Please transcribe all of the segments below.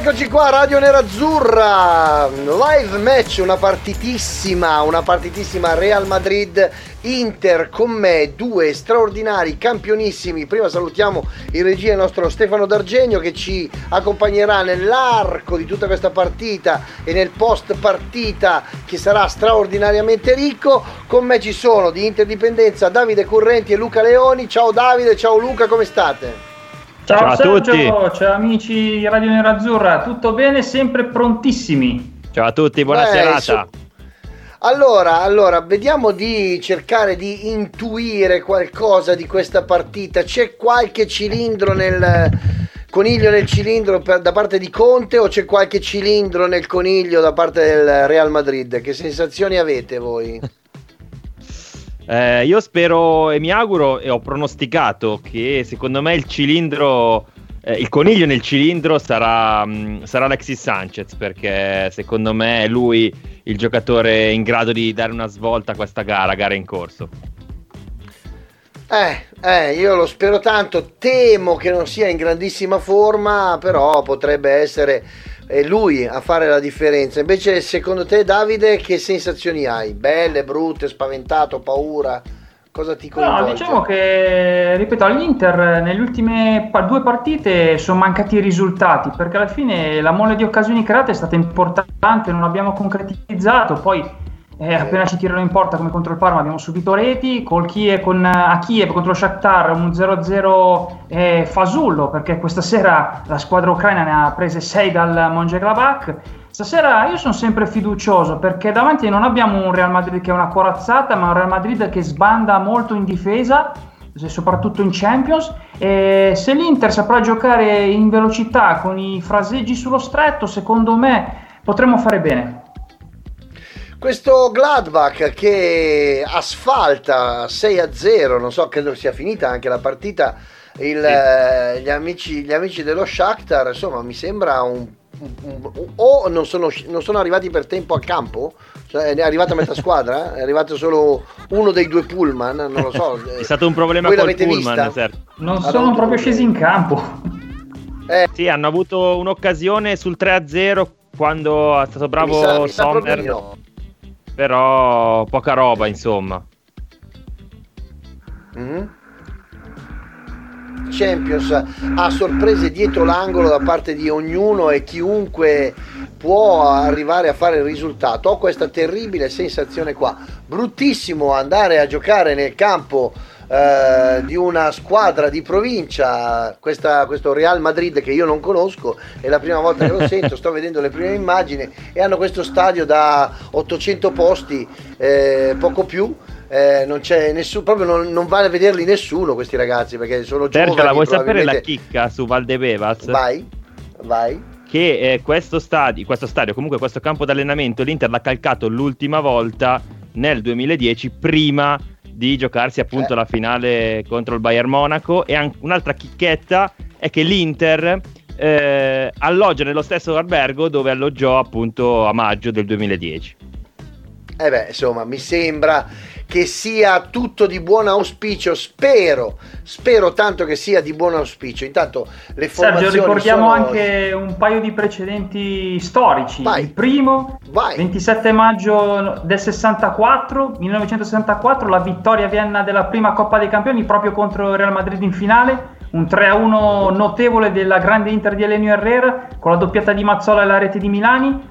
Eccoci qua, Radio Nerazzurra, live match, una partitissima, una partitissima Real Madrid Inter con me, due straordinari campionissimi. Prima salutiamo in regia il nostro Stefano D'Argenio che ci accompagnerà nell'arco di tutta questa partita e nel post partita che sarà straordinariamente ricco. Con me ci sono di Interdipendenza Davide Currenti e Luca Leoni. Ciao Davide, ciao Luca, come state? Ciao, Ciao a Sergio, tutti. ciao amici di Radio Nerazzurra, tutto bene? Sempre prontissimi. Ciao a tutti, buona Beh, serata. so- Allora, allora, vediamo di cercare di intuire qualcosa di questa partita. C'è qualche cilindro nel coniglio nel cilindro per- da parte di Conte o c'è qualche cilindro nel coniglio da parte del Real Madrid? Che sensazioni avete voi? Eh, io spero e mi auguro e ho pronosticato che secondo me il cilindro, eh, il coniglio nel cilindro sarà, mh, sarà Alexis Sanchez perché secondo me è lui il giocatore in grado di dare una svolta a questa gara, gara in corso. Eh, eh, io lo spero tanto, temo che non sia in grandissima forma, però potrebbe essere eh, lui a fare la differenza. Invece, secondo te, Davide, che sensazioni hai? Belle, brutte, spaventato, paura? Cosa ti coinvolge? No, diciamo che, ripeto, all'Inter nelle ultime due partite sono mancati i risultati, perché alla fine la mole di occasioni create è stata importante, non abbiamo concretizzato, poi eh, appena ci tirano in porta come contro il Parma abbiamo subito reti, col Kiev, con, a Kiev contro lo Shakhtar un 0-0 eh, fasullo, perché questa sera la squadra ucraina ne ha prese 6 dal Mönchengladbach. Stasera io sono sempre fiducioso perché davanti non abbiamo un Real Madrid che è una corazzata, ma un Real Madrid che sbanda molto in difesa, soprattutto in Champions. E se l'Inter saprà giocare in velocità con i fraseggi sullo stretto, secondo me potremmo fare bene. Questo Gladbach che asfalta 6-0, non so, credo sia finita anche la partita, il, eh, gli, amici, gli amici dello Shakhtar, insomma, mi sembra un... un- un- o non sono, non sono arrivati per tempo al campo, cioè è arrivata metà squadra, è arrivato solo uno dei due pullman, non lo so. È stato un problema Voi col pullman? Sergio. Non Hanno sono proprio scesi in campo. Eh, Sì, hanno avuto un'occasione sul 3-0 quando è stato bravo mi sa, mi sa Sommer, di no. Però poca roba, insomma. Mhm. Champions ha sorprese dietro l'angolo da parte di ognuno e chiunque può arrivare a fare il risultato. Ho questa terribile sensazione qua. Bruttissimo andare a giocare nel campo eh, di una squadra di provincia, questa- questo Real Madrid che io non conosco, è la prima volta che lo sento, sto vedendo le prime immagini e hanno questo stadio da 800 posti, eh, poco più. eh, non c'è nessuno, proprio non, non vale a vederli nessuno questi ragazzi perché sono giovani. Sergio, la vuoi sapere la chicca su Valdebebas? Vai, vai. Che eh, questo, stadio, questo stadio, comunque questo campo d'allenamento, l'Inter l'ha calcato l'ultima volta nel 2010, prima di giocarsi appunto Eh. la finale contro il Bayern Monaco. E an- un'altra chicchetta è che l'Inter eh, alloggia nello stesso albergo dove alloggiò appunto a maggio del 2010. Eh beh, insomma, mi sembra che sia tutto di buon auspicio. Spero, spero tanto che sia di buon auspicio. Intanto le formazioni Sergio, ricordiamo sono- anche un paio di precedenti storici. Vai. Il primo, Vai. 27 maggio del 64, 1964, la vittoria a Vienna della prima Coppa dei Campioni proprio contro il Real Madrid in finale. Un 3-1 notevole della grande Inter di Elenio Herrera con la doppiata di Mazzola e la rete di Milani.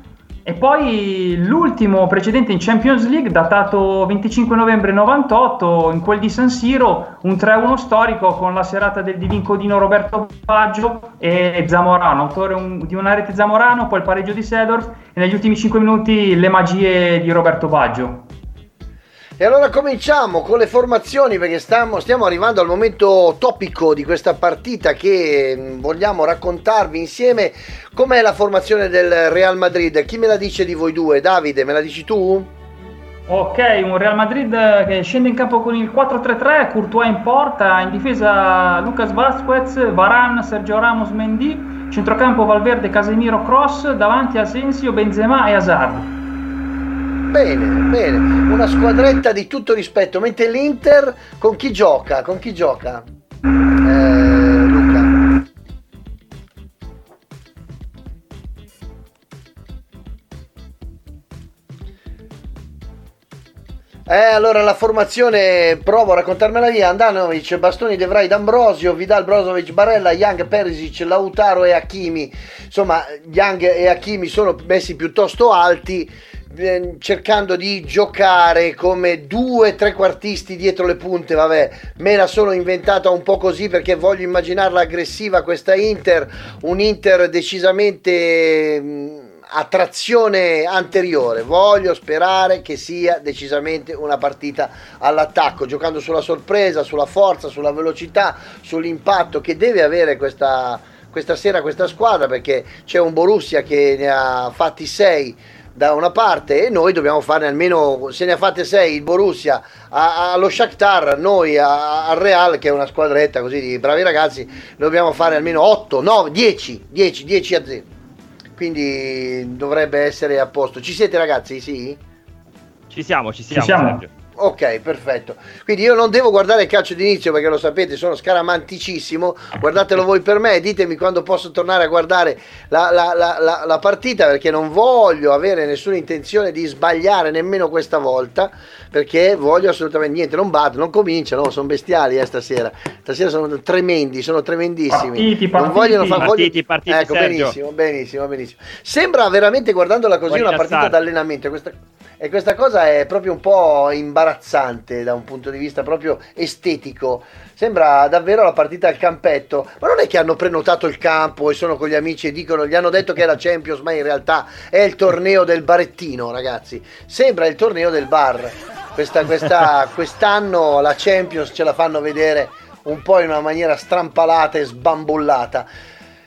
E poi l'ultimo precedente in Champions League, datato 25 novembre 98, in quel di San Siro, un 3-1 storico con la serata del divincodino Roberto Baggio e Zamorano, autore un- di una rete Zamorano, poi il pareggio di Sedorf e negli ultimi 5 minuti le magie di Roberto Baggio. E allora cominciamo con le formazioni perché stiamo, stiamo arrivando al momento topico di questa partita che mm, vogliamo raccontarvi insieme. Com'è la formazione del Real Madrid? Chi me la dice di voi due? Davide, me la dici tu? Ok, un Real Madrid che scende in campo con il 4-3-3, Courtois in porta, in difesa Lucas Vasquez, Varane, Sergio Ramos, Mendy, centrocampo Valverde, Casemiro, Cross, davanti Asensio, Benzema e Hazard. Bene, bene, una squadretta di tutto rispetto, mentre l'Inter con chi gioca? Con chi gioca? Eh, Luca. Eh, allora la formazione, provo a raccontarmela via, Andanovic, Bastoni, De Vrij, D'Ambrosio, Vidal, Brozovic, Barella, Young, Perisic, Lautaro e Hakimi. Insomma, Young e Hakimi sono messi piuttosto alti, cercando di giocare come due trequartisti dietro le punte, vabbè, me la sono inventata un po' così perché voglio immaginarla aggressiva questa Inter, un Inter decisamente... Mh, a trazione anteriore. Voglio sperare che sia decisamente una partita all'attacco, giocando sulla sorpresa, sulla forza, sulla velocità, sull'impatto che deve avere questa, questa sera questa squadra perché c'è un Borussia che ne ha fatti 6 da una parte e noi dobbiamo farne almeno se ne ha fatte 6 il Borussia allo Shakhtar noi al Real che è una squadretta così di bravi ragazzi dobbiamo fare almeno 8 9 10 10 10 a 0 quindi dovrebbe essere a posto. Ci siete ragazzi? Sì? Ci siamo, ci siamo. Ci siamo. Ok, perfetto. Quindi io non devo guardare il calcio d'inizio perché lo sapete, sono scaramanticissimo. Guardatelo voi per me, ditemi quando posso tornare a guardare la, la- la- la- la partita perché non voglio avere nessuna intenzione di sbagliare nemmeno questa volta perché voglio assolutamente niente. Non batto, non cominciano, sono bestiali eh, stasera. Stasera sono tremendi, sono tremendissimi. Partiti, Non partiti. vogliono far- voglio- Partiti, partiti, Ecco, Sergio. benissimo, benissimo, benissimo. Sembra veramente guardandola così Puoi una partita d'allenamento. Questa, e questa cosa è proprio un po' imbarazzante da un punto di vista proprio estetico. Sembra davvero la partita al campetto. Ma non è che hanno prenotato il campo e sono con gli amici e dicono, gli hanno detto che è la Champions, ma in realtà è il torneo del barettino, ragazzi. Sembra il torneo del bar. Questa- questa- quest'anno la Champions ce la fanno vedere un po' in una maniera strampalata e sbambollata.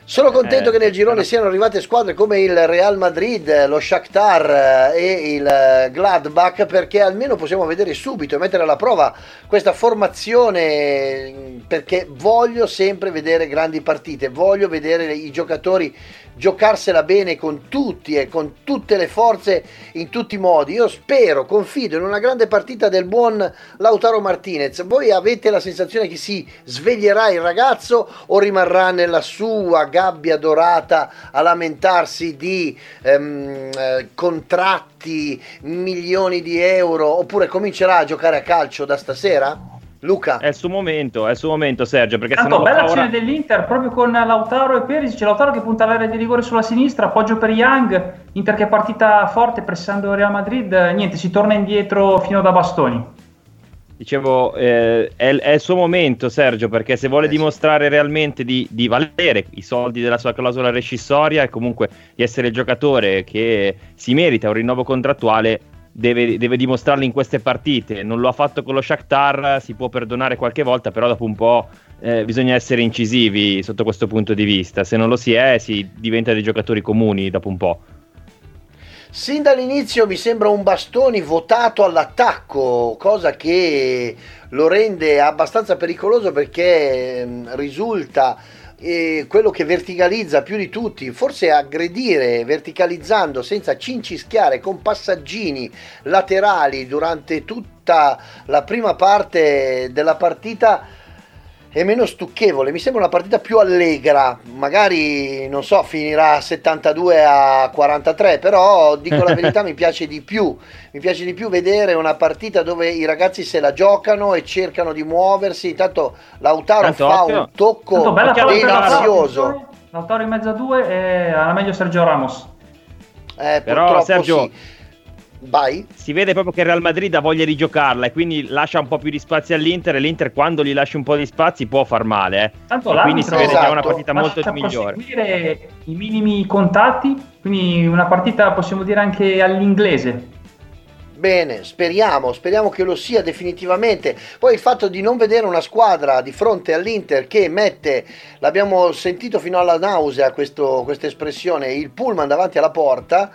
Sono contento Eh, che nel girone siano arrivate squadre come il Real Madrid, lo Shakhtar eh, e il eh, Gladbach perché almeno possiamo vedere subito e mettere alla prova questa formazione perché voglio sempre vedere grandi partite, voglio vedere i giocatori giocarsela bene con tutti e con tutte le forze in tutti i modi. Io spero, confido in una grande partita del buon Lautaro Martinez. Voi avete la sensazione che si sveglierà il ragazzo o rimarrà nella sua gabbia dorata a lamentarsi di ehm, eh, contratti, milioni di euro oppure comincerà a giocare a calcio da stasera? Luca? È il suo momento, è il suo momento, Sergio. Perché Tanto lo bella fa ora... azione dell'Inter proprio con Lautaro e Perisic, c'è Lautaro che punta all'area di rigore sulla sinistra, appoggio per Young, Inter che è partita forte pressando Real Madrid, niente, si torna indietro fino da bastoni. Dicevo, eh, è, è il suo momento, Sergio, perché se vuole Eh sì. dimostrare realmente di, di valere i soldi della sua clausola rescissoria e comunque di essere il giocatore che si merita un rinnovo contrattuale, deve, deve dimostrarlo in queste partite. Non lo ha fatto con lo Shakhtar, si può perdonare qualche volta, però dopo un po' eh, bisogna essere incisivi sotto questo punto di vista. Se non lo si è, si diventa dei giocatori comuni dopo un po'. Sin dall'inizio mi sembra un bastoni votato all'attacco, cosa che lo rende abbastanza pericoloso perché ehm, risulta eh, quello che verticalizza più di tutti, forse aggredire verticalizzando senza cincischiare con passaggini laterali durante tutta la prima parte della partita è meno stucchevole, mi sembra una partita più allegra, magari non so, finirà 72 a 43, però dico la verità mi piace di più, mi piace di più vedere una partita dove i ragazzi se la giocano e cercano di muoversi, intanto Lautaro Tanto fa occhio. un tocco delizioso. Lautaro, in mezzo a due e alla meglio Sergio Ramos. Eh, Però, Sergio- sì. Vai. si vede proprio che il Real Madrid ha voglia di giocarla e quindi lascia un po' più di spazi all'Inter e l'Inter quando gli lasci un po' di spazi può far male. eh. Tanto E quindi si vede che è una esatto, partita molto lascia migliore. proseguire i minimi contatti, quindi una partita possiamo dire anche all'inglese. Bene, speriamo, speriamo che lo sia definitivamente. Poi il fatto di non vedere una squadra di fronte all'Inter che mette, l'abbiamo sentito fino alla nausea questa espressione, il pullman davanti alla porta,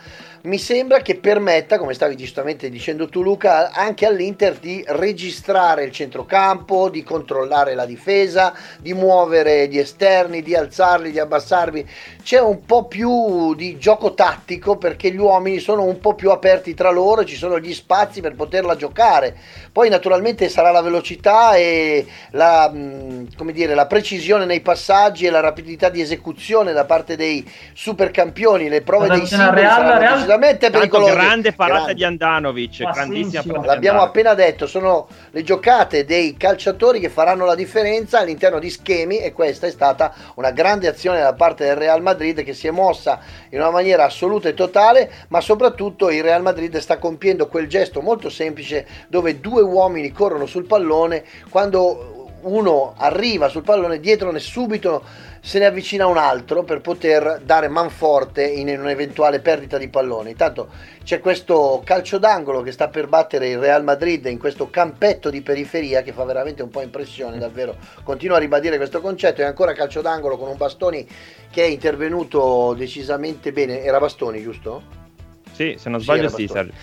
mi sembra che permetta, come stavi giustamente dicendo tu Luca, anche all'Inter di registrare il centrocampo, di controllare la difesa, di muovere gli esterni, di alzarli, di abbassarli. C'è un po' più di gioco tattico perché gli uomini sono un po' più aperti tra loro, ci sono gli spazi per poterla giocare. Poi naturalmente sarà la velocità e la, come dire, la precisione nei passaggi e la rapidità di esecuzione da parte dei supercampioni, le prove dei singoli Real, decisamente pericolose. grande parata Grande. di Andanovic, Ma grandissima parata di L'abbiamo appena detto, sono le giocate dei calciatori che faranno la differenza all'interno di schemi e questa è stata una grande azione da parte del Real Madrid che si è mossa in una maniera assoluta e totale, ma soprattutto il Real Madrid sta compiendo quel gesto molto semplice dove due uomini corrono sul pallone quando uno arriva sul pallone dietro subito se ne avvicina un altro per poter dare manforte in un'eventuale perdita di pallone. Intanto c'è questo calcio d'angolo che sta per battere il Real Madrid in questo campetto di periferia che fa veramente un po' impressione, davvero. Continuo a ribadire questo concetto. È ancora calcio d'angolo con un Bastoni che è intervenuto decisamente bene. Era Bastoni, giusto? Sì, se non sbaglio sì. Sergio.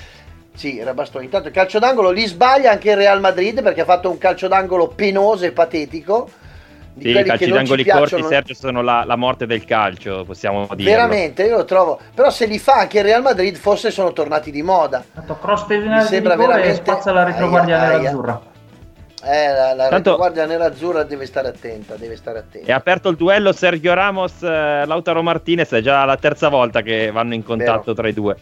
Sì, era Bastoni. Intanto il calcio d'angolo li sbaglia anche il Real Madrid perché ha fatto un calcio d'angolo penoso e patetico. Di Sì, i quelli calci che non ci d'angoli corti. Sergio, sono la, la morte del calcio, possiamo dire. Veramente, io lo trovo. Però se li fa anche il Real Madrid, forse sono tornati di moda. Fatto cross di sembra rigore e veramente- spazza la retroguardia Aia, aia. nerazzurra. Eh, la, la Tanto- guardia nerazzurra deve stare attenta, deve stare attenta. È aperto il duello Sergio Ramos, eh, Lautaro Martinez, è già la terza volta che vanno in contatto Vero. tra i due.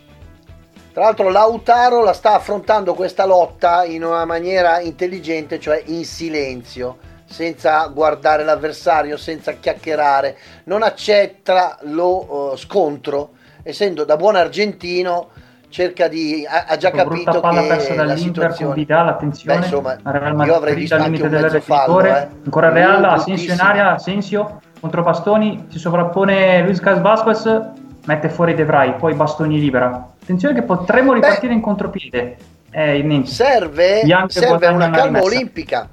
Tra l'altro Lautaro la sta affrontando questa lotta in una maniera intelligente, cioè in silenzio, senza guardare l'avversario, senza chiacchierare, non accetta lo eh, scontro, essendo da buon argentino cerca di ha, ha già Brutta capito palla che persa la con situazione Vidal, attenzione. Beh, insomma, io avrei visto al limite di fallo, eh. Ancora Real, Uh, Asensio in area, Asensio contro Bastoni, si sovrappone Luis Gas Vasquez, mette fuori De Vrij, poi Bastoni libera. Attenzione che potremmo ripartire in contropiede. Eh, serve, serve una calma olimpica.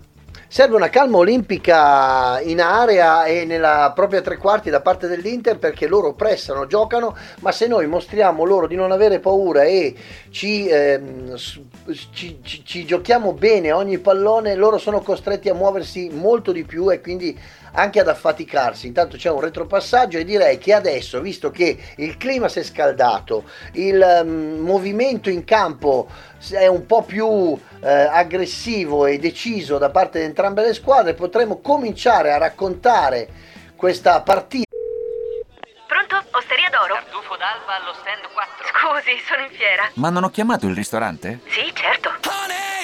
Serve una calma olimpica in area e nella propria tre quarti da parte dell'Inter perché loro pressano, giocano, ma se noi mostriamo loro di non avere paura e ci, ehm, ci- ci- ci giochiamo bene ogni pallone, loro sono costretti a muoversi molto di più e quindi anche ad affaticarsi. Intanto c'è un retropassaggio e direi che adesso, visto che il clima si è scaldato, il ehm, movimento in campo è un po' più eh, aggressivo e deciso da parte di entrambe le squadre, potremo cominciare a raccontare questa partita. Pronto? Osteria d'oro? Tartufo d'alba allo stand 4. Scusi, sono in fiera. Ma non ho chiamato il ristorante? Sì, certo.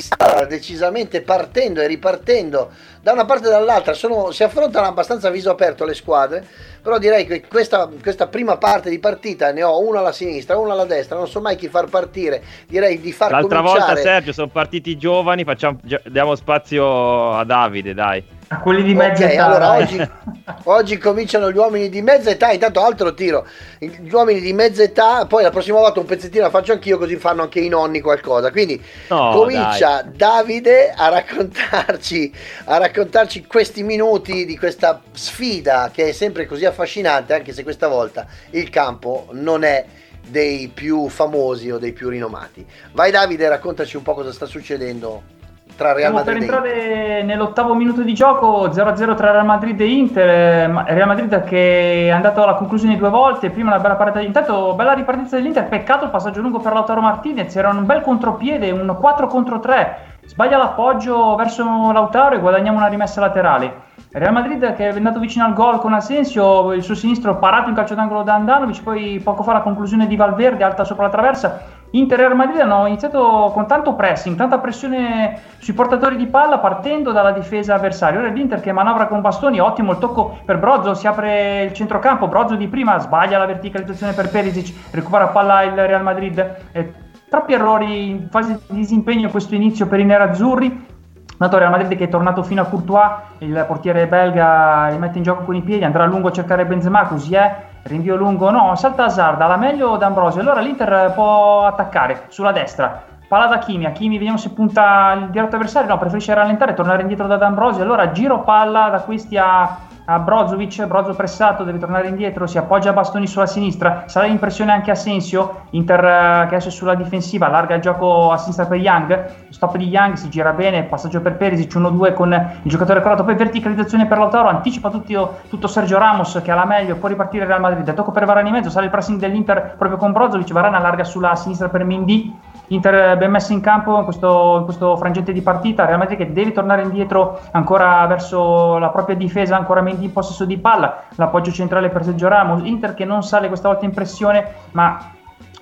sta decisamente partendo e ripartendo da una parte e dall'altra sono, si affrontano abbastanza a viso aperto le squadre però direi che questa, questa prima parte di partita ne ho una alla sinistra una alla destra non so mai chi far partire direi di far L'altra cominciare volta, Sergio, sono partiti i giovani, facciamo, diamo spazio a Davide, dai. A quelli di mezza Ok, età. allora dai. oggi, oggi cominciano gli uomini di mezza età, intanto altro tiro, gli uomini di mezza età, poi la prossima volta un pezzettino la faccio anch'io così fanno anche i nonni qualcosa, quindi No, comincia Davide a raccontarci, a raccontarci questi minuti di questa sfida che è sempre così affascinante, anche se questa volta il campo non è dei più famosi o dei più rinomati. Vai Davide, raccontaci un po' cosa sta succedendo tra Real per Madrid Inter. entrare nell'ottavo minuto di gioco 0-0 tra Real Madrid e Inter eh, Real Madrid che è andato alla conclusione due volte prima una bella partita intanto bella ripartenza dell'Inter peccato il passaggio lungo per Lautaro Martinez era un bel contropiede un 4 contro 3 sbaglia l'appoggio verso Lautaro e guadagniamo una rimessa laterale Real Madrid che è andato vicino al gol con Asensio, il suo sinistro parato in calcio d'angolo da Andanovic, poi poco fa la conclusione di Valverde alta sopra la traversa. Inter e Real Madrid hanno iniziato con tanto pressing, tanta pressione sui portatori di palla partendo dalla difesa avversaria. Ora l'Inter che manovra con bastoni, ottimo il tocco per Brozzo, si apre il centrocampo, Brozzo di prima sbaglia la verticalizzazione per Perisic, recupera palla il Real Madrid. Eh, troppi errori in fase di disimpegno questo inizio per i nerazzurri Dato Real Madrid che è tornato fino a Courtois, il portiere belga li mette in gioco con i piedi, andrà a lungo a cercare Benzema, così è, rinvio lungo, no, salta Hazard, alla meglio D'Ambrosio, allora l'Inter può attaccare sulla destra, palla da Kimi, a Kimi vediamo se punta il diretto avversario, no, preferisce rallentare, tornare indietro da D'Ambrosio, allora giro palla da questi a a Brozovic, Brozo pressato, deve tornare indietro, si appoggia a bastoni sulla sinistra, sarà l'impressione anche a Sensio, Inter eh, che è sulla difensiva, allarga il gioco a sinistra per Young, stop di Young, si gira bene, passaggio per Perisic, 1-2 con il giocatore croato, poi verticalizzazione per Lautaro, anticipa tutto, tutto Sergio Ramos che ha la meglio, può ripartire Real Madrid, tocco per Varane in mezzo, sale il pressing dell'Inter proprio con Brozovic, Varane allarga sulla sinistra per Mendy, Inter ben messo in campo in questo, in questo, frangente di partita, Real Madrid che deve tornare indietro ancora verso la propria difesa, ancora Mendy in possesso di palla, l'appoggio centrale per Sergio Ramos, Inter che non sale questa volta in pressione ma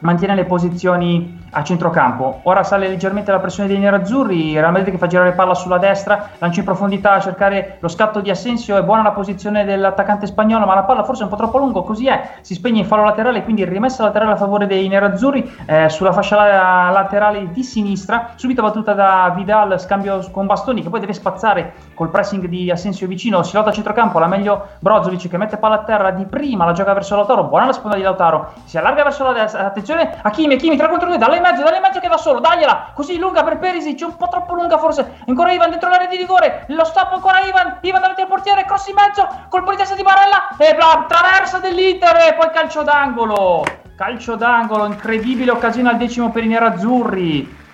mantiene le posizioni a centrocampo. Ora sale leggermente la pressione dei nerazzurri, Real Madrid che fa girare palla sulla destra, lancia in profondità a cercare lo scatto di Asensio, è buona la posizione dell'attaccante spagnolo, ma la palla forse è un po' troppo lungo, così è, si spegne in fallo laterale, quindi rimessa laterale a favore dei nerazzurri eh, sulla fascia laterale di sinistra, subito battuta da Vidal, scambio con Bastoni che poi deve spazzare col pressing di Asensio vicino, si lotta a centrocampo, la meglio Brozovic che mette palla a terra di prima, la gioca verso Lautaro, buona la sponda di Lautaro, si allarga verso la destra, attenzione a Kimi, Kimi 3 contro 2, dalle in mezzo, dai in mezzo che va solo, dagliela, così lunga per Perisic, un po' troppo lunga forse, ancora Ivan dentro l'area di rigore, lo stop ancora Ivan, Ivan davanti al portiere, cross in mezzo, colpo di testa di Barella, e la traversa dell'Inter, e poi calcio d'angolo, calcio d'angolo, incredibile occasione al decimo per i nerazzurri,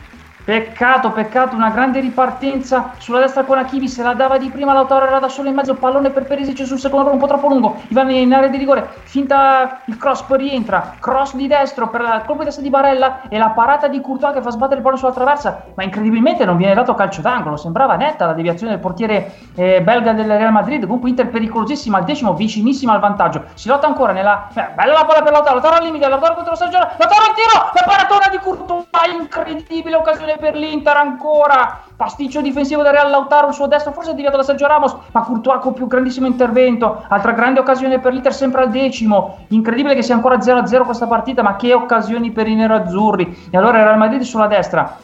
Peccato, peccato, una grande ripartenza. Sulla destra con Akivi, se la dava di prima Lautaro era da solo in mezzo, pallone per Perisic sul secondo un po' troppo lungo, Ivan in area di rigore, finta il cross, poi rientra, cross di destro per il colpo di testa di Barella e la parata di Courtois che fa sbattere il pallone sulla traversa, ma incredibilmente non viene dato calcio d'angolo, sembrava netta la deviazione del portiere eh, belga del Real Madrid, comunque Inter pericolosissima al decimo, vicinissima al vantaggio, si lotta ancora nella... Eh, bella la palla per Lautaro, Lautaro al limite, Lautaro contro Sergio, Lautaro al tiro, la paratona di Courtois, incredibile occasione per l'Inter ancora. Pasticcio difensivo da Real Lautaro il suo destro forse è deviato da Sergio Ramos ma Courtois con più grandissimo intervento. Altra grande occasione per l'Inter sempre al decimo. Incredibile che sia ancora 0-0 questa partita ma che occasioni per i nerazzurri. E allora Real Madrid sulla destra.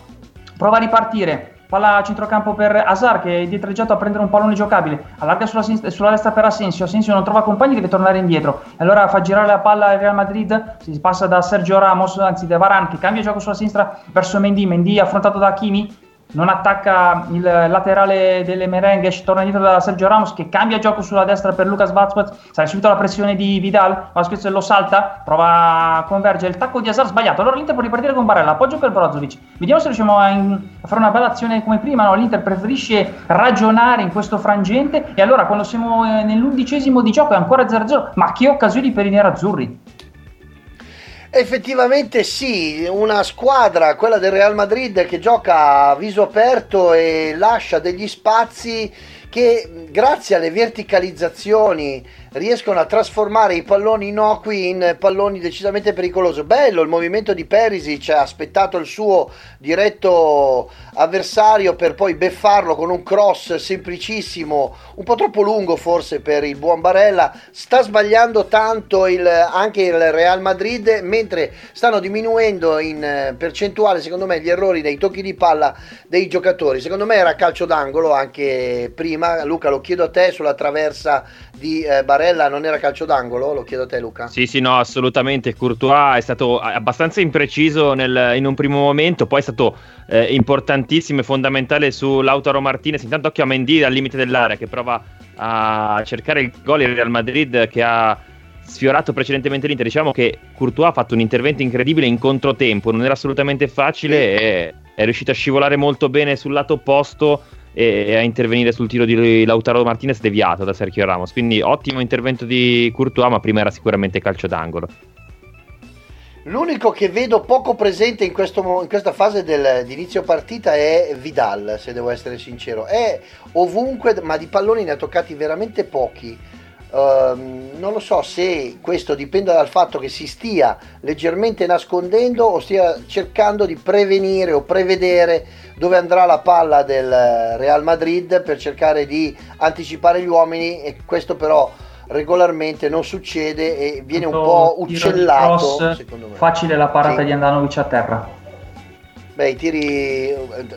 Prova a ripartire Palla a centrocampo per Hazard che è dietreggiato a prendere un pallone giocabile. Allarga sulla, sinistra, sulla destra per Asensio. Asensio non trova compagni, deve tornare indietro. E allora fa girare la palla al Real Madrid. Si passa da Sergio Ramos, anzi da Varan che cambia gioco sulla sinistra verso Mendy. Mendy affrontato da Kimi non attacca il laterale delle merengue, torna indietro da Sergio Ramos che cambia gioco sulla destra per Lucas Vazquez, sale subito la pressione di Vidal, Vazquez lo salta, prova a convergere, il tacco di Hazard sbagliato, allora l'Inter può ripartire con Barella, appoggio per Brozovic, vediamo se riusciamo a, in, a fare una bella azione come prima, no? l'Inter preferisce ragionare in questo frangente. E allora quando siamo eh, nell'undicesimo di gioco è ancora 0-0, ma che occasioni per i nerazzurri! Effettivamente sì, una squadra, quella del Real Madrid, che gioca a viso aperto e lascia degli spazi che grazie alle verticalizzazioni riescono a trasformare i palloni innocui in palloni decisamente pericolosi. Bello il movimento di Perisic, ha aspettato il suo diretto avversario per poi beffarlo con un cross semplicissimo, un po' troppo lungo forse per il buon Barella. Sta sbagliando tanto il, anche il Real Madrid, mentre stanno diminuendo in percentuale, secondo me, gli errori dei tocchi di palla dei giocatori. Secondo me era calcio d'angolo anche prima. Luca, lo chiedo a te sulla traversa di eh, Barella non era calcio d'angolo? Lo chiedo a te, Luca. Sì, sì, no, assolutamente. Courtois è stato abbastanza impreciso nel, in un primo momento, poi è stato eh, importantissimo e fondamentale su Lautaro Martinez. Intanto occhio a Mendy al limite dell'area che prova a cercare il gol in Real Madrid che ha sfiorato precedentemente l'Inter. Diciamo che Courtois ha fatto un intervento incredibile in controtempo, non era assolutamente facile sì. e è riuscito a scivolare molto bene sul lato opposto e a intervenire sul tiro di Lautaro Martinez deviato da Sergio Ramos. Quindi ottimo intervento di Courtois, ma prima era sicuramente calcio d'angolo. L'unico che vedo poco presente in, questo in questa fase di inizio partita è Vidal, se devo essere sincero. È ovunque, ma di palloni ne ha toccati veramente pochi. Ehm, non lo so se questo dipenda dal fatto che si stia leggermente nascondendo o stia cercando di prevenire o prevedere dove andrà la palla del Real Madrid per cercare di anticipare gli uomini e questo però regolarmente non succede e viene un po' uccellato cross, secondo me. Facile la parata Sì. di Andanovic a terra. Beh, i tiri,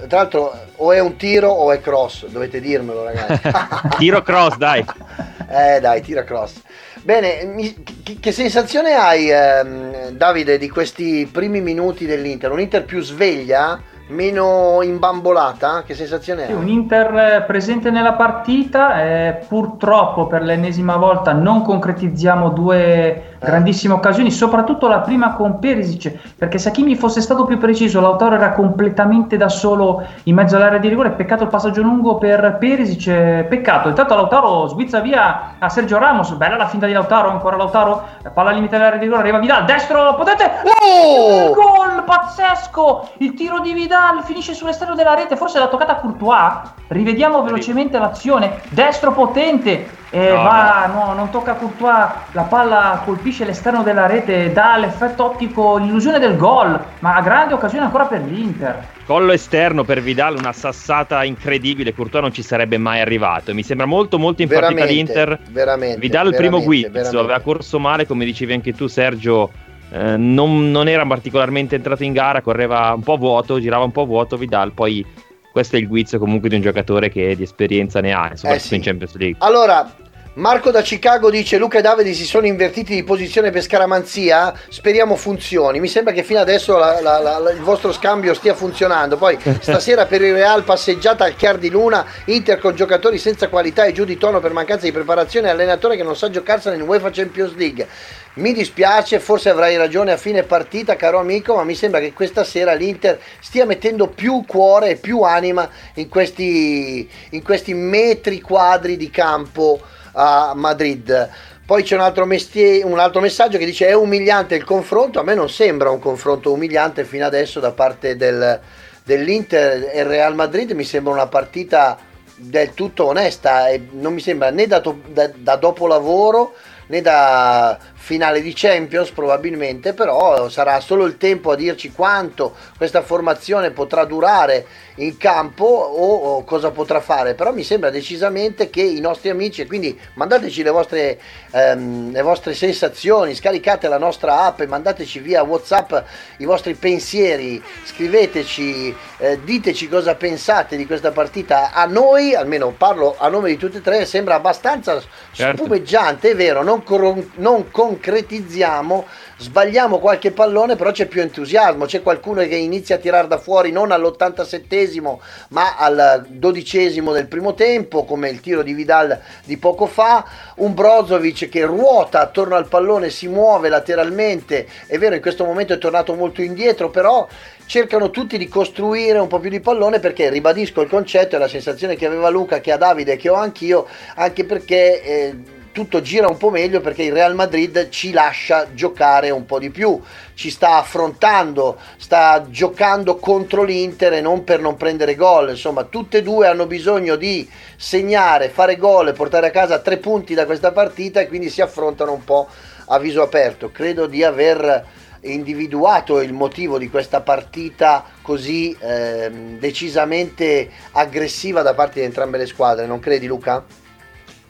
tra l'altro, o è un tiro o è cross, dovete dirmelo, ragazzi. Tiro cross, dai. eh, dai, tira cross. Bene, mi- che, che sensazione hai, ehm, Davide, di questi primi minuti dell'Inter? Un Inter più sveglia, meno imbambolata? Che sensazione Sì, hai? un Inter eh, presente nella partita, eh, purtroppo per l'ennesima volta non concretizziamo due grandissime occasioni, soprattutto la prima con Perisic, perché se Hakimi fosse stato più preciso, Lautaro era completamente da solo in mezzo all'area di rigore, peccato il passaggio lungo per Perisic, eh, peccato, intanto Lautaro svizza via a Sergio Ramos, bella la finta di Lautaro, ancora Lautaro, eh, palla al limite dell'area di rigore, arriva Vidal, destro, potente, Oh! gol pazzesco, il tiro di Vidal finisce sull'esterno della rete, forse l'ha toccata Courtois, rivediamo velocemente l'azione, destro potente, e No, va, no, non tocca Courtois, la palla colpisce l'esterno della rete, dà l'effetto ottico, l'illusione del gol, ma grande occasione ancora per l'Inter. Collo esterno per Vidal, una sassata incredibile. Courtois non ci sarebbe mai arrivato. Mi sembra molto, molto in partita Veramente, l'Inter. veramente, Vidal il primo guizzo, aveva corso male, come dicevi anche tu, Sergio. Eh, non, non era particolarmente entrato in gara, correva un po' vuoto, girava un po' vuoto. Vidal, poi questo è il guizzo comunque di un giocatore che di esperienza ne ha, soprattutto Eh sì. in Champions League. Allora, Marco da Chicago dice Luca e Davide si sono invertiti di posizione per scaramanzia, speriamo funzioni. Mi sembra che fino adesso la- la- la- il vostro scambio stia funzionando. Poi stasera per il Real passeggiata al chiar di luna, Inter con giocatori senza qualità e giù di tono per mancanza di preparazione, allenatore che non sa giocarsela in UEFA Champions League. Mi dispiace, forse avrai ragione a fine partita, caro amico, ma mi sembra che questa sera l'Inter stia mettendo più cuore e più anima in questi, in questi metri quadri di campo a Madrid. Poi c'è un altro, mestie- un altro messaggio che dice è umiliante il confronto, a me non sembra un confronto umiliante fino adesso da parte del- dell'Inter e Real Madrid, mi sembra una partita del tutto onesta e non mi sembra né da, da, da dopolavoro né da finale di Champions probabilmente, però sarà solo il tempo a dirci quanto questa formazione potrà durare in campo o, o cosa potrà fare, però mi sembra decisamente che i nostri amici, e quindi mandateci le vostre, ehm, le vostre sensazioni, scaricate la nostra app e mandateci via Whatsapp i vostri pensieri, scriveteci, eh, diteci cosa pensate di questa partita. A noi, almeno parlo a nome di tutti e tre, sembra abbastanza Certo. spumeggiante, è vero, non, cor- non concretizziamo, sbagliamo qualche pallone, però c'è più entusiasmo, c'è qualcuno che inizia a tirare da fuori non all'87esimo ma al dodicesimo del primo tempo, come il tiro di Vidal di poco fa, un Brozovic che ruota attorno al pallone, si muove lateralmente, è vero in questo momento è tornato molto indietro, però cercano tutti di costruire un po' più di pallone perché ribadisco il concetto e la sensazione che aveva Luca, che ha Davide, che ho anch'io, anche perché eh, tutto gira un po' meglio perché il Real Madrid ci lascia giocare un po' di più, ci sta affrontando, sta giocando contro l'Inter e non per non prendere gol, insomma tutte e due hanno bisogno di segnare, fare gol e portare a casa tre punti da questa partita e quindi si affrontano un po' a viso aperto. Credo di aver individuato il motivo di questa partita così ehm, decisamente aggressiva da parte di entrambe le squadre, non credi Luca?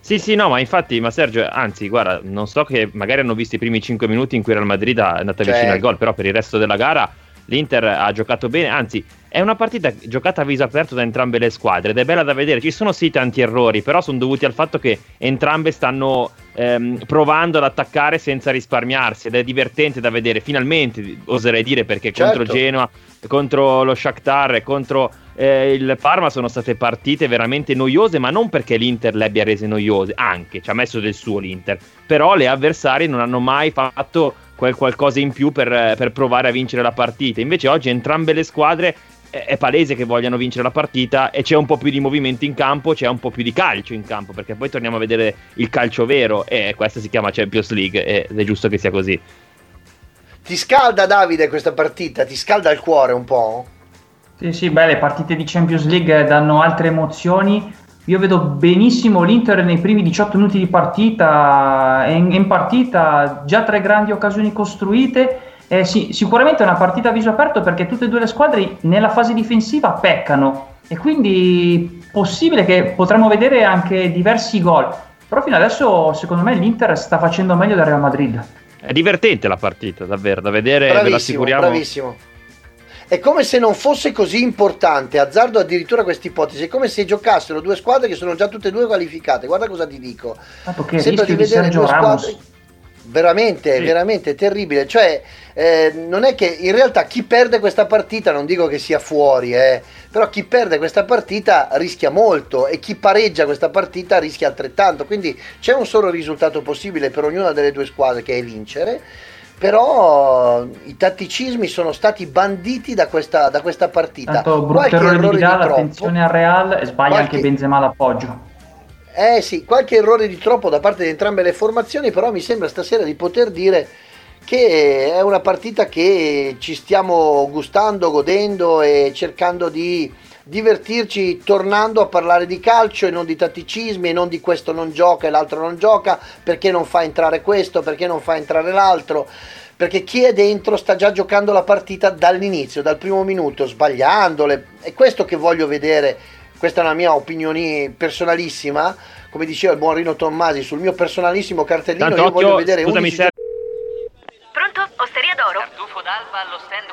Sì, sì, no, ma infatti, ma Sergio, anzi, guarda, non so che magari hanno visto i primi 5 minuti in cui Real Madrid è andata vicino Certo. al gol, però per il resto della gara l'Inter ha giocato bene, anzi, è una partita giocata a viso aperto da entrambe le squadre ed è bella da vedere. Ci sono sì tanti errori, però sono dovuti al fatto che entrambe stanno ehm, provando ad attaccare senza risparmiarsi ed è divertente da vedere. Finalmente, oserei dire, perché Certo. contro Genoa, contro lo Shakhtar e contro eh, il Parma sono state partite veramente noiose, ma non perché l'Inter le abbia rese noiose, anche ci ha messo del suo l'Inter, però le avversarie non hanno mai fatto quel qualcosa in più per, per provare a vincere la partita. Invece oggi entrambe le squadre è palese che vogliano vincere la partita e c'è un po' più di movimento in campo, c'è un po' più di calcio in campo, perché poi torniamo a vedere il calcio vero e questa si chiama Champions League ed è giusto che sia così. Ti scalda Davide questa partita? Ti scalda il cuore un po'? Sì, sì, beh, le partite di Champions League danno altre emozioni. Io vedo benissimo l'Inter nei primi 18 minuti di partita, in, in partita già tre grandi occasioni costruite. Eh, sì, sicuramente è una partita a viso aperto perché tutte e due le squadre nella fase difensiva peccano e quindi possibile che potremmo vedere anche diversi gol. Però fino adesso secondo me l'Inter sta facendo meglio del Real Madrid. È divertente la partita, davvero, da vedere, bravissimo, ve l'assicuriamo. Bravissimo. È come se non fosse così importante, azzardo addirittura questa ipotesi, è come se giocassero due squadre che sono già tutte e due qualificate. Guarda cosa ti dico. Che Sembra di vedere due Ramos. squadre veramente, sì. veramente terribile. Cioè, eh, non è che in realtà chi perde questa partita, non dico che sia fuori, eh, però chi perde questa partita rischia molto e chi pareggia questa partita rischia altrettanto. Quindi c'è un solo risultato possibile per ognuna delle due squadre che è vincere. Però i tatticismi sono stati banditi da questa, da questa partita. Tanto brutto qualche errore di Vidal, attenzione al Real e sbaglia qualche... anche Benzema l'appoggio. Eh sì, qualche errore di troppo da parte di entrambe le formazioni, però mi sembra stasera di poter dire che è una partita che ci stiamo gustando, godendo e cercando di divertirci tornando a parlare di calcio e non di tatticismi e non di questo non gioca e l'altro non gioca, perché non fa entrare questo, perché non fa entrare l'altro. Perché chi è dentro sta già giocando la partita dall'inizio, dal primo minuto, sbagliandole. È questo che voglio vedere questa è una mia opinione personalissima, come diceva il buon Rino Tommasi, sul mio personalissimo cartellino Tanto io occhio, voglio vedere scusami, 11 Ser- Pronto? Osteria d'oro? Tartufo d'alba allo stand 4.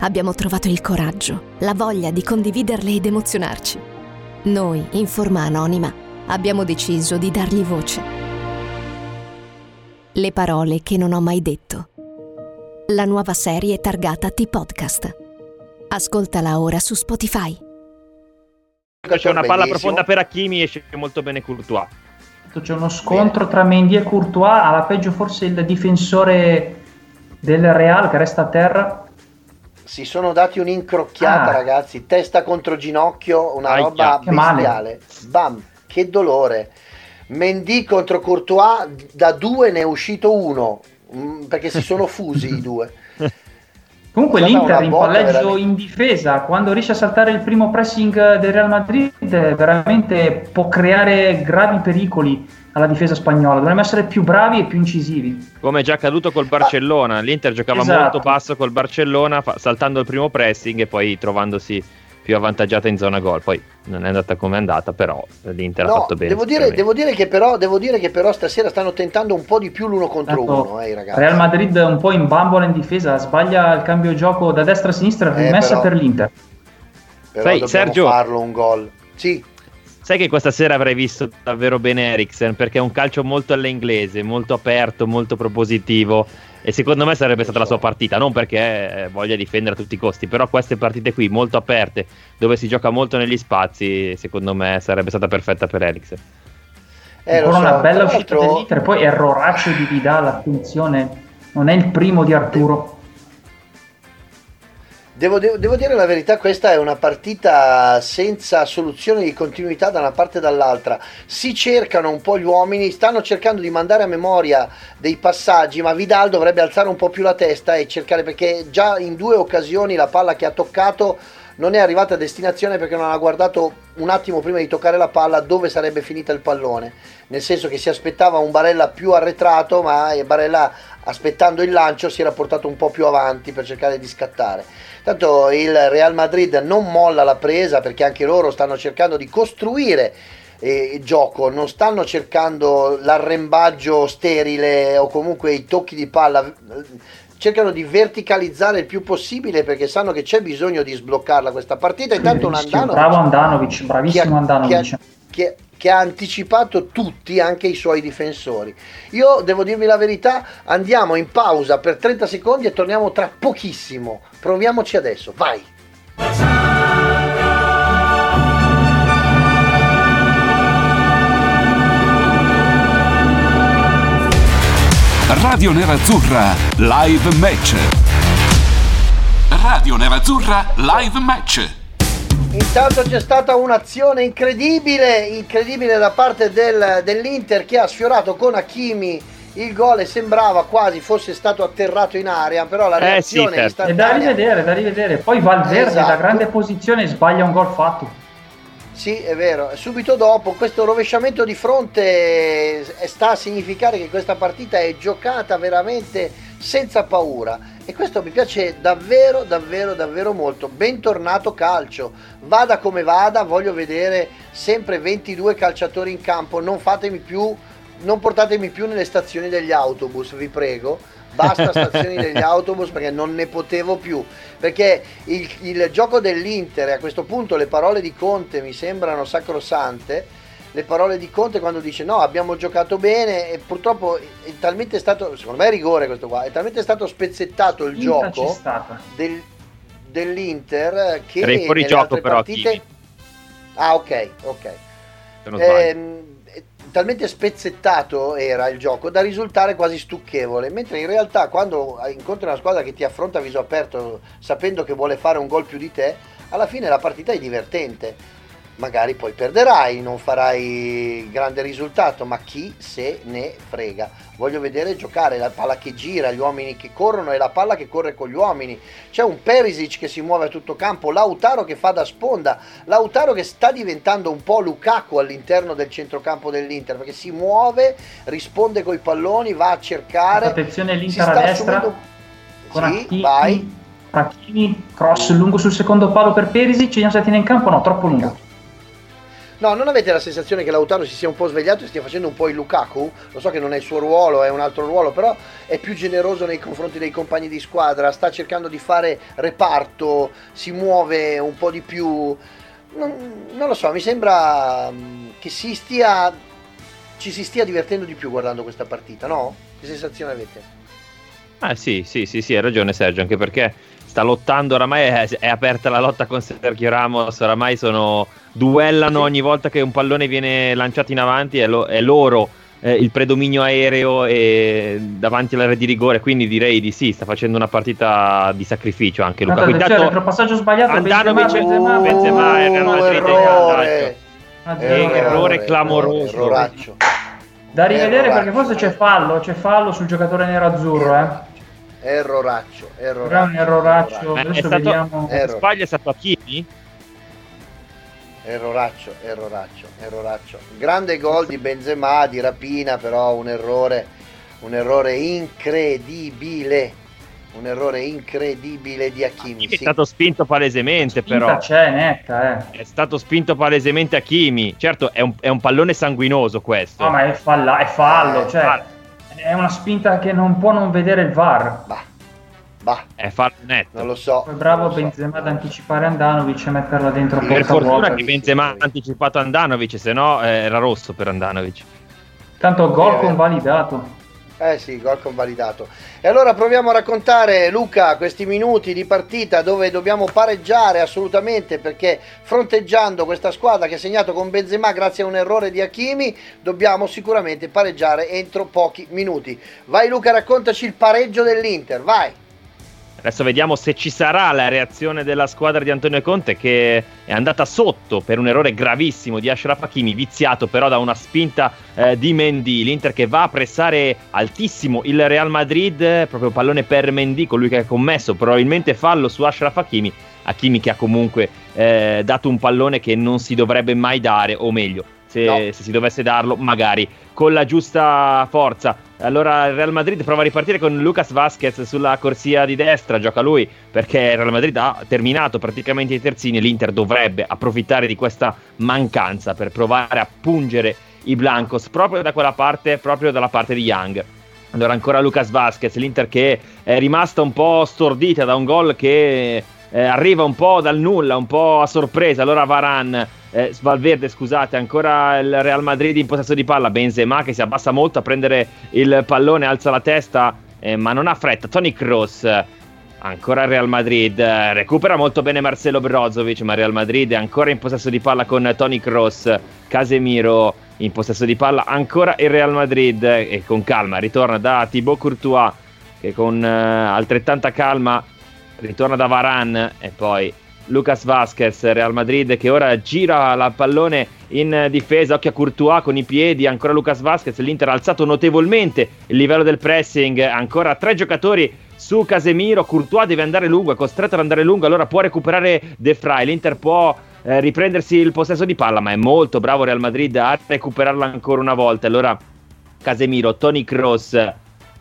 abbiamo trovato il coraggio, la voglia di condividerle ed emozionarci. Noi, in forma anonima, abbiamo deciso di dargli voce. Le parole che non ho mai detto. La nuova serie targata T-Podcast. Ascoltala ora su Spotify c'è una palla profonda per Hakimi esce molto bene Courtois. C'è uno scontro tra Mendy e Courtois, alla peggio forse il difensore del Real che resta a terra. Si sono dati un'incrocchiata, ah. ragazzi, testa contro ginocchio, una Aia. roba bestiale. Bam, che dolore. Mendy contro Courtois, da due ne è uscito uno, mm, perché si sono fusi i due. Comunque l'Inter in palleggio veramente. in difesa, quando riesce a saltare il primo pressing del Real Madrid, veramente può creare gravi pericoli alla difesa spagnola. Dovremmo essere più bravi e più incisivi. Come è già accaduto col Barcellona, l'Inter giocava esatto. molto passo col Barcellona, saltando il primo pressing e poi trovandosi più avvantaggiata in zona gol. Poi non è andata come è andata, però l'Inter no, ha fatto bene. Devo dire, devo, dire però, devo dire, che però, stasera stanno tentando un po' di più l'uno contro Tanto, uno, eh, ragazzi. Real Madrid un po' in bambola in difesa, sbaglia il cambio gioco da destra a sinistra, eh, rimessa però, per l'Inter. Però Sai, Sergio, farlo un gol. Sì. Sai che questa sera avrei visto davvero bene Eriksen perché è un calcio molto all'inglese, molto aperto, molto propositivo e secondo me sarebbe stata la sua partita, non perché eh, voglia difendere a tutti i costi, però queste partite qui molto aperte, dove si gioca molto negli spazi, secondo me sarebbe stata perfetta per Eriksen. Eh, Ancora so, una bella uscita dell'Inter, poi erroraccio di Vidal, attenzione, non è il primo di Arturo. Devo, devo, devo, dire la verità, questa è una partita senza soluzione di continuità da una parte e dall'altra. Si cercano un po' gli uomini, stanno cercando di mandare a memoria dei passaggi, ma Vidal dovrebbe alzare un po' più la testa e cercare perché già in due occasioni la palla che ha toccato non è arrivata a destinazione perché non ha guardato un attimo prima di toccare la palla dove sarebbe finita il pallone. Nel senso che si aspettava un Barella più arretrato, ma Barella aspettando il lancio si era portato un po' più avanti per cercare di scattare. Tanto il Real Madrid non molla la presa perché anche loro stanno cercando di costruire eh, il gioco, non stanno cercando l'arrembaggio sterile o comunque i tocchi di palla, cercano di verticalizzare il più possibile perché sanno che c'è bisogno di sbloccarla questa partita. Intanto un Andanovic, bravo Andanovic, bravissimo Andanovic. Che ha, che ha anticipato tutti, anche i suoi difensori. Io devo dirvi la verità, andiamo in pausa per 30 secondi e torniamo tra pochissimo. Proviamoci adesso, vai! Radio Nerazzurra Live Match. Radio Nerazzurra Live Match. Intanto c'è stata un'azione incredibile, incredibile da parte del- dell'Inter che ha sfiorato con Hakimi il gol e sembrava quasi fosse stato atterrato in aria, però la Eh sì, reazione certo. È da rivedere, da rivedere. Poi Valverde Esatto. da grande posizione sbaglia un gol fatto. Sì, è vero. Subito dopo questo rovesciamento di fronte eh, sta a significare che questa partita è giocata veramente senza paura e questo mi piace davvero, davvero, davvero molto. Bentornato calcio. Vada come vada, voglio vedere sempre 22 calciatori in campo. Non fatemi più non portatemi più nelle stazioni degli autobus, vi prego. Basta stazioni degli autobus perché non ne potevo più. Perché il, il gioco dell'Inter, a questo punto le parole di Conte mi sembrano sacrosante. Le parole di Conte quando dice no, abbiamo giocato bene e purtroppo è talmente stato, secondo me è rigore questo qua, è talmente stato spezzettato il Finta gioco del- dell'Inter che Era in fuori gioco però, partite... Ah ok, ok. Eh, talmente spezzettato era il gioco da risultare quasi stucchevole, mentre in realtà quando incontri una squadra che ti affronta a viso aperto sapendo che vuole fare un gol più di te, alla fine la partita è divertente. Magari poi perderai, non farai grande risultato, ma chi se ne frega. Voglio vedere giocare la palla che gira, gli uomini che corrono e la palla che corre con gli uomini. C'è un Perisic che si muove a tutto campo, Lautaro che fa da sponda, Lautaro che sta diventando un po' Lukaku all'interno del centrocampo dell'Inter perché si muove, risponde coi palloni, va a cercare. Attenzione l'Inter a destra assumendo- con Sì, Hakimi, vai. Hakimi, cross lungo sul secondo palo per Perisic, vediamo se la tiene in campo, no, troppo lungo. No, non avete la sensazione che Lautaro si sia un po' svegliato e stia facendo un po' il Lukaku? Lo so che non è il suo ruolo, è un altro ruolo, però è più generoso nei confronti dei compagni di squadra, sta cercando di fare reparto, si muove un po' di più. Non, non lo so, mi sembra mm, che si stia ci si stia divertendo di più guardando questa partita, no? Che sensazione avete? Ah sì, sì, sì, sì, hai ragione Sergio, anche perché sta lottando, oramai è, è aperta la lotta con Sergio Ramos, oramai sono, duellano ogni volta che un pallone viene lanciato in avanti, è, lo- è loro eh, il predominio aereo e davanti all'area di rigore, quindi direi di sì, sta facendo una partita di sacrificio anche Luca. Attenzione, Intanto retropassaggio sbagliato, Andanovic, Benzema, Benzema, Benzema Oh, Madrid, errore. Ah, Che errore clamoroso. Erroraccio. Da rivedere Erroraccio. perché forse c'è fallo, c'è fallo sul giocatore nero-azzurro, eh. Erroraccio, è erroraccio. un erroraccio, Eh, è adesso stato- vediamo. Eh, se sbaglia è stato Hakimi? Erroraccio, erroraccio, erroraccio. Grande gol di Benzema, di rapina, però un errore, un errore incredibile. Un errore incredibile di Hakimi. È sì. stato spinto palesemente però. c'è, netta, eh. È stato spinto palesemente Hakimi. Certo, è un, è un pallone sanguinoso questo. No, ma è, falla- è fallo, Eh, cioè, fallo. È una spinta che non può non vedere il VAR. Bah, bah, È fallo netto. non lo so. Poi bravo lo so. Benzema ad anticipare Andanovic e metterla dentro Per fortuna vuota. che Benzema ha anticipato Andanovic, se no eh, era rosso per Andanovic. Tanto gol vero. convalidato. Eh sì, gol convalidato. E allora proviamo a raccontare, Luca, questi minuti di partita dove dobbiamo pareggiare assolutamente perché fronteggiando questa squadra che ha segnato con Benzema grazie a un errore di Hakimi, dobbiamo sicuramente pareggiare entro pochi minuti. Vai Luca, raccontaci il pareggio dell'Inter, vai. Adesso vediamo se ci sarà la reazione della squadra di Antonio Conte che è andata sotto per un errore gravissimo di Ashraf Hakimi, viziato però da una spinta eh, di Mendy. L'Inter che va a pressare altissimo il Real Madrid, proprio pallone per Mendy, colui che ha commesso probabilmente fallo su Ashraf Hakimi. Hakimi che ha comunque eh, dato un pallone che non si dovrebbe mai dare, o meglio, se, No. se si dovesse darlo, magari con la giusta forza. Allora il Real Madrid prova a ripartire con Lucas Vasquez sulla corsia di destra, gioca lui perché il Real Madrid ha terminato praticamente i terzini l'Inter dovrebbe approfittare di questa mancanza per provare a pungere i Blancos proprio da quella parte, proprio dalla parte di Young. Allora ancora Lucas Vasquez, l'Inter che è rimasta un po' stordita da un gol che eh, arriva un po' dal nulla, un po' a sorpresa. Allora Varan, eh, Valverde scusate, ancora il Real Madrid in possesso di palla, Benzema che si abbassa molto a prendere il pallone, alza la testa eh, ma non ha fretta. Tony Kroos ancora il Real Madrid, recupera molto bene Marcelo Brozovic, ma Real Madrid è ancora in possesso di palla con Tony Cross, Casemiro in possesso di palla, ancora il Real Madrid e con calma ritorna da Thibaut Courtois che con uh, altrettanta calma ritorna da Varan e poi Lucas Vasquez, Real Madrid che ora gira la pallone in difesa, occhio a Courtois con i piedi, ancora Lucas Vasquez, l'Inter ha alzato notevolmente il livello del pressing, ancora tre giocatori su Casemiro, Courtois deve andare lungo, è costretto ad andare lungo, allora può recuperare De Frey, l'Inter può eh, riprendersi il possesso di palla, ma è molto bravo Real Madrid a recuperarla ancora una volta, allora Casemiro, Tony Cross,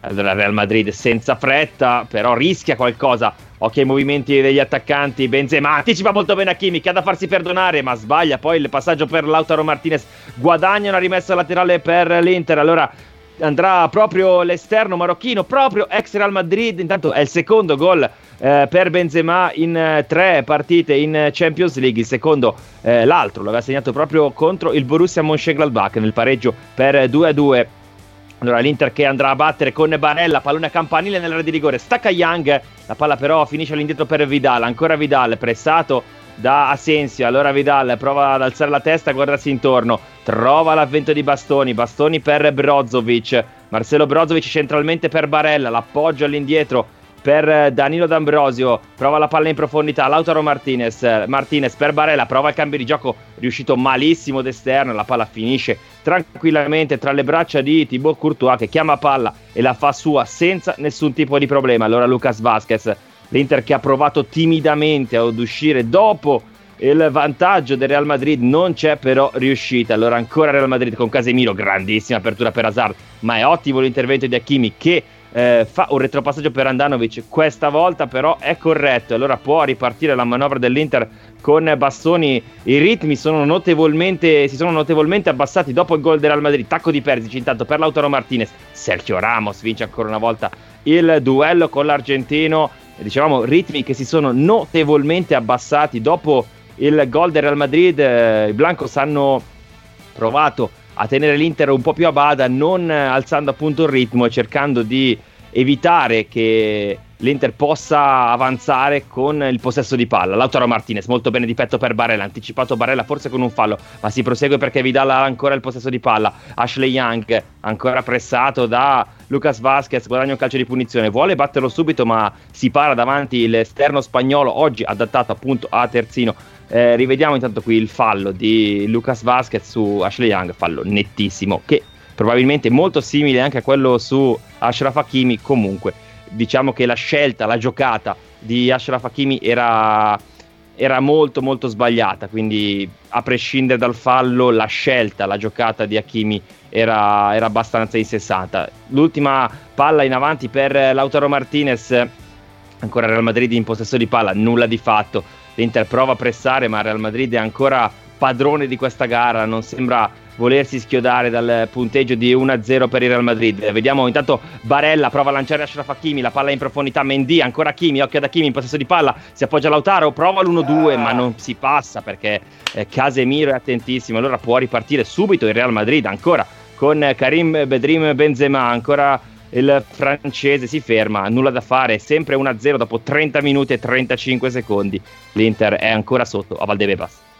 allora Real Madrid senza fretta, però rischia qualcosa. Occhio ai movimenti degli attaccanti. Benzema anticipa molto bene Hakimi che ha da farsi perdonare, ma sbaglia. Poi il passaggio per Lautaro Martinez. Guadagna una rimessa laterale per l'Inter. Allora andrà proprio l'esterno marocchino, proprio ex Real Madrid. Intanto è il secondo gol eh, per Benzema in eh, tre partite in Champions League. Il secondo, eh, l'altro, l'aveva segnato proprio contro il Borussia Mönchengladbach nel pareggio per 2-2. Allora l'Inter che andrà a battere con Barella, pallone a campanile nell'area di rigore, stacca Young, la palla però finisce all'indietro per Vidal, ancora Vidal, pressato da Asensio, allora Vidal prova ad alzare la testa, guardarsi intorno, trova l'avvento di Bastoni, Bastoni per Brozovic, Marcelo Brozovic centralmente per Barella, l'appoggio all'indietro per Danilo D'Ambrosio, prova la palla in profondità, Lautaro Martinez, Martinez per Barella, prova il cambio di gioco, riuscito malissimo d'esterno, la palla finisce tranquillamente tra le braccia di Thibaut Courtois che chiama palla e la fa sua senza nessun tipo di problema. Allora Lucas Vasquez, l'Inter che ha provato timidamente ad uscire dopo il vantaggio del Real Madrid non c'è però riuscita. Allora ancora Real Madrid con Casemiro, grandissima apertura per Hazard, ma è ottimo l'intervento di Hakimi che eh, fa un retropassaggio per Andanovic, questa volta però è corretto, allora può ripartire la manovra dell'Inter con Bastoni, i ritmi sono si sono notevolmente abbassati dopo il gol del Real Madrid, tacco di Persic intanto per Lautaro Martinez, Sergio Ramos vince ancora una volta il duello con l'argentino, dicevamo ritmi che si sono notevolmente abbassati dopo il gol del Real Madrid, eh, i Blancos hanno provato a tenere l'Inter un po' più a bada, non alzando appunto il ritmo e cercando di evitare che l'Inter possa avanzare con il possesso di palla. Lautaro Martinez, molto bene di petto per Barella, anticipato Barella forse con un fallo, ma si prosegue perché Vidal ha ancora il possesso di palla. Ashley Young, ancora pressato da Lucas Vasquez, guadagna un calcio di punizione, vuole batterlo subito ma si para davanti l'esterno spagnolo, oggi adattato appunto a terzino eh, rivediamo intanto qui il fallo di Lucas Vasquez su Ashley Young, fallo nettissimo, che probabilmente è molto simile anche a quello su Ashraf Hakimi. Comunque, diciamo che la scelta, la giocata di Ashraf Hakimi era, era molto molto sbagliata, quindi a prescindere dal fallo, la scelta, la giocata di Hakimi era, era abbastanza insensata. L'ultima palla in avanti per Lautaro Martinez, ancora Real Madrid in possesso di palla, nulla di fatto l'Inter prova a pressare, ma Real Madrid è ancora padrone di questa gara, non sembra volersi schiodare dal punteggio di 1-0 per il Real Madrid. Vediamo intanto Barella prova a lanciare Ashraf Hakimi, la palla in profondità, Mendy, ancora Hakimi, occhio ad Hakimi in possesso di palla, si appoggia Lautaro, prova l'1-2 ma non si passa perché eh, Casemiro è attentissimo, allora può ripartire subito il Real Madrid ancora con Karim Bedrim Benzema, ancora il francese si ferma, nulla da fare, sempre 1-0 dopo 30 minuti e 35 secondi. L'Inter è ancora sotto a Valdebebas.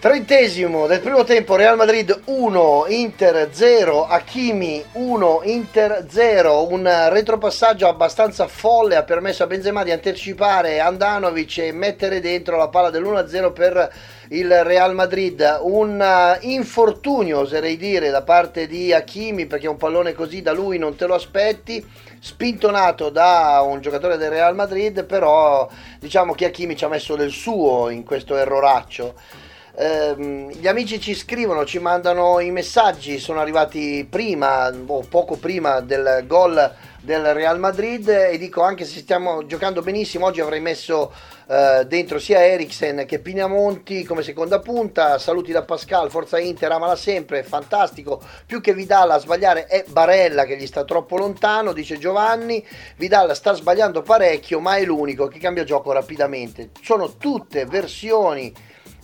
Trentesimo del primo tempo, Real Madrid 1, Inter 0, Hakimi 1, Inter 0, un retropassaggio abbastanza folle ha permesso a Benzema di anticipare Andanovic e mettere dentro la palla dell'1-0 per il Real Madrid, un infortunio oserei dire da parte di Hakimi perché un pallone così da lui non te lo aspetti, spintonato da un giocatore del Real Madrid, però diciamo che Hakimi ci ha messo del suo in questo erroraccio ehm, gli amici ci scrivono, ci mandano i messaggi, sono arrivati prima o poco prima del gol del Real Madrid e dico anche se stiamo giocando benissimo oggi avrei messo eh, dentro sia Eriksen che Pinamonti come seconda punta. Saluti da Pascal Forza Inter amala sempre fantastico. Più che Vidal a sbagliare è Barella che gli sta troppo lontano dice Giovanni. Vidal sta sbagliando parecchio ma è l'unico che cambia gioco rapidamente. Sono tutte versioni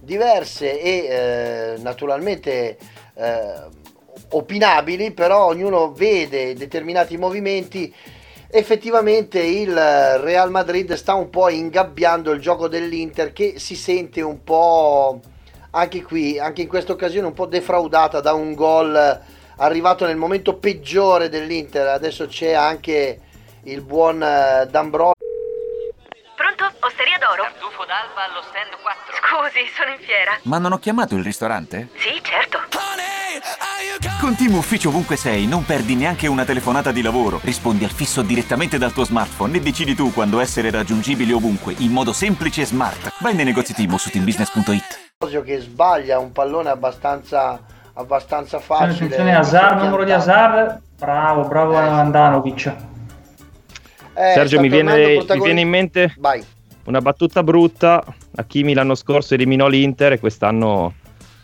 diverse e eh, naturalmente eh, opinabili, però ognuno vede determinati movimenti effettivamente il Real Madrid sta un po' ingabbiando il gioco dell'Inter che si sente un po' anche qui, anche in questa occasione un po' defraudata da un gol arrivato nel momento peggiore dell'Inter. Adesso c'è anche il buon eh, D'Ambrosio. Pronto? Osteria d'oro? Tartufo d'alba allo stand 4. Scusi, sono in fiera. Ma non ho chiamato il ristorante? Sì, certo. Con Team Ufficio ovunque sei, non perdi neanche una telefonata di lavoro. Rispondi al fisso direttamente dal tuo smartphone e decidi tu quando essere raggiungibile ovunque, in modo semplice e smart. Vai nei negozi Team su teambusiness.it. che sbaglia un pallone abbastanza, abbastanza facile. Attenzione, Hazard, numero di Hazard. Bravo, bravo Eh. Andanovic. Eh, Sergio, mi viene, mi viene in mente Vai. Una battuta brutta. Hakimi l'anno scorso eliminò l'Inter e quest'anno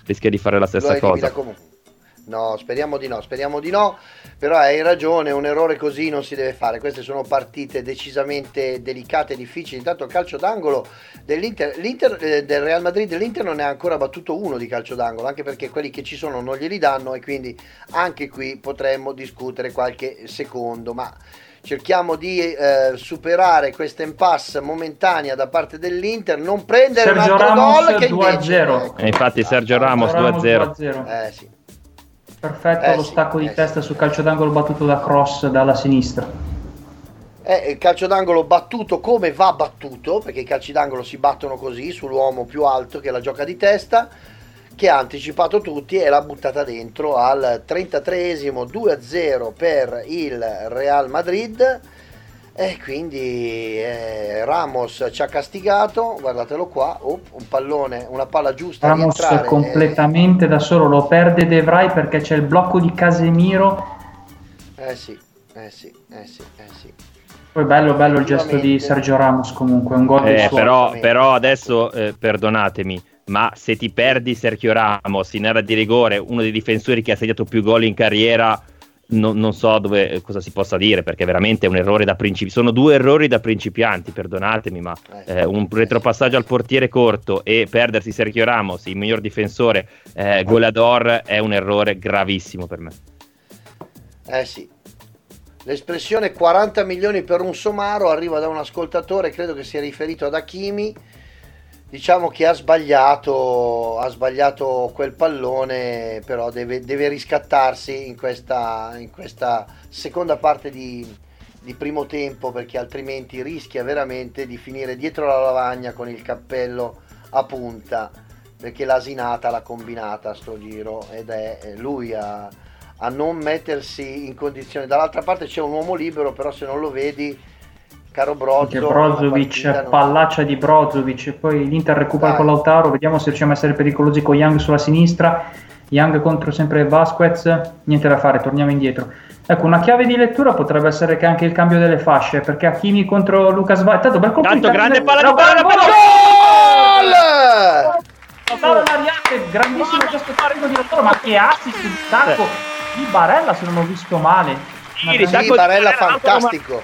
rischia di fare la stessa cosa. comunque. No, speriamo di no, speriamo di no, però hai ragione, un errore così non si deve fare, queste sono partite decisamente delicate e difficili, intanto il calcio d'angolo dell'Inter, l'Inter eh, del Real Madrid l'Inter non ne ha ancora battuto uno di calcio d'angolo, anche perché quelli che ci sono non glieli danno e quindi anche qui potremmo discutere qualche secondo, ma cerchiamo di eh, superare questa impasse momentanea da parte dell'Inter, non prendere un Sergio altro Ramos gol che 2 a invece- 0. ecco, E infatti Sergio Ramos 2-0. 2-0. eh sì. Perfetto Eh lo sì, stacco di eh testa sul calcio d'angolo battuto da cross dalla sinistra. È il calcio d'angolo battuto come va battuto, perché i calci d'angolo si battono così sull'uomo più alto che la gioca di testa, che ha anticipato tutti e l'ha buttata dentro al 33esimo 2-0 per il Real Madrid. E quindi eh, Ramos ci ha castigato, guardatelo qua, oh, un pallone, una palla giusta Ramos rientrare. completamente da solo, lo perde De Vrij perché c'è il blocco di Casemiro. Eh, eh sì, eh sì, eh sì, eh sì. Poi bello bello il gesto di. Sergio Ramos comunque, un gol Eh, suo. però, però adesso eh, perdonatemi, ma se ti perdi Sergio Ramos in area di rigore, uno dei difensori che ha segnato più gol in carriera, no- non so dove, cosa si possa dire, perché veramente è un errore da principianti. Sono due errori da principianti, perdonatemi, ma Eh, eh, un retropassaggio al portiere corto e perdersi Sergio Ramos, il miglior difensore, eh, goleador, è un errore gravissimo per me. Eh sì. L'espressione 40 milioni per un somaro arriva da un ascoltatore, credo che sia riferito ad Hakimi. Diciamo che ha sbagliato, ha sbagliato quel pallone, però deve, deve riscattarsi in questa, in questa seconda parte di, di primo tempo perché altrimenti rischia veramente di finire dietro la lavagna con il cappello a punta perché l'asinata l'ha combinata a sto giro ed è lui a, a non mettersi in condizione. Dall'altra parte c'è un uomo libero, però se non lo vedi, caro la Brozovic, partita non- pallaccia di Brozovic, e poi l'Inter recupera Dai. con Lautaro, vediamo se riusciamo a essere pericolosi con Young sulla sinistra, Young contro sempre Vasquez, niente da fare, torniamo indietro. Ecco, una chiave di lettura potrebbe essere che anche il cambio delle fasce, perché Hakimi contro Lucas Vazquez, tanto per colpo Tanto grande testa- palla di palla, bravo, Gol! Lautaro all'Ariate, grandissimo gesto tecnico di Lautaro, ma che assist di tacco di Barella se non ho visto male. Una Sì, grandissima tacco di Barella Barella, fantastico.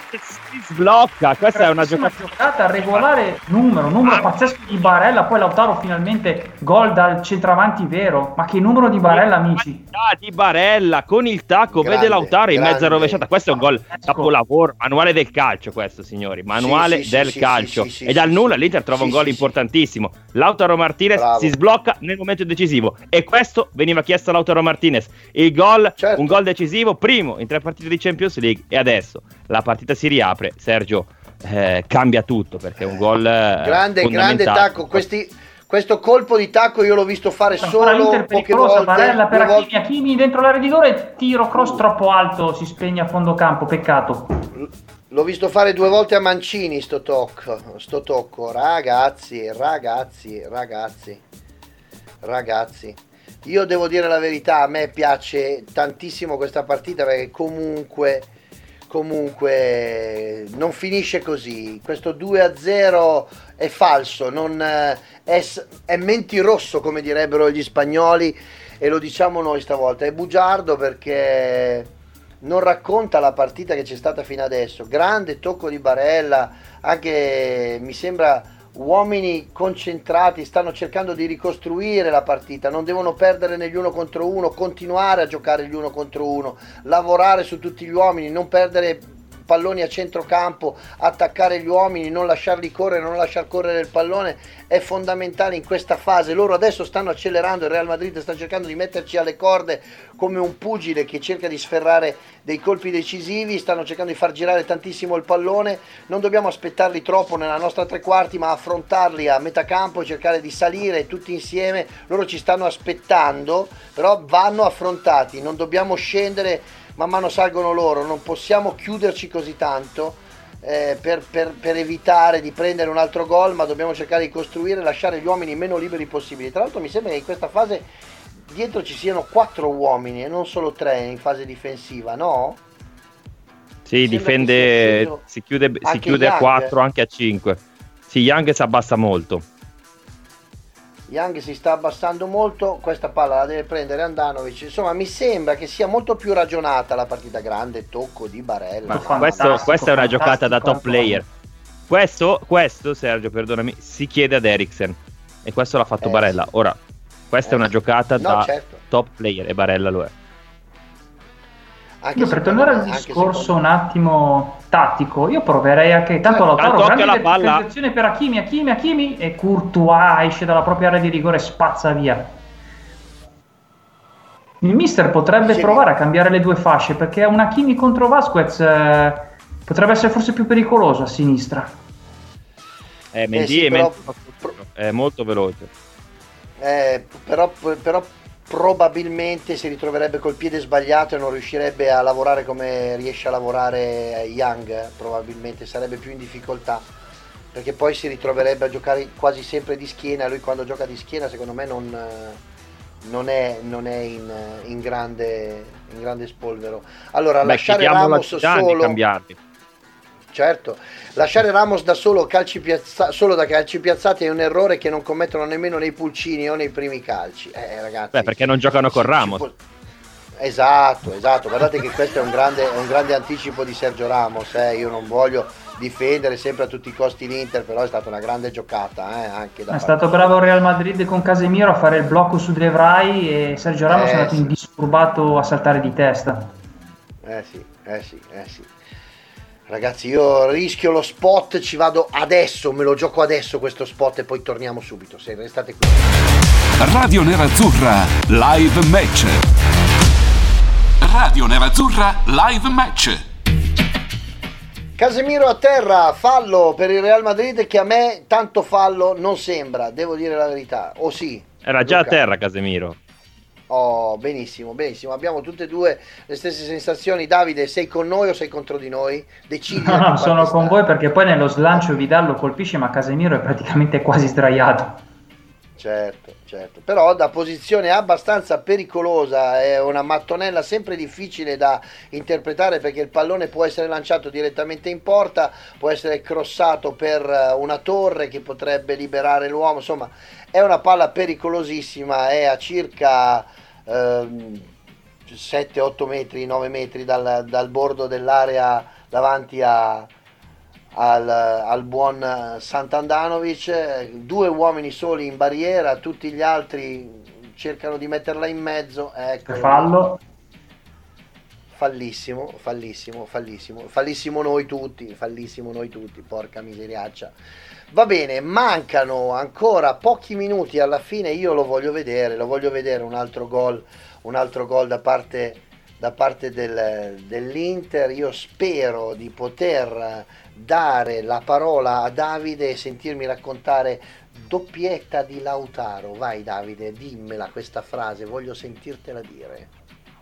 Si sblocca, questa è una giocata giocata regolare numero, numero pazzesco di Barella, poi Lautaro finalmente gol dal centravanti vero, ma che numero di Barella amici. Ah, di Barella con il tacco, Grande, vede Lautaro in mezza rovesciata. Questo è un gol capolavoro, manuale del calcio. Questo, signori, manuale Sì, sì, del sì, calcio. sì, sì, e dal nulla l'Inter trova un gol importantissimo. Lautaro Martinez Bravo. si sblocca nel momento decisivo. E questo veniva chiesto a Lautaro Martinez. Il gol, Certo. un gol decisivo, primo in tre partite di Champions League. E adesso la partita si riapre. Sergio eh, cambia tutto perché è un gol. eh, grande, grande tacco. Questi- questo colpo di tacco io l'ho visto fare Ancora solo l'Inter poche pericolosa, volte. Barella per volte- Hakimi dentro l'area di rigore, tiro cross troppo alto, si spegne a fondo campo, peccato. L'ho visto fare due volte a Mancini sto tocco, sto tocco. Ragazzi, ragazzi, ragazzi, ragazzi. Io devo dire la verità, a me piace tantissimo questa partita perché comunque, comunque non finisce così. Questo 2-0 è falso, non, eh, è, è mentiroso come direbbero gli spagnoli e lo diciamo noi stavolta. È bugiardo perché non racconta la partita che c'è stata fino adesso. Grande tocco di Barella, anche mi sembra uomini concentrati, stanno cercando di ricostruire la partita, non devono perdere negli uno contro uno, continuare a giocare gli uno contro uno, lavorare su tutti gli uomini, non perdere palloni a centrocampo, attaccare gli uomini, non lasciarli correre, non lasciar correre il pallone è fondamentale in questa fase. Loro adesso stanno accelerando, il Real Madrid sta cercando di metterci alle corde come un pugile che cerca di sferrare dei colpi decisivi, stanno cercando di far girare tantissimo il pallone, non dobbiamo aspettarli troppo nella nostra tre quarti, ma affrontarli a metà campo, cercare di salire tutti insieme. Loro ci stanno aspettando, però vanno affrontati, non dobbiamo scendere man mano salgono loro, non possiamo chiuderci così tanto eh, per, per, per, evitare di prendere un altro gol, ma dobbiamo cercare di costruire e lasciare gli uomini meno liberi possibili. Tra l'altro mi sembra che in questa fase dietro ci siano quattro uomini e non solo tre in fase difensiva, no? Sì, difende, si chiude, si chiude a 4, anche a 5. Sì, Young si abbassa molto. Young si sta abbassando molto, questa palla la deve prendere Andanovic. Insomma, mi sembra che sia molto più ragionata la partita grande, tocco di Barella. Ma questo, questa è una giocata da top player. Questo, questo, Sergio, perdonami, si chiede ad Eriksen. E questo l'ha fatto eh, Barella. Ora, questa eh, è una giocata no, da certo. top player e Barella lo è. Anche io per tornare al discorso un attimo tattico, io proverei anche tanto Lautaro grande defensione per Hakimi, Hakimi, Hakimi e Courtois esce dalla propria area di rigore e spazza via. Il mister potrebbe sì. provare a cambiare le due fasce perché un Hakimi contro Vasquez eh, potrebbe essere forse più pericoloso a sinistra. Eh, Mendy eh sì, è, però, è, molto veloce. Eh, però, però probabilmente si ritroverebbe col piede sbagliato e non riuscirebbe a lavorare come riesce a lavorare Young, probabilmente sarebbe più in difficoltà perché poi si ritroverebbe a giocare quasi sempre di schiena, lui quando gioca di schiena secondo me non, non è, non è in, in, grande, in, grande, spolvero. Allora Beh, lasciare Ramos solo... Cambiarli. Certo, lasciare Ramos da solo, calci piazza, solo da calci piazzati è un errore che non commettono nemmeno nei pulcini o nei primi calci. Eh, ragazzi, Beh, perché non giocano con Ramos. Esatto, esatto. Guardate che questo è un grande, è un grande anticipo di Sergio Ramos. Eh. Io non voglio difendere sempre a tutti i costi l'Inter, però è stata una grande giocata. Eh, anche da è stato bravo il Real Madrid con Casemiro a fare il blocco su De Vrij e Sergio Ramos eh, è andato sì. indisturbato a saltare di testa. Eh sì, eh sì, eh sì. Ragazzi, io rischio lo spot, ci vado adesso, me lo gioco adesso questo spot e poi torniamo subito. Se restate qui. Radio Nerazzurra Live Match. Radio Nerazzurra Live Match. Casemiro a terra, fallo per il Real Madrid che a me tanto fallo non sembra, devo dire la verità. O sì? Era già Luca. a terra Casemiro. Oh, benissimo, benissimo. Abbiamo tutte e due le stesse sensazioni. Davide, sei con noi o sei contro di noi? Decidi. No, no sono con voi perché poi nello slancio Vidal lo colpisce, ma Casemiro è praticamente quasi sdraiato. Certo, certo. Però da posizione abbastanza pericolosa, è una mattonella sempre difficile da interpretare perché il pallone può essere lanciato direttamente in porta, può essere crossato per una torre che potrebbe liberare l'uomo. Insomma, è una palla pericolosissima, è a circa eh, 7-8 metri, 9 metri dal, dal bordo dell'area davanti a, al, al, buon Sant'Andanovic, due uomini soli in barriera, tutti gli altri cercano di metterla in mezzo. Ecco. Fallo. Fallissimo, fallissimo, fallissimo, fallissimo noi tutti, fallissimo noi tutti, porca miseriaccia. Va bene, mancano ancora pochi minuti alla fine, io lo voglio vedere, lo voglio vedere un altro gol, un altro gol da parte, da parte del, dell'Inter. Io spero di poter dare la parola a Davide e sentirmi raccontare doppietta di Lautaro. Vai Davide, dimmela questa frase, voglio sentirtela dire.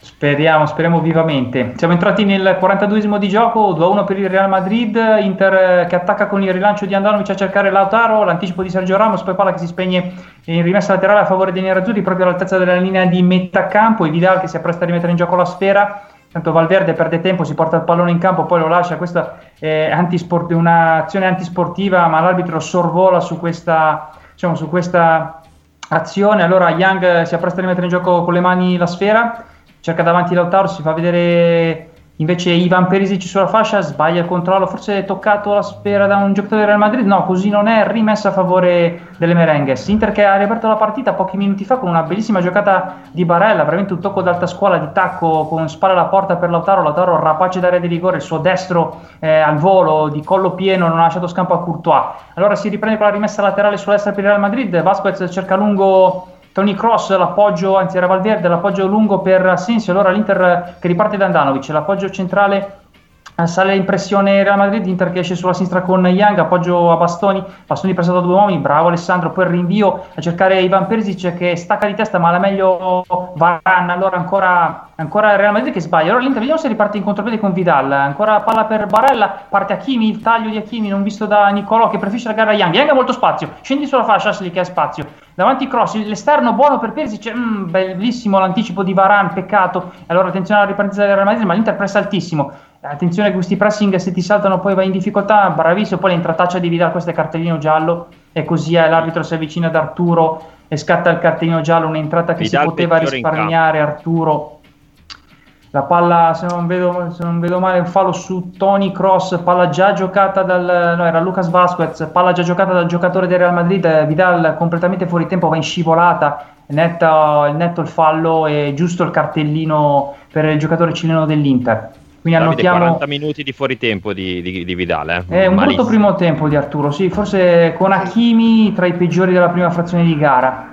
Speriamo, speriamo vivamente. Siamo entrati nel 42esimo di gioco, 2-1 per il Real Madrid, Inter eh, che attacca con il rilancio di Andanovic a cercare Lautaro, l'anticipo di Sergio Ramos, poi palla che si spegne in rimessa laterale a favore dei nerazzurri proprio all'altezza della linea di metà campo e Vidal che si appresta a rimettere in gioco la sfera. Tanto Valverde perde tempo, si porta il pallone in campo, poi lo lascia. Questa è antisport- un'azione antisportiva, ma l'arbitro sorvola su questa, diciamo, su questa azione. Allora Young si appresta a rimettere in gioco con le mani la sfera cerca davanti Lautaro, si fa vedere Invece Ivan Perisic sulla fascia sbaglia il controllo, forse è toccato la spera da un giocatore del Real Madrid, no, così non è rimessa a favore delle Merengues. Inter che ha riaperto la partita pochi minuti fa con una bellissima giocata di Barella, veramente un tocco d'alta scuola di tacco con spalla alla porta per Lautaro, Lautaro rapace d'area di rigore, il suo destro eh, al volo di collo pieno non ha lasciato scampo a Courtois. Allora si riprende con la rimessa laterale sulla destra per il Real Madrid, Vasquez cerca lungo Tony Cross, l'appoggio, anzi era Valverde, l'appoggio lungo per Asensio, allora l'Inter che riparte da Andanovic, l'appoggio centrale sale impressione Real Madrid, Inter che esce sulla sinistra con Young, appoggio a Bastoni, Bastoni preso da due uomini, bravo Alessandro, poi il rinvio a cercare Ivan Perisic che stacca di testa ma la meglio Varane, allora ancora, ancora Real Madrid che sbaglia, allora l'Inter vediamo se riparte in contropiede con Vidal, ancora palla per Barella, parte Hakimi, il taglio di Hakimi non visto da Nicolò che preferisce la gara a Young, Young ha molto spazio, scendi sulla fascia Ashley che ha spazio, davanti cross, l'esterno buono per Perisic, mm, bellissimo l'anticipo di Varane, peccato, allora attenzione alla ripartenza del Real Madrid ma l'Inter pressa altissimo, attenzione a questi pressing se ti saltano poi vai in difficoltà. Bravissimo poi l'intrataccia di Vidal questo è cartellino giallo. E così l'arbitro si avvicina ad Arturo e scatta il cartellino giallo un'entrata che Vidal si poteva risparmiare Arturo. La palla se non, vedo, se non vedo male un fallo su Tony Cross palla già giocata dal no era Lucas Vasquez palla già giocata dal giocatore del Real Madrid. Vidal completamente fuori tempo va in scivolata netto, netto il fallo e giusto il cartellino per il giocatore cileno dell'Inter quindi Davide, annotiamo 40 minuti di fuori tempo di, di, di Vidal. Eh. È un Malissimo. brutto primo tempo di Arturo, sì, forse con Hakimi tra i peggiori della prima frazione di gara.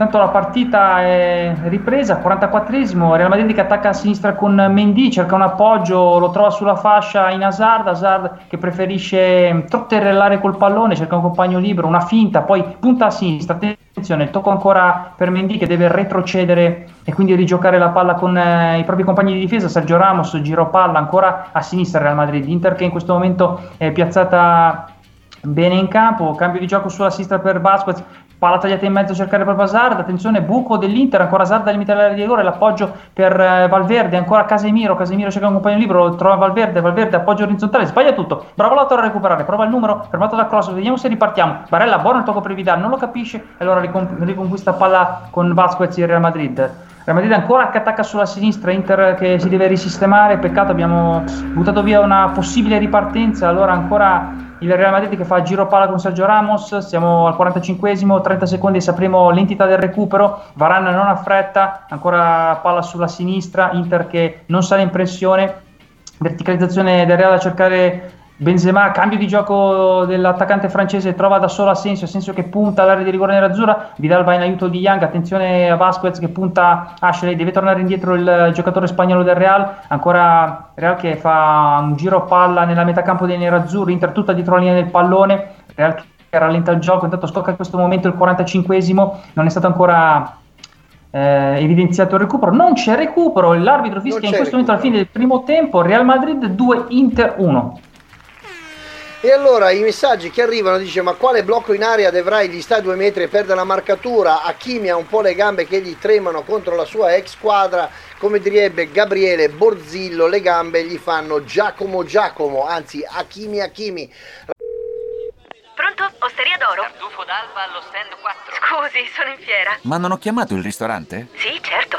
Tanto la partita è ripresa, 44esimo, Real Madrid che attacca a sinistra con Mendy, cerca un appoggio, lo trova sulla fascia in Hazard, Hazard che preferisce trotterellare col pallone, cerca un compagno libero, una finta, poi punta a sinistra, attenzione, tocco ancora per Mendy che deve retrocedere e quindi rigiocare la palla con eh, i propri compagni di difesa, Sergio Ramos, giro palla ancora a sinistra Real Madrid, Inter che in questo momento è piazzata bene in campo, cambio di gioco sulla sinistra per Vasquez, palla tagliata in mezzo a cercare proprio Hazard, attenzione buco dell'Inter, ancora Hazard da limitare l'area di rigore, l'appoggio per eh, Valverde, ancora Casemiro, Casemiro cerca un compagno libero, trova Valverde, Valverde appoggio orizzontale, sbaglia tutto, bravo Lautaro a recuperare, prova il numero, fermato da cross, vediamo se ripartiamo, Barella buono il tocco per Vidal, non lo capisce, e allora ricon- riconquista palla con Vasquez in Real Madrid. Real Madrid ancora che attacca sulla sinistra, Inter che si deve risistemare, peccato abbiamo buttato via una possibile ripartenza, allora ancora il Real Madrid che fa giro palla con Sergio Ramos, siamo al 45esimo, 30 secondi sapremo l'entità del recupero, Varane non ha fretta, ancora palla sulla sinistra, Inter che non sale in pressione, verticalizzazione del Real a cercare Benzema, cambio di gioco dell'attaccante francese, trova da solo Asensio, Asensio che punta all'area di rigore nerazzurra, Vidal va in aiuto di Young, attenzione a Vasquez che punta Ashley, deve tornare indietro il giocatore spagnolo del Real, ancora Real che fa un giro palla nella metacampo dei nerazzurri, Inter tutta dietro la linea del pallone, Real che rallenta il gioco, intanto scocca in questo momento il 45esimo, non è stato ancora eh, evidenziato il recupero, non c'è recupero, l'arbitro fischia in questo recupero. momento alla fine del primo tempo, Real Madrid 2, Inter 1. E allora i messaggi che arrivano dice ma quale blocco in aria Devrai gli sta a due metri e perde la marcatura, Hakimi ha un po' le gambe che gli tremano contro la sua ex squadra, come direbbe Gabriele Borzillo, le gambe gli fanno Giacomo Giacomo, anzi Hakimi Hakimi. Pronto? Osteria d'oro? Tartufo d'alba allo stand 4. Scusi, sono in fiera. Ma non ho chiamato il ristorante? Sì, certo.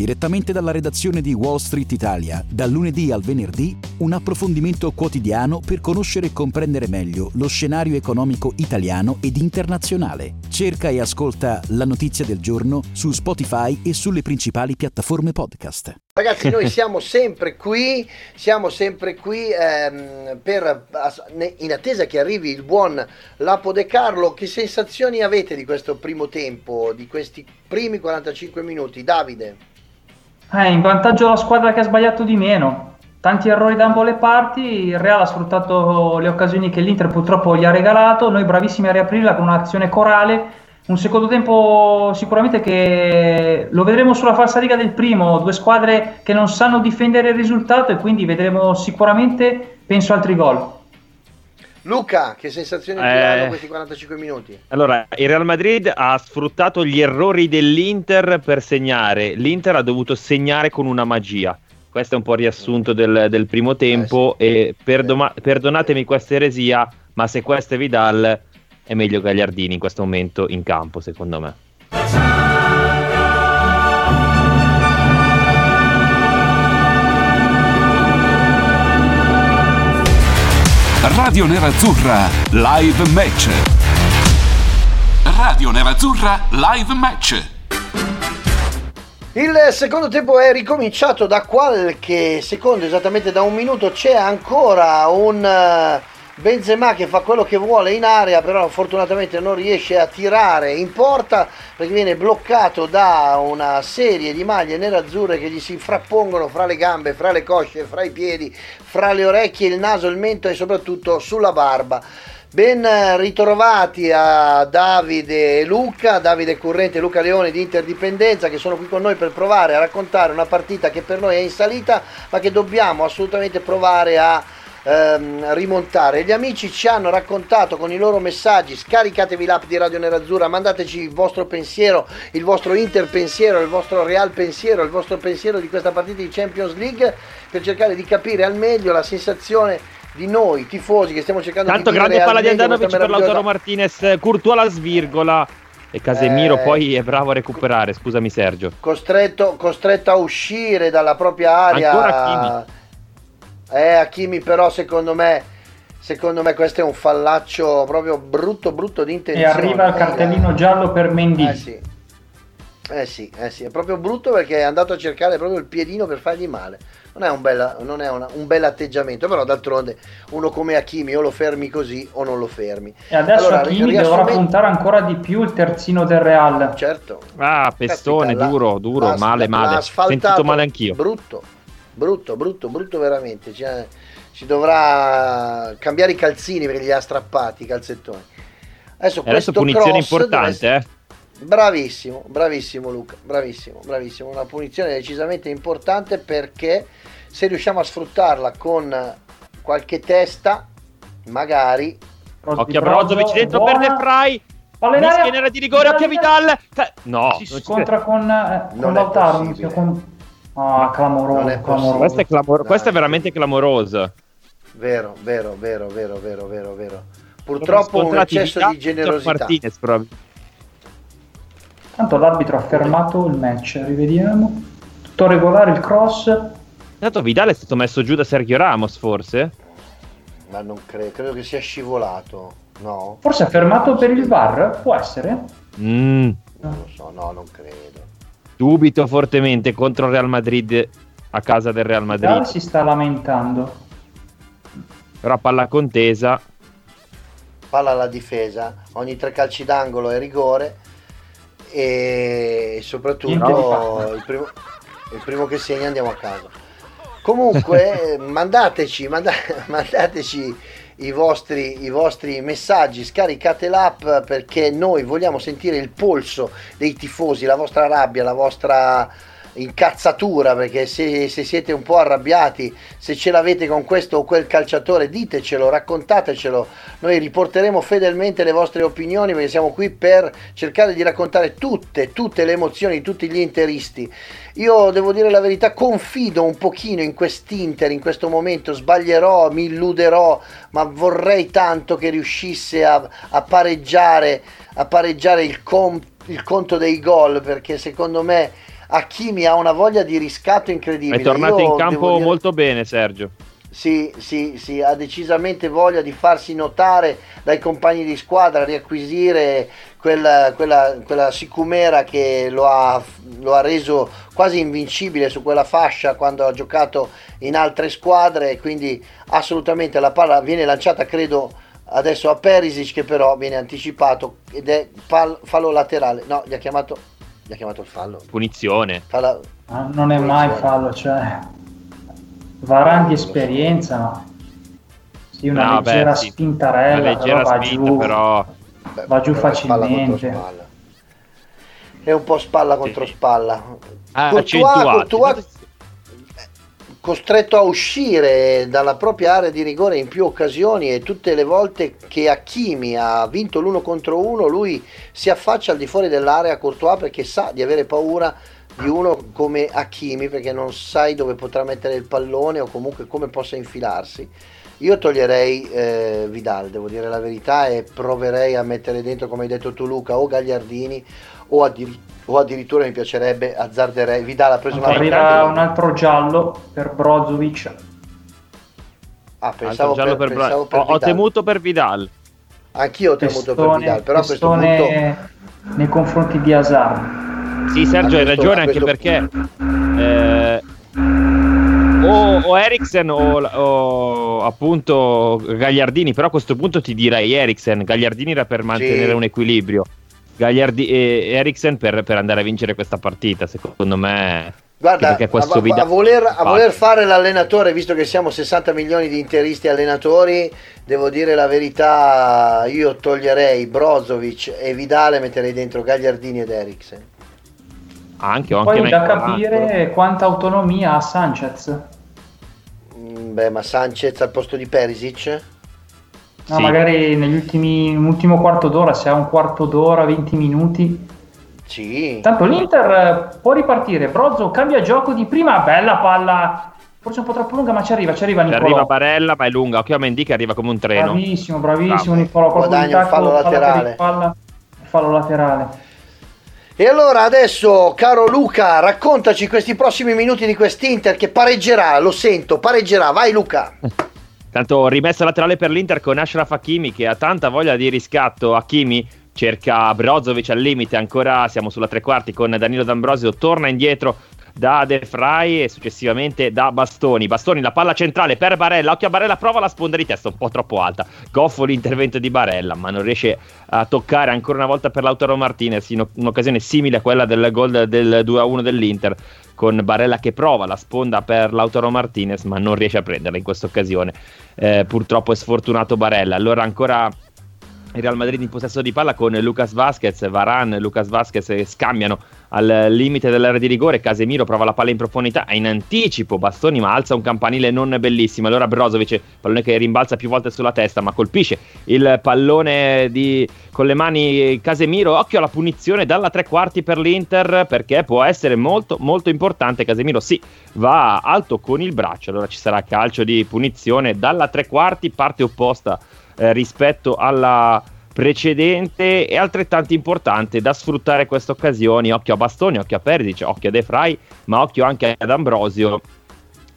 Direttamente dalla redazione di Wall Street Italia, dal lunedì al venerdì, un approfondimento quotidiano per conoscere e comprendere meglio lo scenario economico italiano ed internazionale. Cerca e ascolta la notizia del giorno su Spotify e sulle principali piattaforme podcast. Ragazzi, noi siamo sempre qui, siamo sempre qui ehm, per, in attesa che arrivi il buon Lapo De Carlo. Che sensazioni avete di questo primo tempo, di questi primi 45 minuti? Davide? Eh, in vantaggio la squadra che ha sbagliato di meno. Tanti errori da ambo le parti, il Real ha sfruttato le occasioni che l'Inter purtroppo gli ha regalato, noi bravissimi a riaprirla con un'azione corale, un secondo tempo sicuramente che lo vedremo sulla falsa riga del primo, due squadre che non sanno difendere il risultato e quindi vedremo sicuramente, penso, altri gol. Luca, che sensazioni ti Eh. danno questi 45 minuti? Allora, il Real Madrid ha sfruttato gli errori dell'Inter per segnare. L'Inter ha dovuto segnare con una magia. Questo è un po' il riassunto del, del primo tempo. E perdoma- perdonatemi questa eresia, ma se questo è Vidal, è meglio Gagliardini in questo momento in campo, secondo me. Radio Nerazzurra Live Match. Radio Nerazzurra Live Match. Il secondo tempo è ricominciato da qualche secondo, esattamente da un minuto. C'è ancora un eh, Benzema che fa quello che vuole in area, però fortunatamente non riesce a tirare in porta perché viene bloccato da una serie di maglie nerazzurre che gli si frappongono fra le gambe, fra le cosce, fra i piedi, fra le orecchie, il naso, il mento e soprattutto sulla barba. Ben ritrovati a Davide e Luca, Davide Currente e Luca Leone di Interdipendenza che sono qui con noi per provare a raccontare una partita che per noi è in salita ma che dobbiamo assolutamente provare a ehm, rimontare. Gli amici ci hanno raccontato con i loro messaggi, scaricatevi l'app di Radio Nerazzurra, mandateci il vostro pensiero, il vostro Inter pensiero, il vostro Real pensiero, il vostro pensiero di questa partita di Champions League per cercare di capire al meglio la sensazione di noi tifosi che stiamo cercando Tanto di grande vivere al palla di Andanovic per Lautaro Martinez, Courtois la svirgola e Casemiro Eh. poi è bravo a recuperare, scusami Sergio. costretto, costretto a uscire dalla propria area. Ancora Eh, Hakimi però secondo me, secondo me questo è un fallaccio proprio brutto brutto di E intenzione. arriva il cartellino giallo per Mendy. Eh sì. Eh sì, eh sì, è proprio brutto perché è andato a cercare proprio il piedino per fargli male. Non è un, bella- non è una- un bel atteggiamento, però d'altronde uno come Hakimi o lo fermi così o non lo fermi. E adesso Allora, Hakimi riassume- dovrà puntare ancora di più il terzino del Real. Certo. Ah, pestone, Caspita, duro, duro, male, male. asfaltato, Sentito male anch'io. Brutto, brutto, brutto, brutto veramente. Cioè, si dovrà cambiare i calzini perché li ha strappati i calzettoni. Adesso, adesso questo punizione cross importante, deve- eh. Bravissimo, bravissimo Luca, bravissimo, bravissimo. Una punizione decisamente importante perché se riusciamo a sfruttarla con qualche testa, magari... Occhio a Brozovic dentro per De Frey. Palla in Mischia area. nera di rigore, occhio a Vidal. No, Si ci scontra con, eh, con Lautaro. mica con- Ah, clamoroso, è clamoroso. Questa è, clamor- questa è veramente clamorosa. Vero, vero, vero, vero, vero, vero, vero. Purtroppo un eccesso di generosità. Martinez. Tanto l'arbitro ha fermato il match, rivediamo. Tutto regolare il cross. Intanto Vidal è stato messo giù da Sergio Ramos, forse? Ma non credo, credo che sia scivolato. No, Forse ha fermato per il VAR, può essere? Mm, non lo so, no, non credo. Dubito fortemente contro il Real Madrid a casa del Real Vidal Madrid. si sta lamentando. Però palla contesa. Palla alla difesa, ogni tre calci d'angolo è rigore e soprattutto il primo, il primo che segna andiamo a casa. Comunque, eh, mandateci, manda- mandateci i vostri, i vostri messaggi, scaricate l'app perché noi vogliamo sentire il polso dei tifosi, la vostra rabbia, la vostra incazzatura perché se, se siete un po' arrabbiati se ce l'avete con questo o quel calciatore ditecelo, raccontatecelo. Noi riporteremo fedelmente le vostre opinioni perché siamo qui per cercare di raccontare tutte, tutte le emozioni di tutti gli interisti. Io devo dire la verità, confido un pochino in quest'Inter in questo momento, sbaglierò, mi illuderò, ma vorrei tanto che riuscisse a, a pareggiare, a pareggiare il, com- il conto dei gol, perché secondo me Hakimi ha una voglia di riscatto incredibile. È tornato Io in campo dire- molto bene, Sergio. sì, sì, sì, ha decisamente voglia di farsi notare dai compagni di squadra, riacquisire quella, quella, quella sicumera che lo ha, lo ha reso quasi invincibile su quella fascia quando ha giocato in altre squadre. Quindi assolutamente la palla viene lanciata, credo, adesso a Perisic che però viene anticipato ed è pal- fallo laterale. No, gli ha chiamato, gli ha chiamato il fallo. Punizione. Falla- Ah, non è mai fallo, cioè. Varan di esperienza, ma. Sì, una No, beh, leggera sì. spintarella, Una leggera però va spinta, giù. però Beh, Va giù però facilmente. È un po' spalla contro spalla. ha Courtois- accentuato. Courtois- costretto a uscire dalla propria area di rigore in più occasioni e tutte le volte che Hakimi ha vinto l'uno contro uno lui si affaccia al di fuori dell'area Courtois perché sa di avere paura di uno come Hakimi perché non sai dove potrà mettere il pallone o comunque come possa infilarsi. Io toglierei eh, Vidal, devo dire la verità, e proverei a mettere dentro, come hai detto tu Luca, o Gagliardini o, addir- o addirittura mi piacerebbe azzarderei. Vidal ha preso una un altro giallo per Brozovic. Ah, pensavo giallo per, per Bra- pensavo per ho, ho temuto per Vidal. Anch'io ho temuto per Testone- Vidal, però a questo punto... nei confronti di Hazard. Sì, Sergio, hai ragione anche perché eh, o, o Eriksen o, o appunto Gagliardini, però a questo punto ti direi Eriksen, Gagliardini era per mantenere Sì. un equilibrio. Gagliardi- e Eriksen per, per andare a vincere questa partita, secondo me. Guarda, a, a- a voler, a voler fare l'allenatore, visto che siamo 60 milioni di interisti allenatori, devo dire la verità, io toglierei Brozovic e Vidale e metterei dentro Gagliardini ed Eriksen. Anche, o anche Poi da capire quanta autonomia ha Sanchez. Mm, Beh, ma Sanchez al posto di Perisic? No, Sì. magari negli ultimi un ultimo quarto d'ora, se ha un quarto d'ora, 20 minuti. Sì. Tanto l'Inter eh, può ripartire. Brozzo cambia gioco di prima, bella palla. Forse un po' troppo lunga, ma ci arriva, ci arriva Ci Nicolò. arriva Barella, ma è lunga. Occhio a Mendy che arriva come un treno. Bravissimo, bravissimo Bravo. Nicolò. Guadagna un tacco, fallo laterale. palla, fallo laterale. E allora adesso, caro Luca, raccontaci questi prossimi minuti di quest'Inter che pareggerà, lo sento, pareggerà. Vai Luca. Tanto rimessa laterale per l'Inter con Ashraf Hakimi che ha tanta voglia di riscatto. Hakimi cerca Brozovic al limite, ancora siamo sulla tre quarti con Danilo D'Ambrosio, torna indietro da De Frey e successivamente da Bastoni. Bastoni la palla centrale per Barella, occhio a Barella, prova la sponda di testa un po' troppo alta. Goffo l'intervento di Barella, ma non riesce a toccare ancora una volta per Lautaro Martinez in un'occasione simile a quella del gol del 2-1 dell'Inter con Barella che prova la sponda per Lautaro Martinez ma non riesce a prenderla in questa occasione. Eh, purtroppo è sfortunato Barella. Allora ancora il Real Madrid in possesso di palla con Lucas Vasquez, Varan, Lucas Vasquez scambiano al limite dell'area di rigore, Casemiro prova la palla in profondità, in anticipo Bastoni ma alza un campanile non bellissimo, allora Brozovic, pallone che rimbalza più volte sulla testa ma colpisce il pallone di, con le mani Casemiro, occhio alla punizione dalla tre quarti per l'Inter perché può essere molto molto importante, Casemiro sì, va alto con il braccio, allora ci sarà calcio di punizione dalla tre quarti, parte opposta eh, rispetto alla precedente e altrettanto importante da sfruttare queste occasioni. Occhio a Bastoni, occhio a Perdic, occhio a De Frey, ma occhio anche ad Ambrosio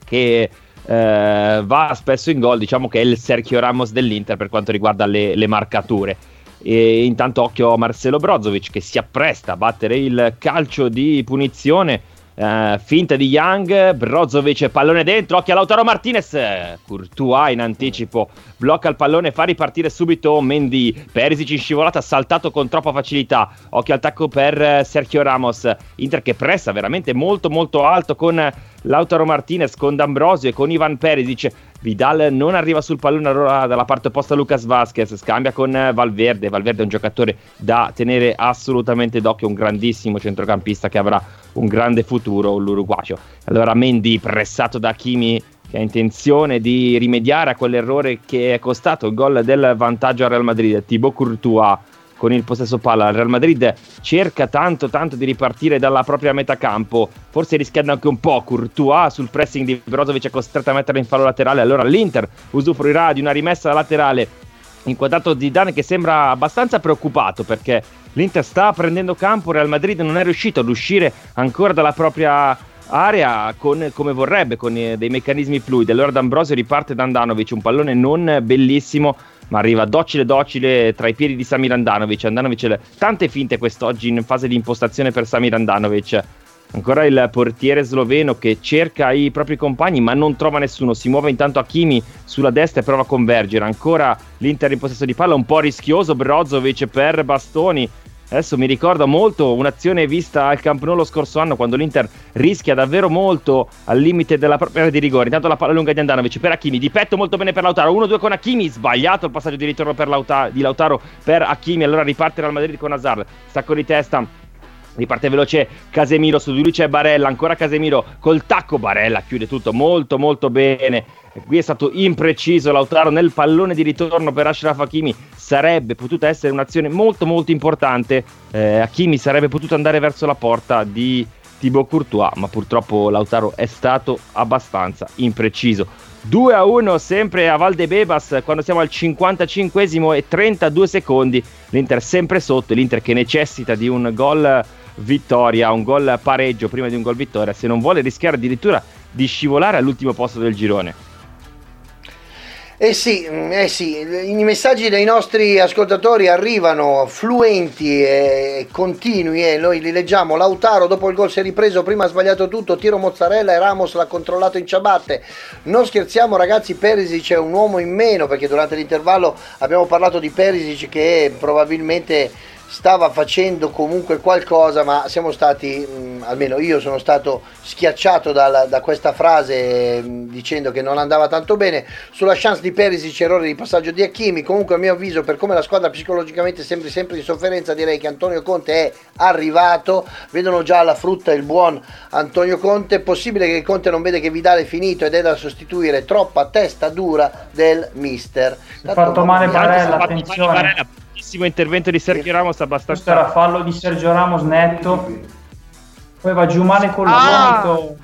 che eh, va spesso in gol. Diciamo che è il Sergio Ramos dell'Inter per quanto riguarda le, le marcature. E intanto occhio a Marcelo Brozovic che si appresta a battere il calcio di punizione. Eh, finta di Young, Brozovic pallone dentro, occhio a Lautaro Martinez, Courtois in anticipo blocca il pallone, fa ripartire subito Mendy, Perisic in scivolata, saltato con troppa facilità, occhio al tacco per eh, Sergio Ramos, Inter che pressa veramente molto molto alto con Lautaro Martinez, con D'Ambrosio e con Ivan Perisic, Vidal non arriva sul pallone allora dalla parte opposta Lucas Vasquez, scambia con Valverde, Valverde è un giocatore da tenere assolutamente d'occhio, un grandissimo centrocampista che avrà un grande futuro, l'uruguayo. Allora Mendy pressato da Kimi che ha intenzione di rimediare a quell'errore che è costato il gol del vantaggio al Real Madrid, Thibaut Courtois con il possesso palla. Il Real Madrid cerca tanto tanto di ripartire dalla propria metà campo, forse rischiando anche un po'. Courtois sul pressing di Brozovic è costretto a mettere in fallo laterale, allora l'Inter usufruirà di una rimessa laterale inquadrato Zidane che sembra abbastanza preoccupato perché l'Inter sta prendendo campo, Real Madrid non è riuscito ad uscire ancora dalla propria area con, come vorrebbe, con eh, dei meccanismi fluidi. Allora D'Ambrosio riparte da Andanovic, un pallone non bellissimo, ma arriva docile docile tra i piedi di Samir Andanovic. Andanovic tante finte quest'oggi in fase di impostazione per Samir Andanovic. Ancora il portiere sloveno che cerca i propri compagni ma non trova nessuno. Si muove intanto Hakimi sulla destra e prova a convergere. Ancora l'Inter in possesso di palla, un po' rischioso. Brozovic per Bastoni. Adesso mi ricorda molto un'azione vista al Camp Nou lo scorso anno quando l'Inter rischia davvero molto al limite della propria area di rigore. Intanto la palla lunga di Andanovic per Hakimi, di petto molto bene per Lautaro. 1-2 con Hakimi, sbagliato il passaggio di ritorno Lauta- di Lautaro per Hakimi. Allora riparte Real Madrid con Hazard. Stacco di testa Riparte veloce Casemiro, su di lui c'è Barella, ancora Casemiro col tacco, Barella chiude tutto molto molto bene. Qui è stato impreciso Lautaro nel pallone di ritorno per Ashraf Hakimi, sarebbe potuta essere un'azione molto molto importante, eh, Hakimi sarebbe potuto andare verso la porta di Thibaut Courtois, ma purtroppo Lautaro è stato abbastanza impreciso. 2 a 1 sempre a Valdebebas quando siamo al 55 e 32 secondi. L'Inter sempre sotto, l'Inter che necessita di un gol vittoria, un gol pareggio prima di un gol vittoria, se non vuole rischiare addirittura di scivolare all'ultimo posto del girone. Eh sì, eh sì, i messaggi dei nostri ascoltatori arrivano fluenti e continui e noi li leggiamo. Lautaro dopo il gol si è ripreso, prima ha sbagliato tutto, tiro mozzarella e Ramos l'ha controllato in ciabatte. Non scherziamo ragazzi, Perisic è un uomo in meno perché durante l'intervallo abbiamo parlato di Perisic che probabilmente stava facendo comunque qualcosa, ma siamo stati, mh, almeno io sono stato schiacciato da, da questa frase mh, dicendo che non andava tanto bene. Sulla chance di Perisic, errore di passaggio di Hakimi, comunque a mio avviso per come la squadra psicologicamente sembri sempre in sofferenza, direi che Antonio Conte è arrivato, vedono già la frutta il buon Antonio Conte, possibile che Conte non vede che Vidale è finito ed è da sostituire troppa testa dura del mister. È fatto male Barella, attenzione. Barella bellissimo intervento di Sergio Ramos abbastanza questo era fallo di Sergio Ramos netto. Poi va giù male con ah! gomito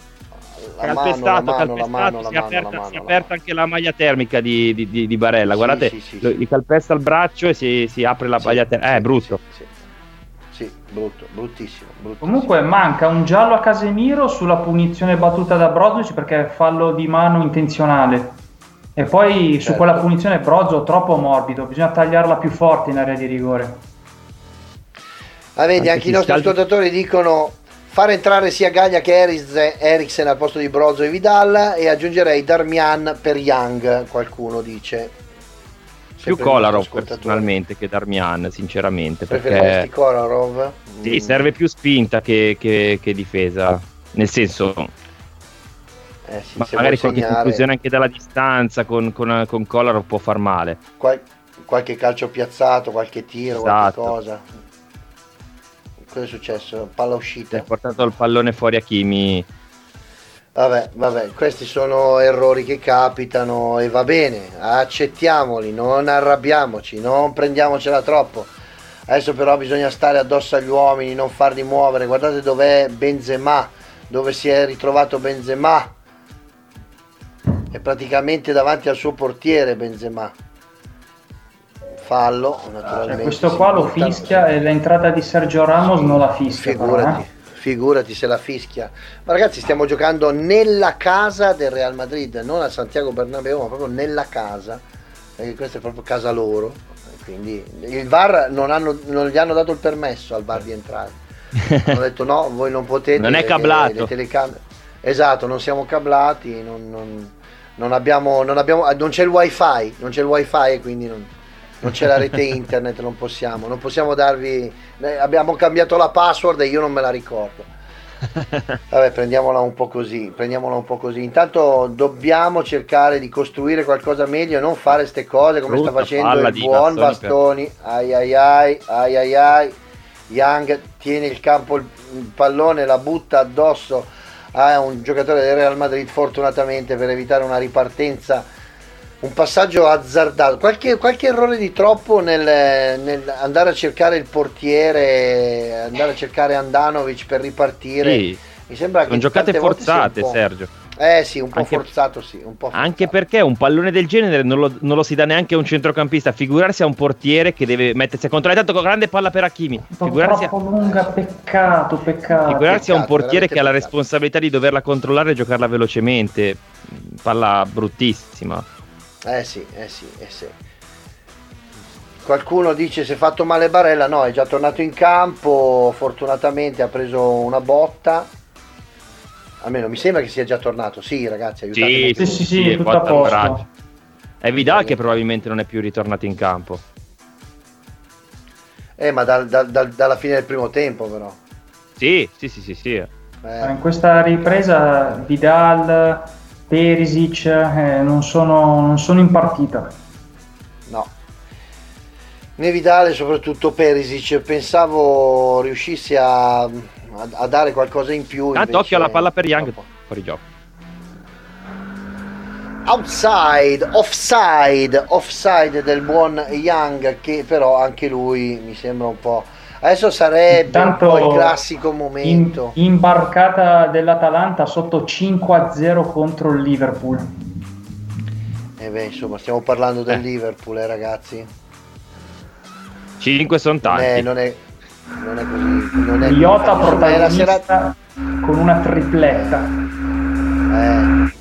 calpestato, calpestato si, è aperta, si è aperta anche la maglia termica di, di, di, di Barella guardate sì, sì, sì, gli calpesta il braccio e si, si apre la maglia termica eh, è brutto. sì, brutto, bruttissimo, bruttissimo, Comunque manca un giallo a Casemiro sulla punizione battuta da Brozovic perché è fallo di mano intenzionale. E poi certo. su quella punizione Brozzo troppo morbido, bisogna tagliarla più forte in area di rigore. Ah, vedi, anche, anche i nostri scaldi... ascoltatori dicono fare entrare sia Gaglia che Eriksen al posto di Brozzo e Vidal e aggiungerei Darmian per Young, qualcuno dice. Più Kolarov personalmente che Darmian, sinceramente. Perché Kolarov? Sì, mm. serve più spinta che, che, che difesa. Nel senso, eh sì, Ma magari qualche segnare... conclusione anche dalla distanza con, con, con Collar può far male. Qual- qualche calcio piazzato, qualche tiro, esatto. qualche cosa. Cosa è successo? Palla uscita. Ha portato il pallone fuori a Kimi. Vabbè, vabbè, questi sono errori che capitano e va bene, accettiamoli, non arrabbiamoci, non prendiamocela troppo. Adesso però bisogna stare addosso agli uomini, non farli muovere. Guardate dov'è Benzema, dove si è ritrovato Benzema è praticamente davanti al suo portiere Benzema. Fallo naturalmente cioè, questo qua lo fischia e l'entrata di Sergio Ramos non la fischia figurati, però, eh? figurati se la fischia. Ma ragazzi stiamo giocando nella casa del Real Madrid non a Santiago Bernabeu ma proprio nella casa. Perché questa è proprio casa loro. Quindi il VAR non, hanno, non gli hanno dato il permesso al VAR di entrare. Hanno detto no voi non potete non è cablato. le, le telecamere esatto non siamo cablati non, non non, abbiamo, non, abbiamo, ah, non c'è il wifi, non c'è il wifi e quindi non, non c'è la rete internet, non possiamo, non possiamo darvi, abbiamo cambiato la password e io non me la ricordo. Vabbè, prendiamola un po' così, prendiamola un po' così. Intanto dobbiamo cercare di costruire qualcosa meglio e non fare queste cose come Brutta sta facendo il buon Bastoni. Per... Ai ai ai, ai ai ai. Young tiene il campo, il pallone, la butta addosso a un giocatore del Real Madrid fortunatamente per evitare una ripartenza un passaggio azzardato. Qualche, qualche errore di troppo nel, nel, andare a cercare il portiere andare a cercare Andanovic per ripartire. Sì. mi sembra che sono giocate forzate Sergio eh sì, un po' anche, forzato sì, un po forzato. Anche perché un pallone del genere non lo, non lo, si dà neanche a un centrocampista, figurarsi a un portiere che deve mettersi a controllare, tanto con grande palla per Hakimi. Figurarsi a... lunga, peccato, peccato. Figurarsi peccato, a un portiere che ha la responsabilità di doverla controllare e giocarla velocemente, palla bruttissima. Eh sì, eh sì, eh sì. Qualcuno dice si è fatto male Barella, no, è già tornato in campo, fortunatamente ha preso una botta almeno mi sembra che sia già tornato. Sì, ragazzi, aiutatemi. Sì, sì, sì, sì, tutto a posto. È Vidal che probabilmente non è più ritornato in campo. Eh, ma dal, dal, dal, dalla fine del primo tempo, però. Sì, sì, sì, sì. sì. Eh. In questa ripresa Vidal, Perisic eh, non, sono, non sono in partita. No. né Vidale soprattutto Perisic pensavo riuscissi a, a, a dare qualcosa in più Tanto invece- occhio alla palla per Young, fuori gioco. outside offside offside del buon Young che però anche lui mi sembra un po' adesso sarebbe Intanto un po' il classico momento In- imbarcata dell'Atalanta sotto 5-0 contro il Liverpool. e beh insomma stiamo parlando del Eh. Liverpool eh, ragazzi 5 sono non è, tanti. non è, non è così non è Iota insomma, è la serata protagonista con una tripletta. Eh,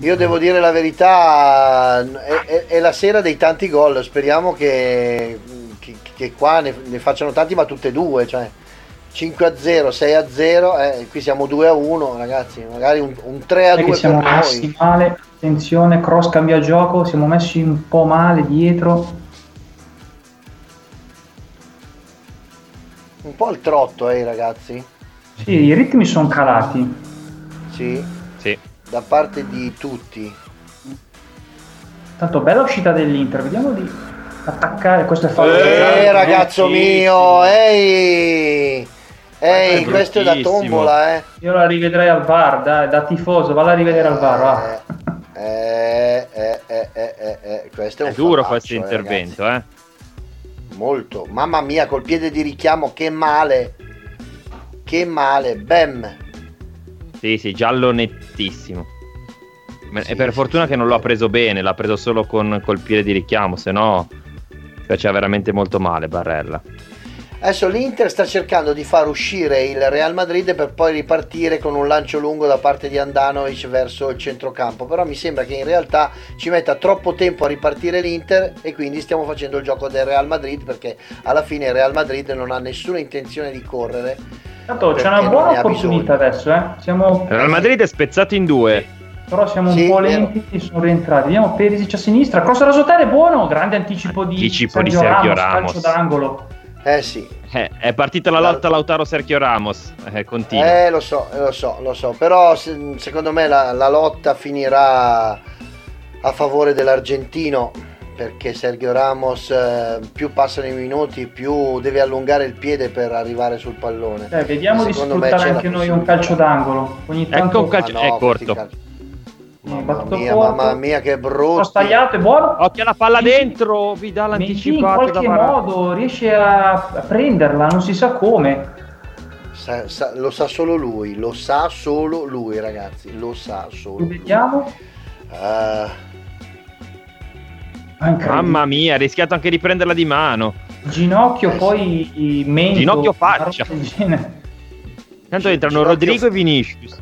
io devo dire la verità, è, è- è la sera dei tanti gol, speriamo che, che- che qua ne, ne facciano tanti, ma tutte e due, cioè 5 a 0, 6 a 0, eh, qui siamo 2 a 1, ragazzi, magari un, un 3 a Non è 2 che siamo per noi. messi male, attenzione, cross cambia gioco, siamo messi un po' male dietro. Un po' il trotto, eh, ragazzi, Sì, i ritmi sono calati. sì, Sì. da parte di tutti. Tanto bella uscita dell'Inter, vediamo di attaccare questo è fallo. Eh, grave, ragazzo mio, ehi, ehi, è questo è da tombola, eh. Io la rivedrei al VAR, dai, da tifoso, valla a rivedere al VAR, va. Eh, eh, eh, eh, eh, eh, questo è È un duro questo intervento, eh. Molto. Mamma mia, col piede di richiamo, che male. Che male. Bam. Sì, sì, giallo nettissimo. Sì, e per sì, fortuna sì. che non l'ha preso bene, l'ha preso solo con, col piede di richiamo, se no faceva veramente molto male Barella. Adesso l'Inter sta cercando di far uscire il Real Madrid per poi ripartire con un lancio lungo da parte di Andanovic verso il centrocampo. Però mi sembra che in realtà ci metta troppo tempo a ripartire l'Inter e quindi stiamo facendo il gioco del Real Madrid perché alla fine il Real Madrid non ha nessuna intenzione di correre. Tanto c'è una buona opportunità adesso, eh. Siamo, Il Real Madrid è spezzato in due. però siamo un Sì, po' vero. lenti, sono rientrati. Vediamo Perisic a sinistra, cross rasotare buono, grande anticipo di Anticipo di Sergio Sergio Ramos, Ramos. calcio d'angolo. Eh sì, Eh, è partita la lotta Lautaro Sergio Ramos. Eh, continua. Eh, lo so, lo so, lo so, però se- secondo me la, la lotta finirà a favore dell'argentino perché Sergio Ramos eh, più passano i minuti più deve allungare il piede per arrivare sul pallone. Eh, vediamo di sfruttare anche noi un calcio d'angolo. Ogni tanto Ecco un calcio- Ma è questi corto. Mamma mia, mamma mia che brutto. tagliato, è buono. Occhio alla palla dentro, Vidal Mendy in anticipato da qualche modo riesce a, prenderla, non si sa come. Sa- sa- lo sa solo lui, lo sa solo lui ragazzi, lo sa solo lui. Vediamo. Incredibile. Mamma mia, ha rischiato anche di prenderla di mano. Ginocchio, Eh, sì. poi i mento. Ginocchio faccia. Tanto entrano Ginocchio- Rodrigo e Vinicius.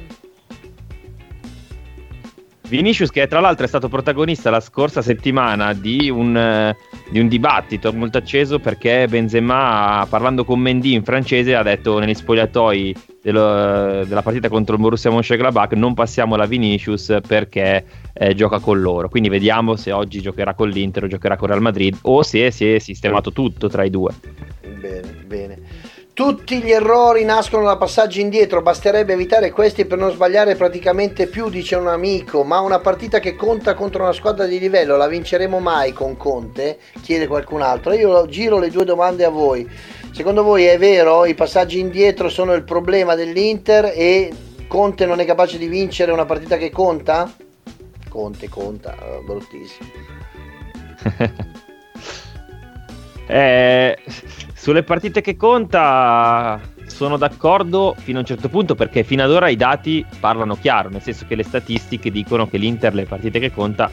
Vinicius che tra l'altro è stato protagonista la scorsa settimana di un, eh, di un dibattito molto acceso perché Benzema parlando con Mendy in francese ha detto negli spogliatoi dello- della partita contro il Borussia Mönchengladbach non passiamo la Vinicius perché eh, gioca con loro quindi vediamo se oggi giocherà con l'Inter o giocherà con Real Madrid o se si è sistemato tutto tra i due Bene, bene. Tutti gli errori nascono da passaggi indietro, basterebbe evitare questi per non sbagliare praticamente più, dice un amico, ma una partita che conta contro una squadra di livello la vinceremo mai con Conte? Chiede qualcun altro. Io giro le due domande a voi. Secondo voi è vero? I passaggi indietro sono il problema dell'Inter e Conte non è capace di vincere una partita che conta? Conte conta, eh, bruttissimo. Eh, sulle partite che conta sono d'accordo fino a un certo punto perché fino ad ora i dati parlano chiaro, nel senso che le statistiche dicono che l'Inter le partite che conta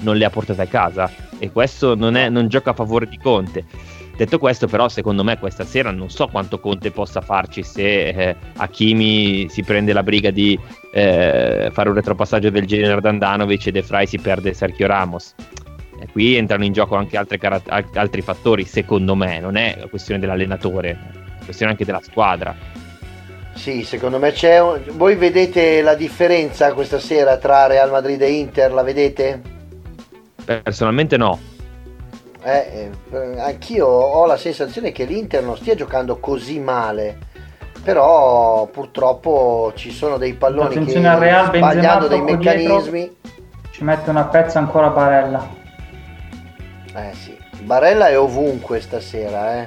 non le ha portate a casa e questo non, è- non gioca a favore di Conte. Detto questo, però, secondo me questa sera non so quanto Conte possa farci se eh, Hakimi si prende la briga di eh, fare un retropassaggio del genere ad Andanovic e De Frey si perde Sergio Ramos. E qui entrano in gioco anche al- altri fattori, secondo me, non è questione dell'allenatore, è questione anche della squadra. Sì, secondo me c'è. un- Voi vedete la differenza questa sera tra Real Madrid e Inter? La vedete? Personalmente no. Eh, eh, anch'io ho la sensazione che l'Inter non stia giocando così male. Però purtroppo ci sono dei palloni che Attenzione al Real, Benzema sbagliando dei troppo dietro. meccanismi. Ci mette una pezza ancora Barella. Eh sì, Barella è ovunque stasera, eh.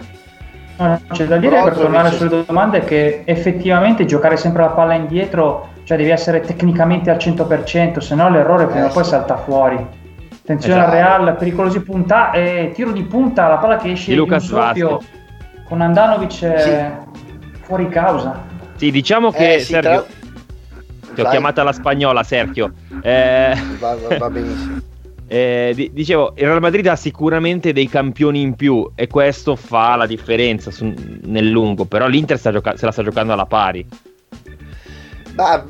No, c'è da dire per Brozovic- tornare sulle domande che effettivamente giocare sempre la palla indietro, cioè devi essere tecnicamente al 100%, se no l'errore prima o Eh, poi sì. salta fuori. Attenzione Esatto. al Real, pericolosi punta e tiro di punta, la palla che esce Di Lucas soffio con Andanovic eh, fuori causa. Sì, diciamo che Eh, sì, Sergio, tra- ti ho Vai. chiamata alla spagnola, Sergio. Eh, Va, va- va benissimo. eh, di- dicevo, il Real Madrid ha sicuramente dei campioni in più e questo fa la differenza su- nel lungo, però l'Inter gioca- se la sta giocando alla pari. Ma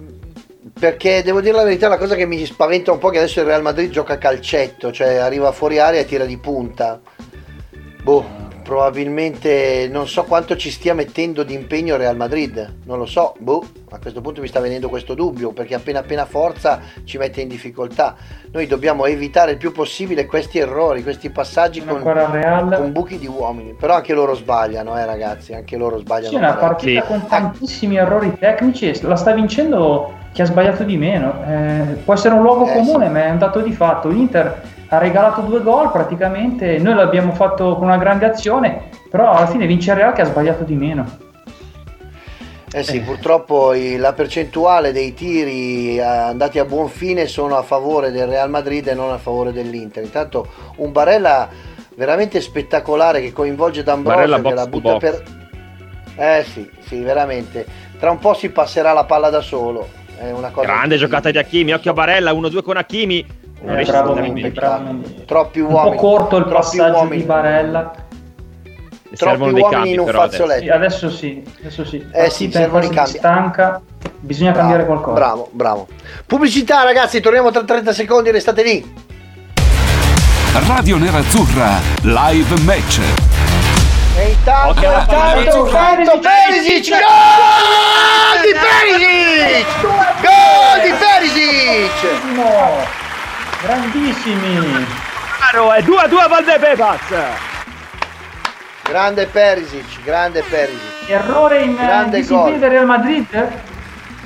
perché devo dire la verità, la cosa che mi spaventa un po' è che adesso il Real Madrid gioca a calcetto, cioè arriva fuori area e tira di punta. Boh, probabilmente non so quanto ci stia mettendo di impegno Real Madrid, non lo so, boh, a questo punto mi sta venendo questo dubbio, perché appena appena forza ci mette in difficoltà. Noi dobbiamo evitare il più possibile questi errori, questi passaggi con, con buchi di uomini, però anche loro sbagliano, eh ragazzi, anche loro sbagliano. Sì, è una partita Sì. con tantissimi errori tecnici e la sta vincendo chi ha sbagliato di meno. Eh, può essere un luogo Eh, comune, sì. ma è un dato di fatto. L'Inter ha regalato due gol praticamente, noi l'abbiamo fatto con una grande azione, però alla fine vince il Real che ha sbagliato di meno. Eh sì, purtroppo i- la percentuale dei tiri eh, andati a buon fine sono a favore del Real Madrid e non a favore dell'Inter. Intanto un Barella veramente spettacolare che coinvolge D'Ambrosio che la butta per... Eh sì, sì, veramente. Tra un po' si passerà la palla da solo. È una cosa Grande giocata di Hakimi, occhio a Barella, 1-2 con Hakimi. Non Eh, bravo Mendy, bravo Mendy. Troppi Un uomini. po' corto il passaggio uomini. di Barella. Troppi dei uomini cambi in un però adesso. fazzoletto. Sì, adesso sì, adesso sì. Eh sì, servono i cambi. stanca, bisogna Bravo, cambiare qualcosa. Bravo, bravo. Pubblicità ragazzi, torniamo tra 30 secondi, restate lì. Radio Nerazzurra Live Match. E intanto, Ok, la palla intanto, di intanto. Perisic, gol di Perisic! Grandissimi! È 2-2 Valdebebas. Grande Perisic, grande Perisic. Errore in Grande in disciplina gol. del Real Madrid.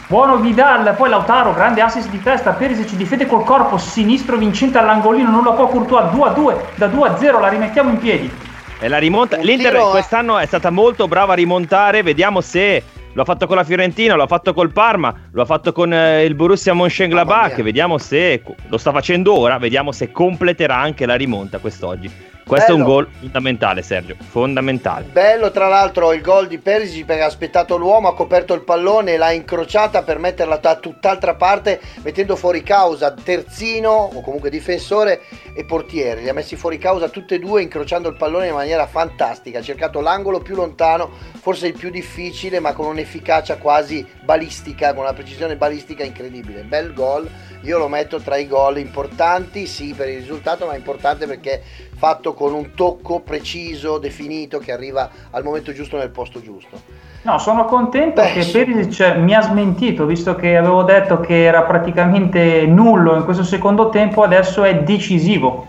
Buono Vidal, poi Lautaro, grande assist di testa, Perisic difende col corpo sinistro vincente all'angolino, non la può Courtois 2 a 2, da 2 a 0 la rimettiamo in piedi. E la rimonta. Un L'Inter tiro, eh. quest'anno è stata molto brava a rimontare. Vediamo se lo ha fatto con la Fiorentina, lo ha fatto col Parma, lo ha fatto con eh, il Borussia Mönchengladbach. Vediamo se lo sta facendo ora. Vediamo se completerà anche la rimonta quest'oggi. Questo è un Bello. gol fondamentale, Sergio. Fondamentale. Bello tra l'altro il gol di Perisic perché ha aspettato l'uomo, ha coperto il pallone e l'ha incrociata per metterla da tutt'altra parte mettendo fuori causa terzino o comunque difensore e portiere. Li ha messi fuori causa tutte e due incrociando il pallone in maniera fantastica. Ha cercato l'angolo più lontano, forse il più difficile ma con un'efficacia quasi balistica, con una precisione balistica incredibile. Bel gol, io lo metto tra i gol importanti, sì per il risultato ma importante perché fatto con un tocco preciso, definito, che arriva al momento giusto nel posto giusto. No, sono contento Beh, che. Perisic mi ha smentito, visto che avevo detto che era praticamente nullo in questo secondo tempo, adesso è decisivo.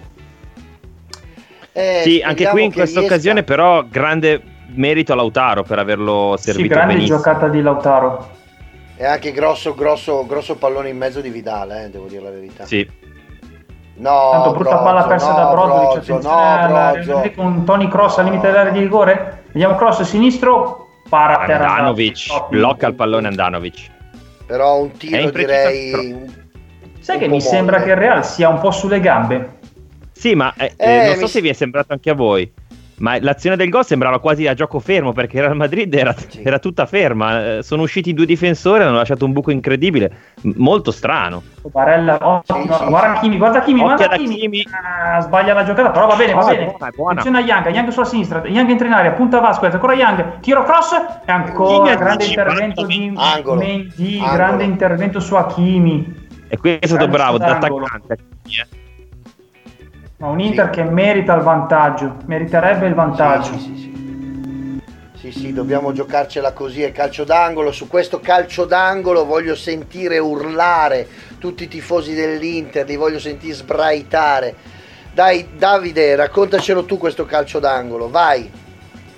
Eh, sì, anche qui in questa occasione, però, grande merito a Lautaro per averlo servito sì, grande benissimo. giocata di Lautaro. E anche grosso, grosso, grosso pallone in mezzo di Vidal, eh, devo dire la verità. Sì. No, Tanto brutta Brozo, palla persa no, da Brozovic, Brozo, attenzione no. Madrid con Tony Cross al limite dell'area di rigore. Vediamo cross sinistro, para. Andanovic, blocca il pallone Andanovic. Però un tiro direi... un- Sai un che mi sembra che il Real sia un po' sulle gambe? Sì, ma eh, Eh, eh, non so mi- se vi è sembrato anche a voi. Ma l'azione del gol sembrava quasi a gioco fermo perché il Real Madrid era, era tutta ferma. Eh, Sono usciti due difensori, hanno lasciato un buco incredibile. M- molto strano. Barella. Sì, sì, guarda. Kimi, guarda Kimi, Occhio guarda Kimi. Hakimi. Ah, sbaglia la giocata, però va bene, va Oh, bene. buona, è buona. Attenzione a Young, Young sulla sinistra, Young entra in aria, punta Vasquez, ancora Young, tiro cross e ancora Young grande intervento di Angolo. Mendy, Angolo. grande intervento su Hakimi. E qui è stato Grande bravo d'angolo. d'attaccante. Ma un Inter che merita il vantaggio, meriterebbe il vantaggio. Sì, sì, sì. Sì, sì, dobbiamo giocarcela così, è calcio d'angolo. Su questo calcio d'angolo voglio sentire urlare tutti i tifosi dell'Inter, li voglio sentire sbraitare. Dai, Davide, raccontacelo tu questo calcio d'angolo, vai.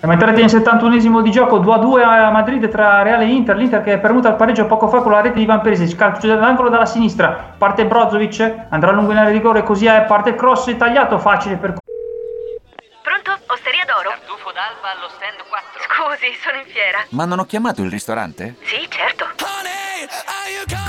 Siamo entrati nel 71esimo di gioco 2-2 a Madrid tra Reale e Inter. L'Inter che è permuta al pareggio poco fa con la rete di Van Perisic. Calcio dall'angolo dalla sinistra. Parte Brozovic, andrà lungo in area di rigore, così è. Parte il cross tagliato, facile per Osteria d'oro? Tartufo d'alba allo stand 4. Scusi, sono in fiera. Ma non ho chiamato il ristorante? Sì, certo.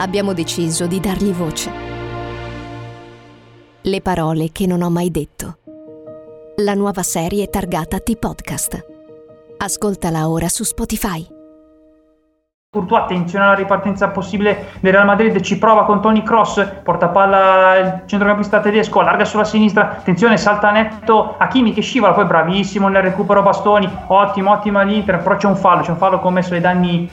abbiamo deciso di dargli voce. Le parole che non ho mai detto. La nuova serie targata T-Podcast. Ascoltala ora su Spotify. Courtois attenzione alla ripartenza possibile del Real Madrid ci prova con Tony Cross porta palla il centrocampista tedesco allarga sulla sinistra attenzione salta netto Hakimi che scivola poi bravissimo nel recupero bastoni ottimo ottimo l'Inter però c'è un fallo c'è un fallo commesso ai danni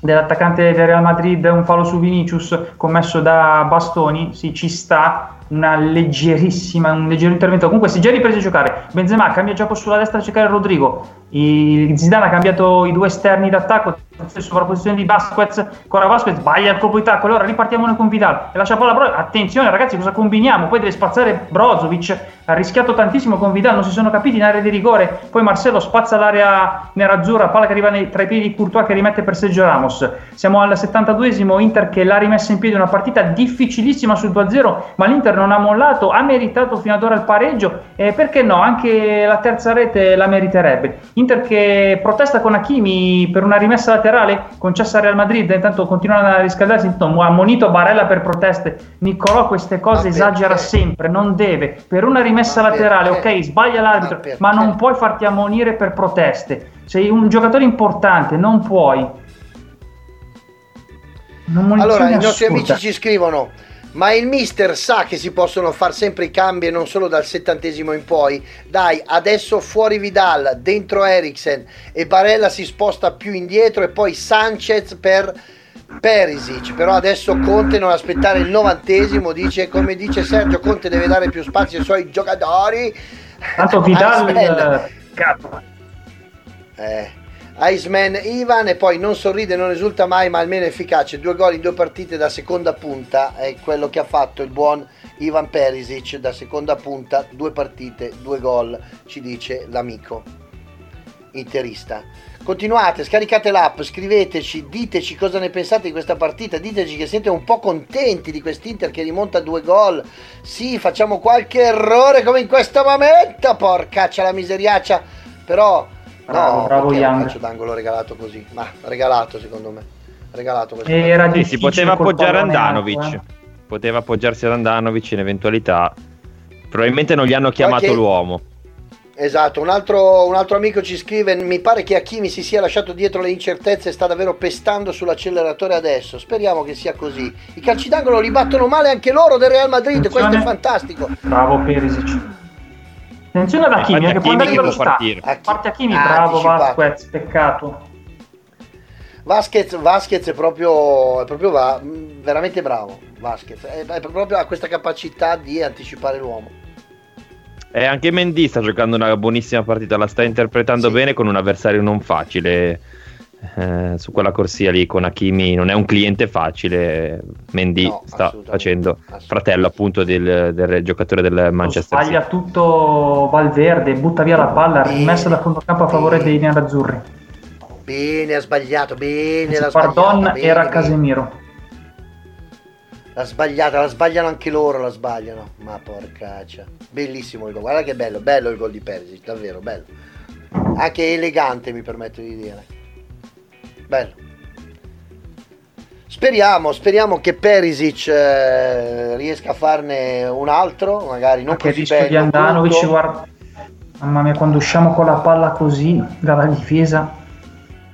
dell'attaccante del Real Madrid un fallo su Vinicius commesso da Bastoni sì ci sta una leggerissima un leggero intervento. Comunque si è già ripreso a giocare. Benzema cambia gioco sulla destra a cercare Rodrigo. Il Zidane ha cambiato i due esterni d'attacco sovrapposizione di Vasquez ancora Vasquez sbaglia il colpo di tacco. Allora ripartiamo noi con Vidal e lascia palla attenzione ragazzi cosa combiniamo? Poi deve spazzare Brozovic. Ha rischiato tantissimo con Vidal non si sono capiti in area di rigore. Poi Marcelo spazza l'area nerazzurra palla che arriva nei, tra i piedi di Courtois che rimette per Sergio Ramos. Siamo al 72esimo Inter che l'ha rimessa in piedi una partita difficilissima sul 2-0 ma l'Inter non ha mollato ha meritato fino ad ora il pareggio e perché no anche la terza rete la meriterebbe Inter che protesta con Hakimi per una rimessa laterale concessa a Real Madrid, intanto continuano a riscaldarsi, intanto ha monito Barella per proteste. Niccolò queste cose esagera sempre, non deve. Per una rimessa ma laterale, perché? ok, sbaglia l'arbitro, ma, ma non puoi farti ammonire per proteste. Sei un giocatore importante, non puoi. Allora, i nostri amici ci scrivono ma il mister sa che si possono fare sempre i cambi e non solo dal settantesimo in poi. Dai, adesso fuori Vidal, dentro Eriksen e Barella si sposta più indietro e poi Sanchez per Perisic. Però adesso Conte non aspettare il novantesimo, dice come dice Sergio, Conte deve dare più spazio ai suoi giocatori. Tanto Vidal... Eh, Iceman Ivan e poi non sorride, non risulta mai, ma almeno efficace. Due gol in due partite da seconda punta è quello che ha fatto il buon Ivan Perisic da seconda punta, due partite, due gol, ci dice l'amico interista. Continuate, scaricate l'app, scriveteci, diteci cosa ne pensate di questa partita, diteci che siete un po' contenti di quest'Inter che rimonta due gol. Sì, facciamo qualche errore come in questo momento, porcaccia la miseriaccia, però Bravo, no, bravo Young. calcio d'angolo regalato così, ma regalato secondo me. Regalato questo. Era sì, si poteva appoggiare Andanovic. Eh. Poteva appoggiarsi ad Andanovic in eventualità. Probabilmente non gli hanno chiamato Qualche... l'uomo. Esatto, un altro, un altro, amico ci scrive: Mi pare che Hakimi si sia lasciato dietro le incertezze e sta davvero pestando sull'acceleratore adesso. Speriamo che sia così. I calci d'angolo li battono male anche loro del Real Madrid. Attenzione. Questo è fantastico. Bravo Perisic. Attenzione ad Hakimi, eh, che può andare in partire. Parte Hakimi, ah, bravo Vasquez, peccato. Vasquez, Vasquez è proprio, è proprio va, veramente bravo. Vasquez è, è proprio ha questa capacità di anticipare l'uomo. E anche Mendy sta giocando una buonissima partita, la sta interpretando sì. bene con un avversario non facile. Eh, su quella corsia lì con Hakimi non è un cliente facile. Mendy no, sta facendo fratello appunto del, del giocatore del Manchester City. Sbaglia tutto Valverde, butta via la palla, rimessa da fondo campo a favore dei nerazzurri. Bene, ha sbagliato, bene. La Pardon era bene. Casemiro. L'ha sbagliata, la sbagliano anche loro, la sbagliano. Ma porcaccia. Bellissimo il gol, guarda che bello, bello il gol di Perisic, davvero bello. Anche elegante mi permetto di dire. Bello. Speriamo, speriamo che Perisic eh, riesca a farne un altro, magari non così rischio bello. di Andanovic, guarda. Mamma mia, quando usciamo con la palla così dalla difesa.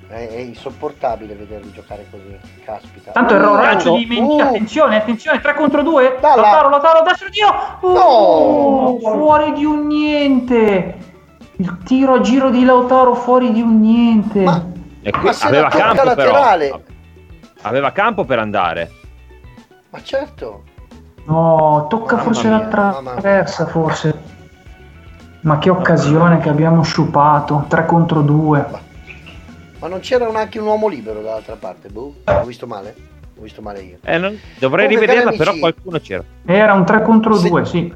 È, è insopportabile vederli giocare così, caspita. Tanto uh, erroraccio di Mendy, uh. attenzione, attenzione, 3 contro 2. Lautaro, Lautaro, destro, Dio! Uh, no. Fuori di un niente. Il tiro a giro di Lautaro fuori di un niente. Ma e qui aveva campo laterale. però. Aveva campo per andare. Ma certo. No, tocca mamma forse mia, la traversa, forse. Ma che occasione che abbiamo sciupato, 3 contro 2. Ma non c'era anche un uomo libero dall'altra parte? Boh, ho visto male? Ho visto male io. Eh, non- dovrei Comunque, rivederla, però qualcuno c'era. Era un 3 contro Se- 2, sì.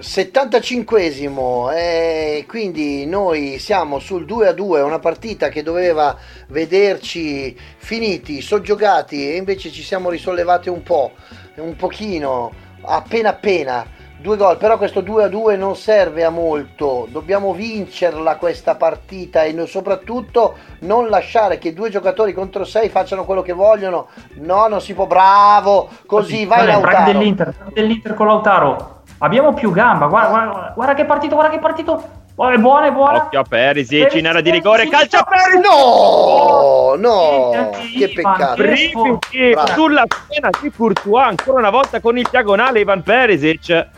75esimo e quindi noi siamo sul 2 a 2 una partita che doveva vederci finiti, soggiogati e invece ci siamo risollevati un po', un pochino, appena appena, due gol, però questo 2 a 2 non serve a molto, dobbiamo vincerla questa partita e soprattutto non lasciare che due giocatori contro sei facciano quello che vogliono, no non si può, bravo, così vai il break Lautaro. dell'Inter, break dell'Inter con Lautaro. Abbiamo più gamba, guarda, guarda, guarda che partito, guarda che partito. Oh, è buona, è buona. Occhio a Perisic in area di rigore, calcio a No, no, Sì, che peccato. Perisic. Sulla schiena di Courtois ancora una volta con il diagonale Ivan Perisic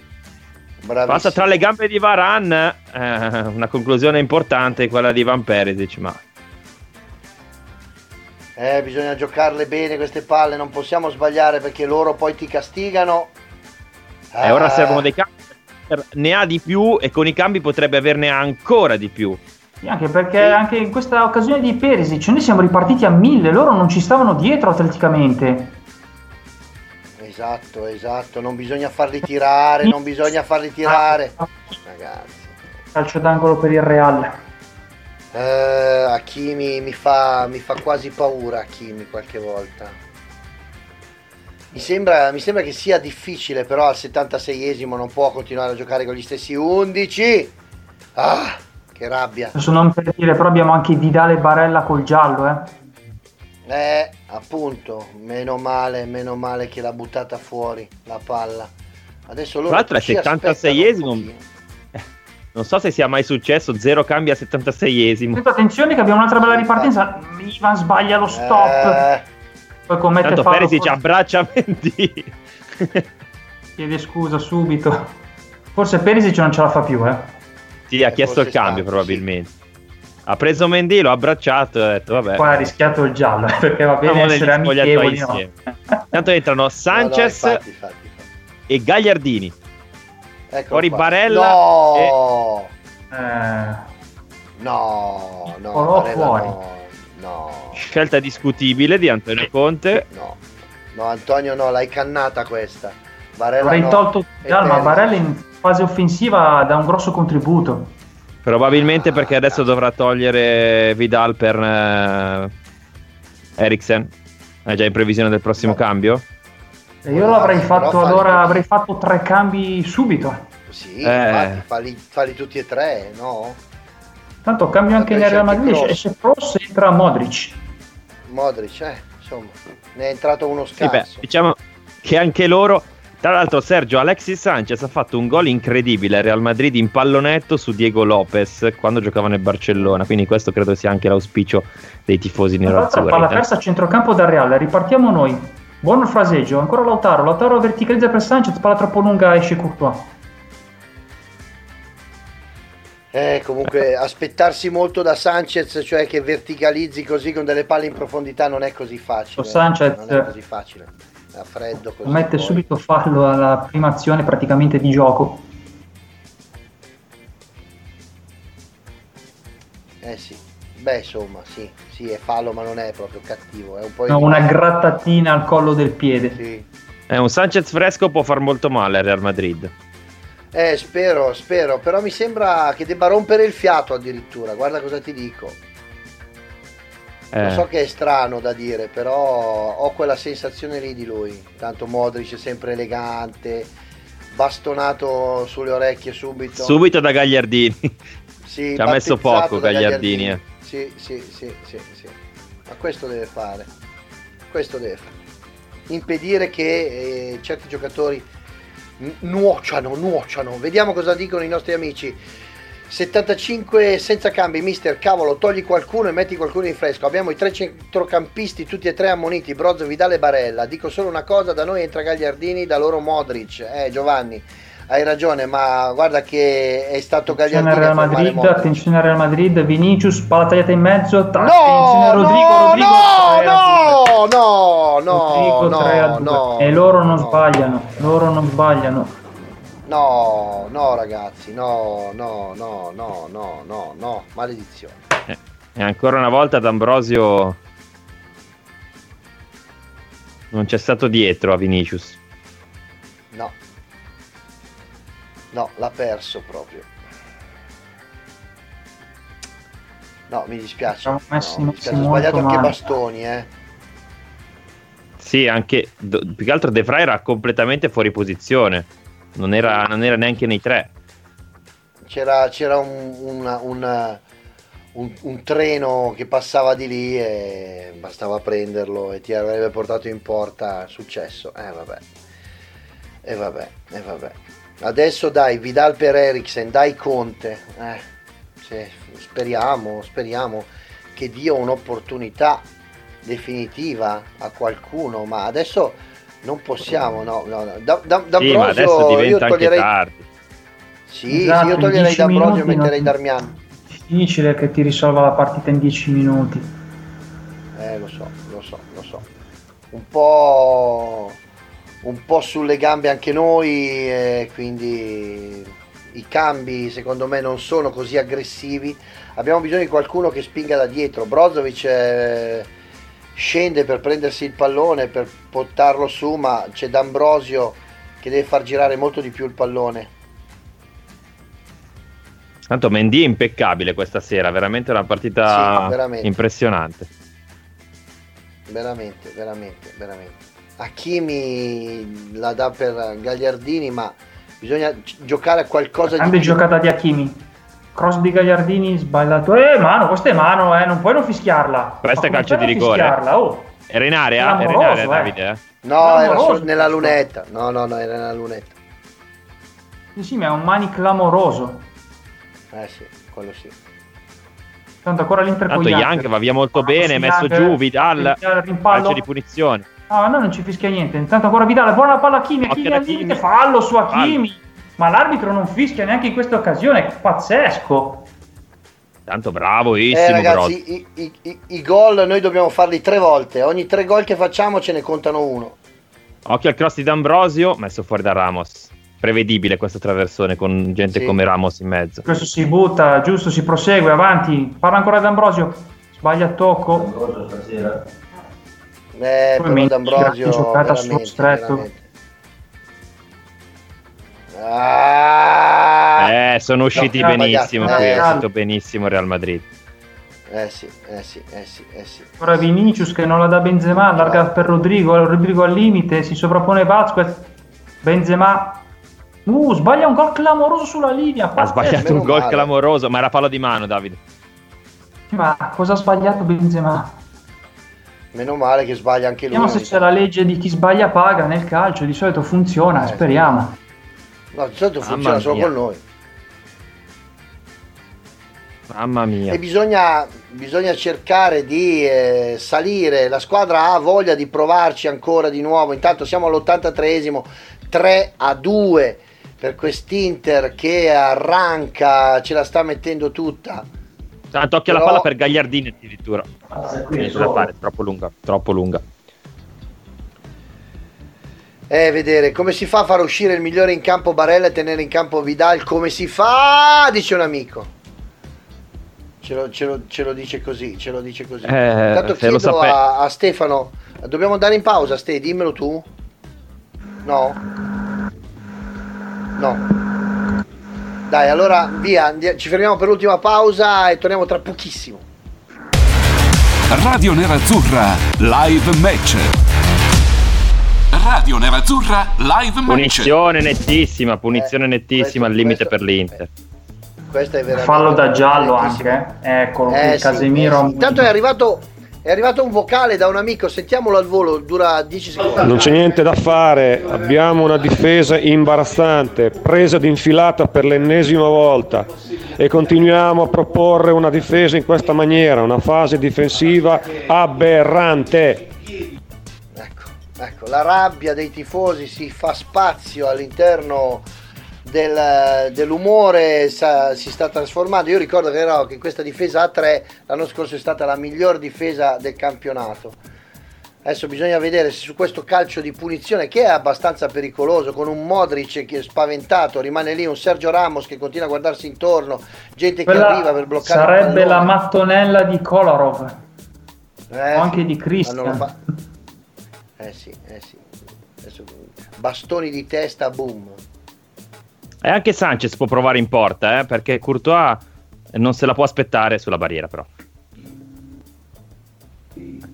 Bravissimo. passa tra le gambe di Varan eh, una conclusione importante quella di Ivan Perisic ma Eh, bisogna giocarle bene queste palle, non possiamo sbagliare perché loro poi ti castigano. E Eh, ora Ah, servono dei cambi ne ha di più e con i cambi potrebbe averne ancora di più Sì, Anche perché anche in questa occasione di Perisic noi siamo ripartiti a mille, loro non ci stavano dietro atleticamente. Esatto, esatto, non bisogna farli tirare, non bisogna farli tirare. Ragazzi. Calcio d'angolo per il Real. Eh, Hakimi mi fa, mi fa quasi paura Hakimi qualche volta. Mi sembra, mi sembra che sia difficile, però al 76esimo non può continuare a giocare con gli stessi 11. Ah, che rabbia. Adesso non per dire, però abbiamo anche Vidale e Barella col giallo, eh. Eh, appunto, meno male, meno male che l'ha buttata fuori la palla. Adesso loro Tra l'altro aspettano 76esimo. un pochino. non so se sia mai successo zero cambi al 76esimo Sento, attenzione che abbiamo un'altra bella ripartenza. Ivan sbaglia lo stop. Eh, Poi commette tanto fallo. Perisic forse abbraccia Mendy Chiede scusa subito. Forse Perisic non ce la fa più, eh. sì ha Eh, chiesto il cambio stanco, probabilmente ha preso Mendy l'ha abbracciato e ha detto vabbè Poi ha rischiato il giallo, perché va bene essere amichevoli, no. Intanto entrano no, no, Sanchez infatti, infatti, infatti. e Gagliardini. Eccolo Fuori qua. Barella No, Eh, no, no, Oh, Barella fuori. no, no, Scelta discutibile di Antonio Conte. no, no, Antonio no, l'hai cannata questa. Barella avrei no. tolto Vidal, ma. Barella in fase offensiva dà un grosso contributo. Probabilmente perché adesso dovrà togliere Vidal per eh, Eriksen. È già in previsione del prossimo No. cambio? E io l'avrei fatto allora, tutti. avrei fatto tre cambi subito. Sì, Eh. infatti, falli, falli tutti e tre, no? Tanto cambio anche nel Real Madrid Cross. e se Cross entra Modric. Modric, eh, insomma, ne è entrato uno Sì, beh, scarso. diciamo che anche loro. Tra l'altro, Sergio Alexis Sanchez ha fatto un gol incredibile al Real Madrid in pallonetto su Diego Lopez quando giocava nel Barcellona. Quindi, questo credo sia anche l'auspicio dei tifosi nerazzurri. palla persa a centrocampo dal Real, ripartiamo noi. Buono il fraseggio, ancora Lautaro, Lautaro verticalizza per Sanchez, palla troppo lunga esce Courtois. Eh, comunque aspettarsi molto da Sanchez, cioè che verticalizzi così con delle palle in profondità non è così facile. Sanchez- non è così facile. A freddo così. Mette poi. subito fallo alla prima azione praticamente di gioco. Eh sì. Beh, insomma, sì, sì, è fallo, ma non è proprio cattivo, è un po' No, una grattatina al collo del piede. Sì. Eh, un Sanchez fresco può far molto male al Real Madrid. Eh, spero, spero, però mi sembra che debba rompere il fiato addirittura, guarda cosa ti dico. Lo Eh, so che è strano da dire, però ho quella sensazione lì di lui. Tanto Modric è sempre elegante, bastonato sulle orecchie subito. subito da Gagliardini. Sì, Ci ha messo poco da Gagliardini, eh. Sì, sì, sì, sì, sì. Ma questo deve fare. Questo deve fare. Impedire che eh, certi giocatori nuociano, nuociano. Vediamo cosa dicono i nostri amici. 75 senza cambi, mister, cavolo, togli qualcuno e metti qualcuno in fresco. Abbiamo i tre centrocampisti, tutti e tre ammoniti, Brozzo, Vidale e Barella. Dico solo una cosa, da noi entra Gagliardini, da loro Modric. Eh, Giovanni, hai ragione, ma guarda che è stato Attenzione Gagliardini al a Real Madrid, Modric. attenzione al Real Madrid, Vinicius, palla tagliata in mezzo, ta- No, attenzione Rodrigo, no, Rodrigo, no, 3 a 2. no, no, no, Rodrigo 3 a no, 2. no, e loro non no. sbagliano, loro non sbagliano. No, no ragazzi, no, no, no, no, no, no, no, maledizione. Eh, e ancora una volta D'Ambrosio non c'è stato dietro a Vinicius. No. No, l'ha perso proprio. No, mi dispiace. Siamo messi- no, mi dispiace. Ho sbagliato anche male. bastoni, eh. Sì, anche do- più che altro De Vrij era completamente fuori posizione. Non era, non era neanche nei tre. C'era, c'era un, una- una- un- un treno che passava di lì e bastava prenderlo e ti avrebbe portato in porta. Successo. Eh vabbè. E vabbè, e vabbè. Adesso dai, Vidal per Eriksen, dai Conte. Eh, sì, speriamo, speriamo che dia un'opportunità definitiva a qualcuno, ma adesso non possiamo, no, no, no. Da, da, Sì, ma adesso diventa anche toglierei tardi. Sì, Esatto, sì, io toglierei 10 D'Ambrosio e metterei Darmian. Difficile che ti risolva la partita in 10 minuti. Eh, lo so, lo so, lo so. Un po', un po' sulle gambe anche noi, e quindi i cambi secondo me non sono così aggressivi. Abbiamo bisogno di qualcuno che spinga da dietro. Brozovic eh, scende per prendersi il pallone, per portarlo su, ma c'è D'Ambrosio che deve far girare molto di più il pallone. Tanto Mendy è impeccabile questa sera, veramente una partita Sì, veramente. impressionante. Veramente, veramente, veramente. Hakimi la dà per Gagliardini, ma bisogna gi- giocare a qualcosa Grande di più. giocata di Hakimi. Cross di Gagliardini sbagliato. Eh, mano, questa è mano, eh, non puoi non fischiarla. Questa è calcio di rigore. fischiarla? Oh. Era in area? Era in area, eh. Davide? eh? No, Clamoroso era solo nella lunetta. No, no, no, era nella lunetta. Sì, sì, ma è un mani clamoroso. Eh sì, quello sì. Tanto ancora l'Inter con Tanto gli Young va via molto Ma bene, messo Young, giù Vidal, calcio di punizione. No, a noi non ci fischia niente. Intanto ancora Vidal, buona palla a Kimi, Hakimi ad al limite, fallo su Hakimi. Ma l'arbitro non fischia neanche in questa occasione, pazzesco. Tanto Eh bravissimo Broz. ragazzi, i, i- i- i gol noi dobbiamo farli tre volte. Ogni tre gol che facciamo ce ne contano uno. Occhio al cross di D'Ambrosio, messo fuori da Ramos. Prevedibile questa traversone con gente Sì. come Ramos in mezzo. Questo si butta, giusto, si prosegue, avanti. Parla ancora D'Ambrosio. Sbaglia il tocco. Eh, Poi però D'Ambrosio giocata sullo stretto. veramente. Ah! Eh, sono usciti No, benissimo sbagliato. qui, è Eh, uscito benissimo Real Madrid. Eh sì, eh sì, eh sì, eh sì. Ora Vinicius che non la dà Benzema, allarga per Rodrigo, Rodrigo al limite, si sovrappone Vasquez. Benzema. Uh, sbaglia un gol clamoroso sulla linea. Ha sbagliato un gol male. clamoroso, ma era fallo di mano, Davide. Ma cosa ha sbagliato Benzema? Meno male che sbaglia anche lui. Vediamo se c'è la legge di chi sbaglia paga nel calcio, di solito funziona, Eh, speriamo. No, di solito Mamma funziona solo mia. con noi. Mamma mia. E bisogna, bisogna cercare di eh, salire. La squadra ha voglia di provarci ancora di nuovo. Intanto siamo all'83esimo 3 a 2 per quest'Inter che arranca, ce la sta mettendo tutta. Tanto occhio alla Però- palla per Gagliardini addirittura. Niente da fare, troppo lunga, troppo lunga. Eh, vedere come si fa a far uscire il migliore in campo Barella e tenere in campo Vidal. Come si fa? Dice un amico. Ce lo, ce lo- ce lo dice così, ce lo dice così. Eh, Intanto lo chiedo a, a Stefano, dobbiamo andare in pausa, Ste, dimmelo tu. No? No. Dai, allora via, andi- ci fermiamo per l'ultima pausa e torniamo tra pochissimo. Radio Nerazzurra Live Match. Radio Nerazzurra Live Match. Punizione nettissima, punizione Eh, nettissima al limite questo- per l'Inter. Questo è veramente Fallo da giallo anche, eh. eccolo, Eh, sì, Casemiro. eh sì. Intanto è arrivato, è arrivato un vocale da un amico, sentiamolo al volo, dura 10 secondi. Non c'è niente da fare, abbiamo una difesa imbarazzante, presa d'infilata per l'ennesima volta e continuiamo a proporre una difesa in questa maniera, una fase difensiva aberrante. Ecco, ecco, la rabbia dei tifosi si fa spazio all'interno del- dell'umore, sa- si sta trasformando. Io ricordo che, che questa difesa a 3 l'anno scorso è stata la miglior difesa del campionato. Adesso bisogna vedere se su questo calcio di punizione, che è abbastanza pericoloso, con un Modric che è spaventato, rimane lì un Sergio Ramos che continua a guardarsi intorno, gente Quella che arriva per bloccare sarebbe la mattonella di Kolarov Eh, o anche sì, di lo fa- Eh sì, eh sì. Adesso, bastoni di testa, boom. E anche Sanchez può provare in porta, eh, perché Courtois non se la può aspettare sulla barriera, però.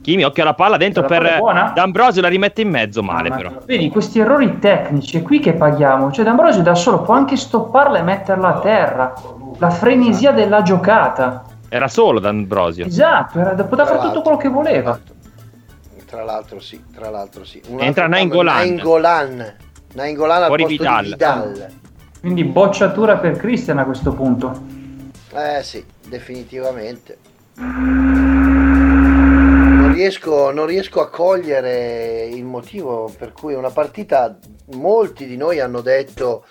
Kimi, occhio alla palla dentro La palla per buona? D'Ambrosio, la rimette in mezzo male, Ma- però. Vedi, questi errori tecnici è qui che paghiamo. Cioè, D'Ambrosio da solo può anche stopparla e metterla a terra. La frenesia della giocata. Era solo D'Ambrosio. Esatto, era, poteva fare tutto quello che voleva. Tra l'altro sì, tra l'altro sì. Un Entra Nainggolan. Nainggolan. Nainggolan al Fuori posto Vidal. di Vidal. Quindi bocciatura per Christian a questo punto. Eh sì, definitivamente. Non riesco, non riesco a cogliere il motivo per cui una partita, molti di noi hanno detto,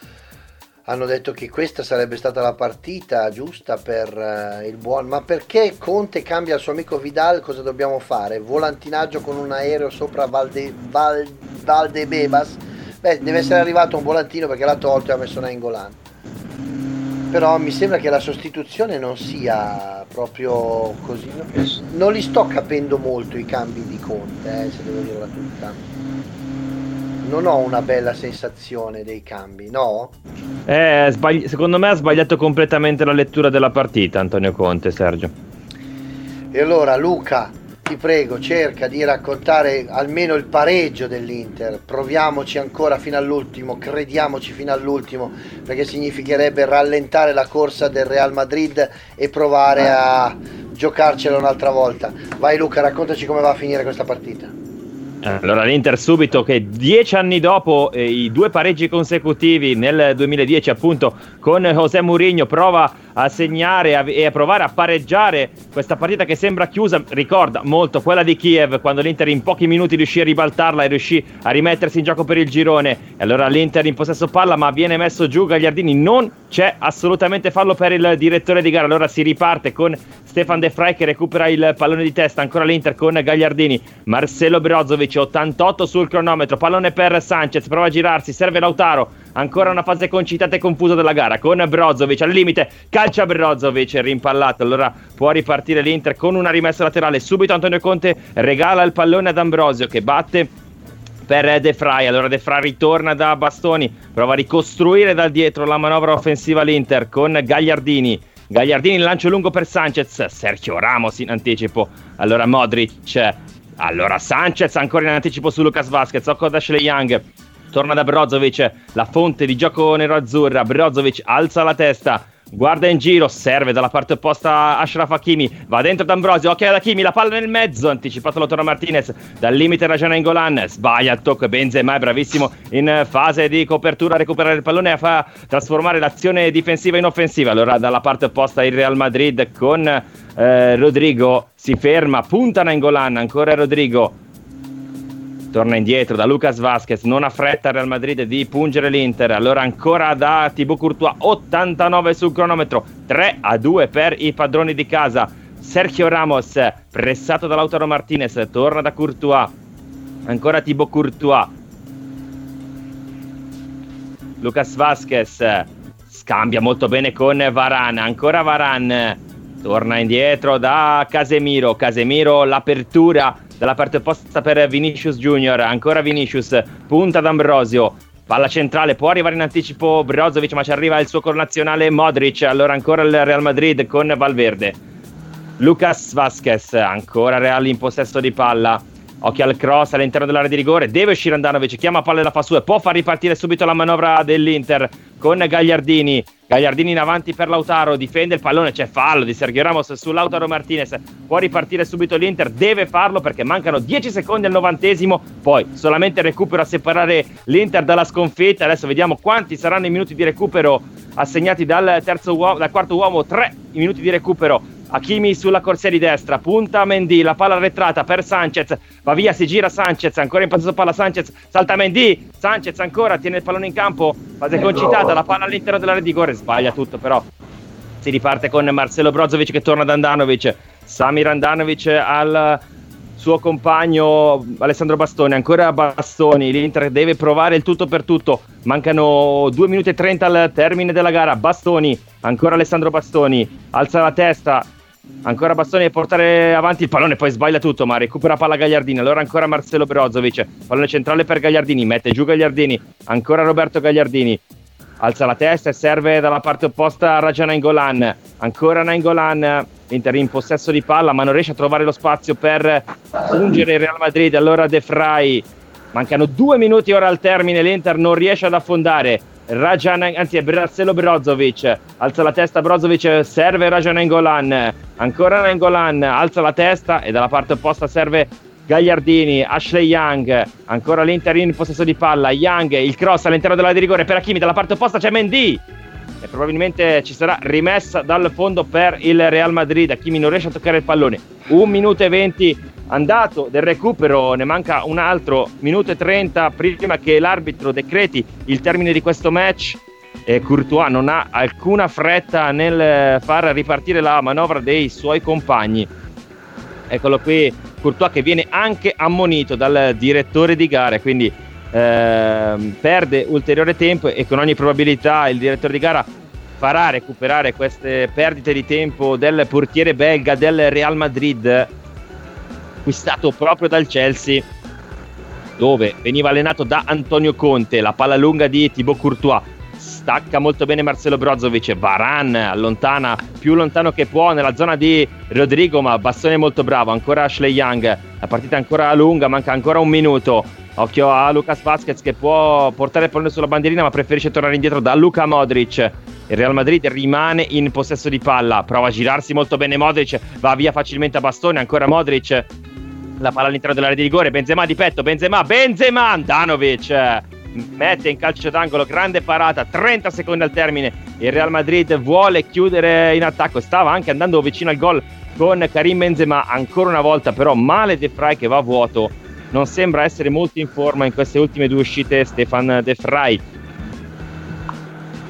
hanno detto che questa sarebbe stata la partita giusta per eh, il buon, ma perché Conte cambia il suo amico Vidal, cosa dobbiamo fare? Volantinaggio con un aereo sopra Valde, Val, Valdebebas? Beh, deve essere arrivato un volantino perché l'ha tolto e ha messo Nainggolan però mi sembra che la sostituzione non sia proprio così. no? Non li sto capendo molto i cambi di Conte, eh, se devo dirla tutta. Non ho una bella sensazione dei cambi, no? Eh, sbagli- secondo me ha sbagliato completamente la lettura della partita, Antonio Conte, Sergio. E allora Luca, ti prego, cerca di raccontare almeno il pareggio dell'Inter. Proviamoci ancora fino all'ultimo, crediamoci fino all'ultimo, perché significherebbe rallentare la corsa del Real Madrid e provare a giocarcela un'altra volta. Vai Luca, raccontaci come va a finire questa partita. Allora l'Inter subito che dieci anni dopo eh, i due pareggi consecutivi nel 2010 appunto con José Mourinho prova a segnare e a provare a pareggiare questa partita che sembra chiusa, ricorda molto quella di Kiev quando l'Inter in pochi minuti riuscì a ribaltarla e riuscì a rimettersi in gioco per il girone. E allora l'Inter in possesso palla ma viene messo giù Gagliardini, non c'è assolutamente fallo per il direttore di gara, allora si riparte con Stefan De Vrij che recupera il pallone di testa, ancora l'Inter con Gagliardini, Marcelo Brozovic 88 sul cronometro, pallone per Sanchez, prova a girarsi, serve Lautaro, ancora una fase concitata e confusa della gara. Con Brozovic al limite, calcia Brozovic rimpallato, allora può ripartire l'Inter con una rimessa laterale, subito Antonio Conte regala il pallone ad Ambrosio che batte per De Vrij, allora De Vrij ritorna da Bastoni, prova a ricostruire da dietro la manovra offensiva l'Inter con Gagliardini. Gagliardini lancio lungo per Sanchez, Sergio Ramos in anticipo, allora Modric, allora Sanchez ancora in anticipo su Lucas Vasquez, occhio ad Ashley Young, torna da Brozovic, la fonte di gioco nero-azzurra, Brozovic alza la testa, guarda in giro, serve dalla parte opposta Ashraf Hakimi, va dentro D'Ambrosio, occhio ad Hakimi, la palla nel mezzo, anticipato Lautaro Martinez, dal limite ragiona Ingolan, sbaglia il tocco, Benzema è bravissimo in fase di copertura a recuperare il pallone e a fa trasformare l'azione difensiva in offensiva, allora dalla parte opposta il Real Madrid con eh, Rodrigo, si ferma, punta Ingolan, ancora Rodrigo, torna indietro da Lucas Vasquez, non ha fretta Real Madrid di pungere l'Inter, allora ancora da Thibaut Courtois, 89 sul cronometro, 3 a 2 per i padroni di casa, Sergio Ramos pressato da Lautaro Martinez, torna da Courtois, ancora Thibaut Courtois, Lucas Vasquez scambia molto bene con Varane, ancora Varane, torna indietro da Casemiro, Casemiro l'apertura dalla parte opposta per Vinicius Junior, ancora Vinicius, punta d'Ambrosio, palla centrale, può arrivare in anticipo Brozovic ma ci arriva il suo connazionale Modric, allora ancora il Real Madrid con Valverde. Lucas Vasquez, ancora Real in possesso di palla. Occhio al cross all'interno dell'area di rigore. Deve uscire Andanovic. Chiama palla e la fa su e può far ripartire subito la manovra dell'Inter con Gagliardini. Gagliardini in avanti per Lautaro. Difende il pallone. C'è fallo di Sergio Ramos su Lautaro Martinez. Può ripartire subito l'Inter. Deve farlo perché mancano 10 secondi al novantesimo. Poi solamente recupero a separare l'Inter dalla sconfitta. Adesso vediamo quanti saranno i minuti di recupero assegnati dal, uomo, dal quarto uomo. 3 minuti di recupero. Hakimi sulla corsia di destra, punta Mendy, la palla arretrata per Sanchez, va via, si gira Sanchez, ancora in passato palla Sanchez, salta Mendy, Sanchez ancora, tiene il pallone in campo, fase concitata, la palla all'interno dell'area di rigore, sbaglia tutto però. Si riparte con Marcelo Brozovic che torna da Andanovic, Samir Andanovic al suo compagno Alessandro Bastoni, ancora Bastoni, l'Inter deve provare il tutto per tutto, mancano 2 minuti e 30 al termine della gara, Bastoni, ancora Alessandro Bastoni, alza la testa, ancora Bastoni a portare avanti il pallone, poi sbaglia tutto, ma recupera palla Gagliardini, allora ancora Marcelo Brozovic, pallone centrale per Gagliardini, mette giù Gagliardini, ancora Roberto Gagliardini, alza la testa e serve dalla parte opposta a Raja Nainggolan ancora Nainggolan l'Inter in possesso di palla ma non riesce a trovare lo spazio per giungere il Real Madrid. Allora De Frey mancano due minuti ora al termine l'Inter non riesce ad affondare Rajan, anzi è Marcelo Brozovic. Alza la testa Brozovic serve Raja Nainggolan ancora Nainggolan alza la testa e dalla parte opposta serve Gagliardini, Ashley Young, ancora l'Inter in possesso di palla, Young, il cross all'interno della di rigore. Per Hakimi, dalla parte opposta c'è Mendy e probabilmente ci sarà rimessa dal fondo per il Real Madrid, Hakimi non riesce a toccare il pallone, un minuto e venti andato del recupero, ne manca un altro minuto e trenta prima che l'arbitro decreti il termine di questo match. E Courtois non ha alcuna fretta nel far ripartire la manovra dei suoi compagni. Eccolo qui Courtois che viene anche ammonito dal direttore di gara, quindi eh, perde ulteriore tempo e con ogni probabilità il direttore di gara farà recuperare queste perdite di tempo del portiere belga del Real Madrid, acquistato proprio dal Chelsea, dove veniva allenato da Antonio Conte, la palla lunga di Thibaut Courtois. Stacca molto bene Marcelo Brozovic, Varan allontana più lontano che può nella zona di Rodrigo, ma Bastone molto bravo, ancora Ashley Young, la partita è ancora lunga, manca ancora un minuto. Occhio a Lucas Vasquez che può portare il pallone sulla bandierina ma preferisce tornare indietro da Luca Modric. Il Real Madrid rimane in possesso di palla, prova a girarsi molto bene Modric, va via facilmente a bastone, ancora Modric. La palla all'interno dell'area di rigore, Benzema di petto, Benzema, Benzema, Andanovic mette in calcio d'angolo, grande parata, 30 secondi al termine. Il Real Madrid vuole chiudere in attacco, stava anche andando vicino al gol con Karim Benzema, ancora una volta però male De Frey che va a vuoto. Non sembra essere molto in forma in queste ultime due uscite Stefan De Frey.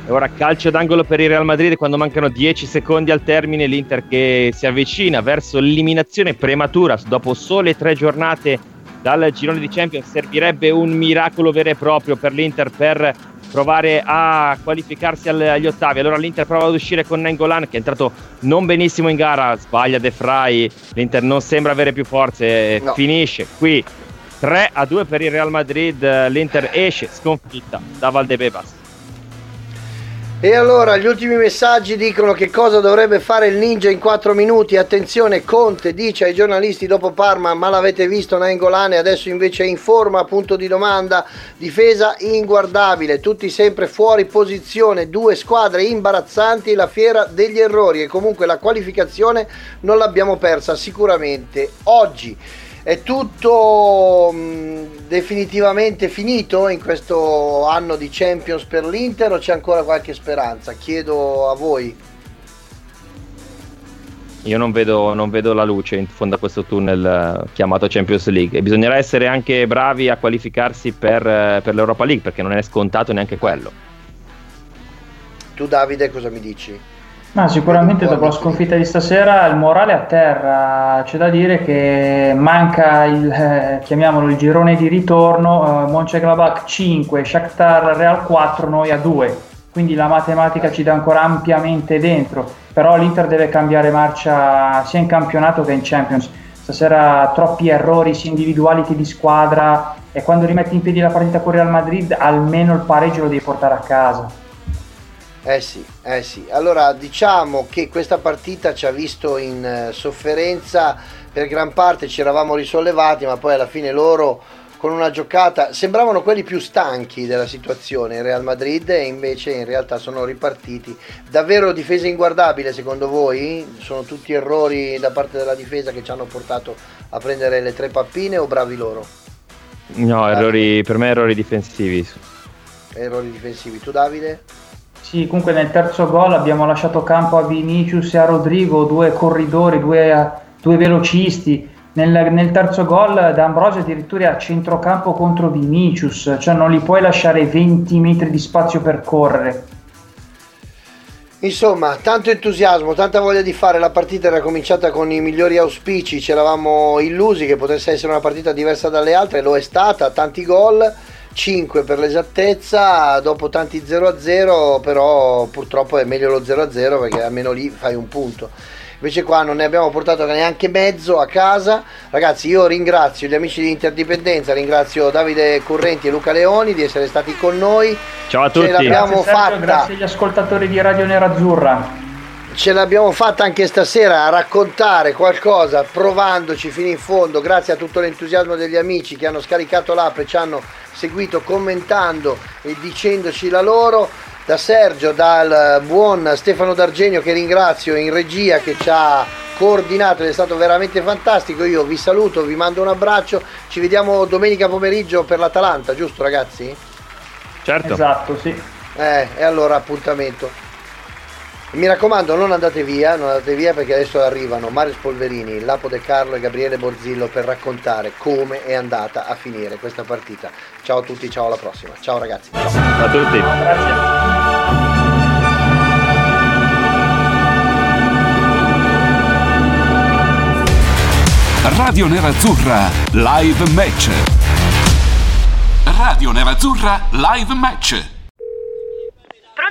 E ora calcio d'angolo per il Real Madrid quando mancano 10 secondi al termine, l'Inter che si avvicina verso l'eliminazione prematura dopo sole tre giornate dal girone di Champions servirebbe un miracolo vero e proprio per l'Inter per provare a qualificarsi agli ottavi. Allora l'Inter prova ad uscire con Nengolan che è entrato non benissimo in gara, sbaglia De Frey, l'Inter non sembra avere più forze, no. finisce qui 3 a 2 per il Real Madrid, l'Inter esce sconfitta da Valdebebas. E allora gli ultimi messaggi dicono che cosa dovrebbe fare il ninja in 4 minuti. Attenzione, Conte dice ai giornalisti dopo Parma, ma l'avete visto Naingolane, adesso invece è in forma, punto di domanda, difesa inguardabile, tutti sempre fuori posizione, due squadre imbarazzanti la fiera degli errori e comunque la qualificazione non l'abbiamo persa sicuramente oggi. È tutto mh, mm, definitivamente finito in questo anno di Champions per l'Inter o c'è ancora qualche speranza? Chiedo a voi. Io non vedo, non vedo, la luce in fondo a questo tunnel eh, chiamato Champions League e bisognerà essere anche bravi a qualificarsi per, eh, per l'Europa League perché non è scontato neanche quello. Tu Davide cosa mi dici? Ma sicuramente dopo la sconfitta di stasera il morale a terra, c'è da dire che manca il, eh, chiamiamolo il girone di ritorno, eh, Mönchengladbach 5, Shakhtar Real 4, noi a 2, quindi la matematica ci dà ancora ampiamente dentro, però l'Inter deve cambiare marcia sia in campionato che in Champions, stasera troppi errori sia individuali che di squadra. E quando rimetti in piedi la partita con Real Madrid almeno il pareggio lo devi portare a casa. Eh sì, eh sì. Allora diciamo che questa partita ci ha visto in eh, sofferenza per gran parte, ci eravamo risollevati, ma poi alla fine loro con una giocata sembravano quelli più stanchi della situazione in Real Madrid e invece in realtà sono ripartiti. Davvero difesa inguardabile secondo voi? Sono tutti errori da parte della difesa che ci hanno portato a prendere le tre pappine o bravi loro? No, errori, per me errori difensivi. Errori difensivi. Tu Davide? Sì, comunque nel terzo gol abbiamo lasciato campo a Vinicius e a Rodrigo, due corridori, due, due velocisti. Nel, nel, terzo gol D'Ambrosio addirittura a centrocampo contro Vinicius, cioè non li puoi lasciare 20 metri di spazio per correre. Insomma, tanto entusiasmo, tanta voglia di fare. La partita era cominciata con i migliori auspici, ci eravamo illusi che potesse essere una partita diversa dalle altre, lo è stata, tanti gol, 5 per l'esattezza, dopo tanti 0-0, però purtroppo è meglio lo 0-0 perché almeno lì fai un punto. Invece qua non ne abbiamo portato neanche mezzo a casa. Ragazzi io ringrazio gli amici di Interdipendenza ringrazio Davide Currenti e Luca Leoni di essere stati con noi. Ciao a tutti. Ce l'abbiamo grazie, Sergio, fatta. grazie agli ascoltatori di Radio Nerazzurra ce l'abbiamo fatta anche stasera a raccontare qualcosa provandoci fino in fondo grazie a tutto l'entusiasmo degli amici che hanno scaricato l'app e ci hanno seguito commentando e dicendoci la loro da Sergio, dal buon Stefano D'Argenio che ringrazio in regia che ci ha coordinato ed è stato veramente fantastico. Io vi saluto, vi mando un abbraccio. Ci vediamo domenica pomeriggio per l'Atalanta, giusto ragazzi? Certo. Esatto, sì. Eh, e allora appuntamento. Mi raccomando, non andate via, non andate via perché adesso arrivano Mario Spolverini, Lapo De Carlo e Gabriele Borzillo per raccontare come è andata a finire questa partita. Ciao a tutti, ciao alla prossima. Ciao ragazzi. Ciao, ciao a tutti. Grazie. Radio Nerazzurra Live Match. Radio Nerazzurra Live Match.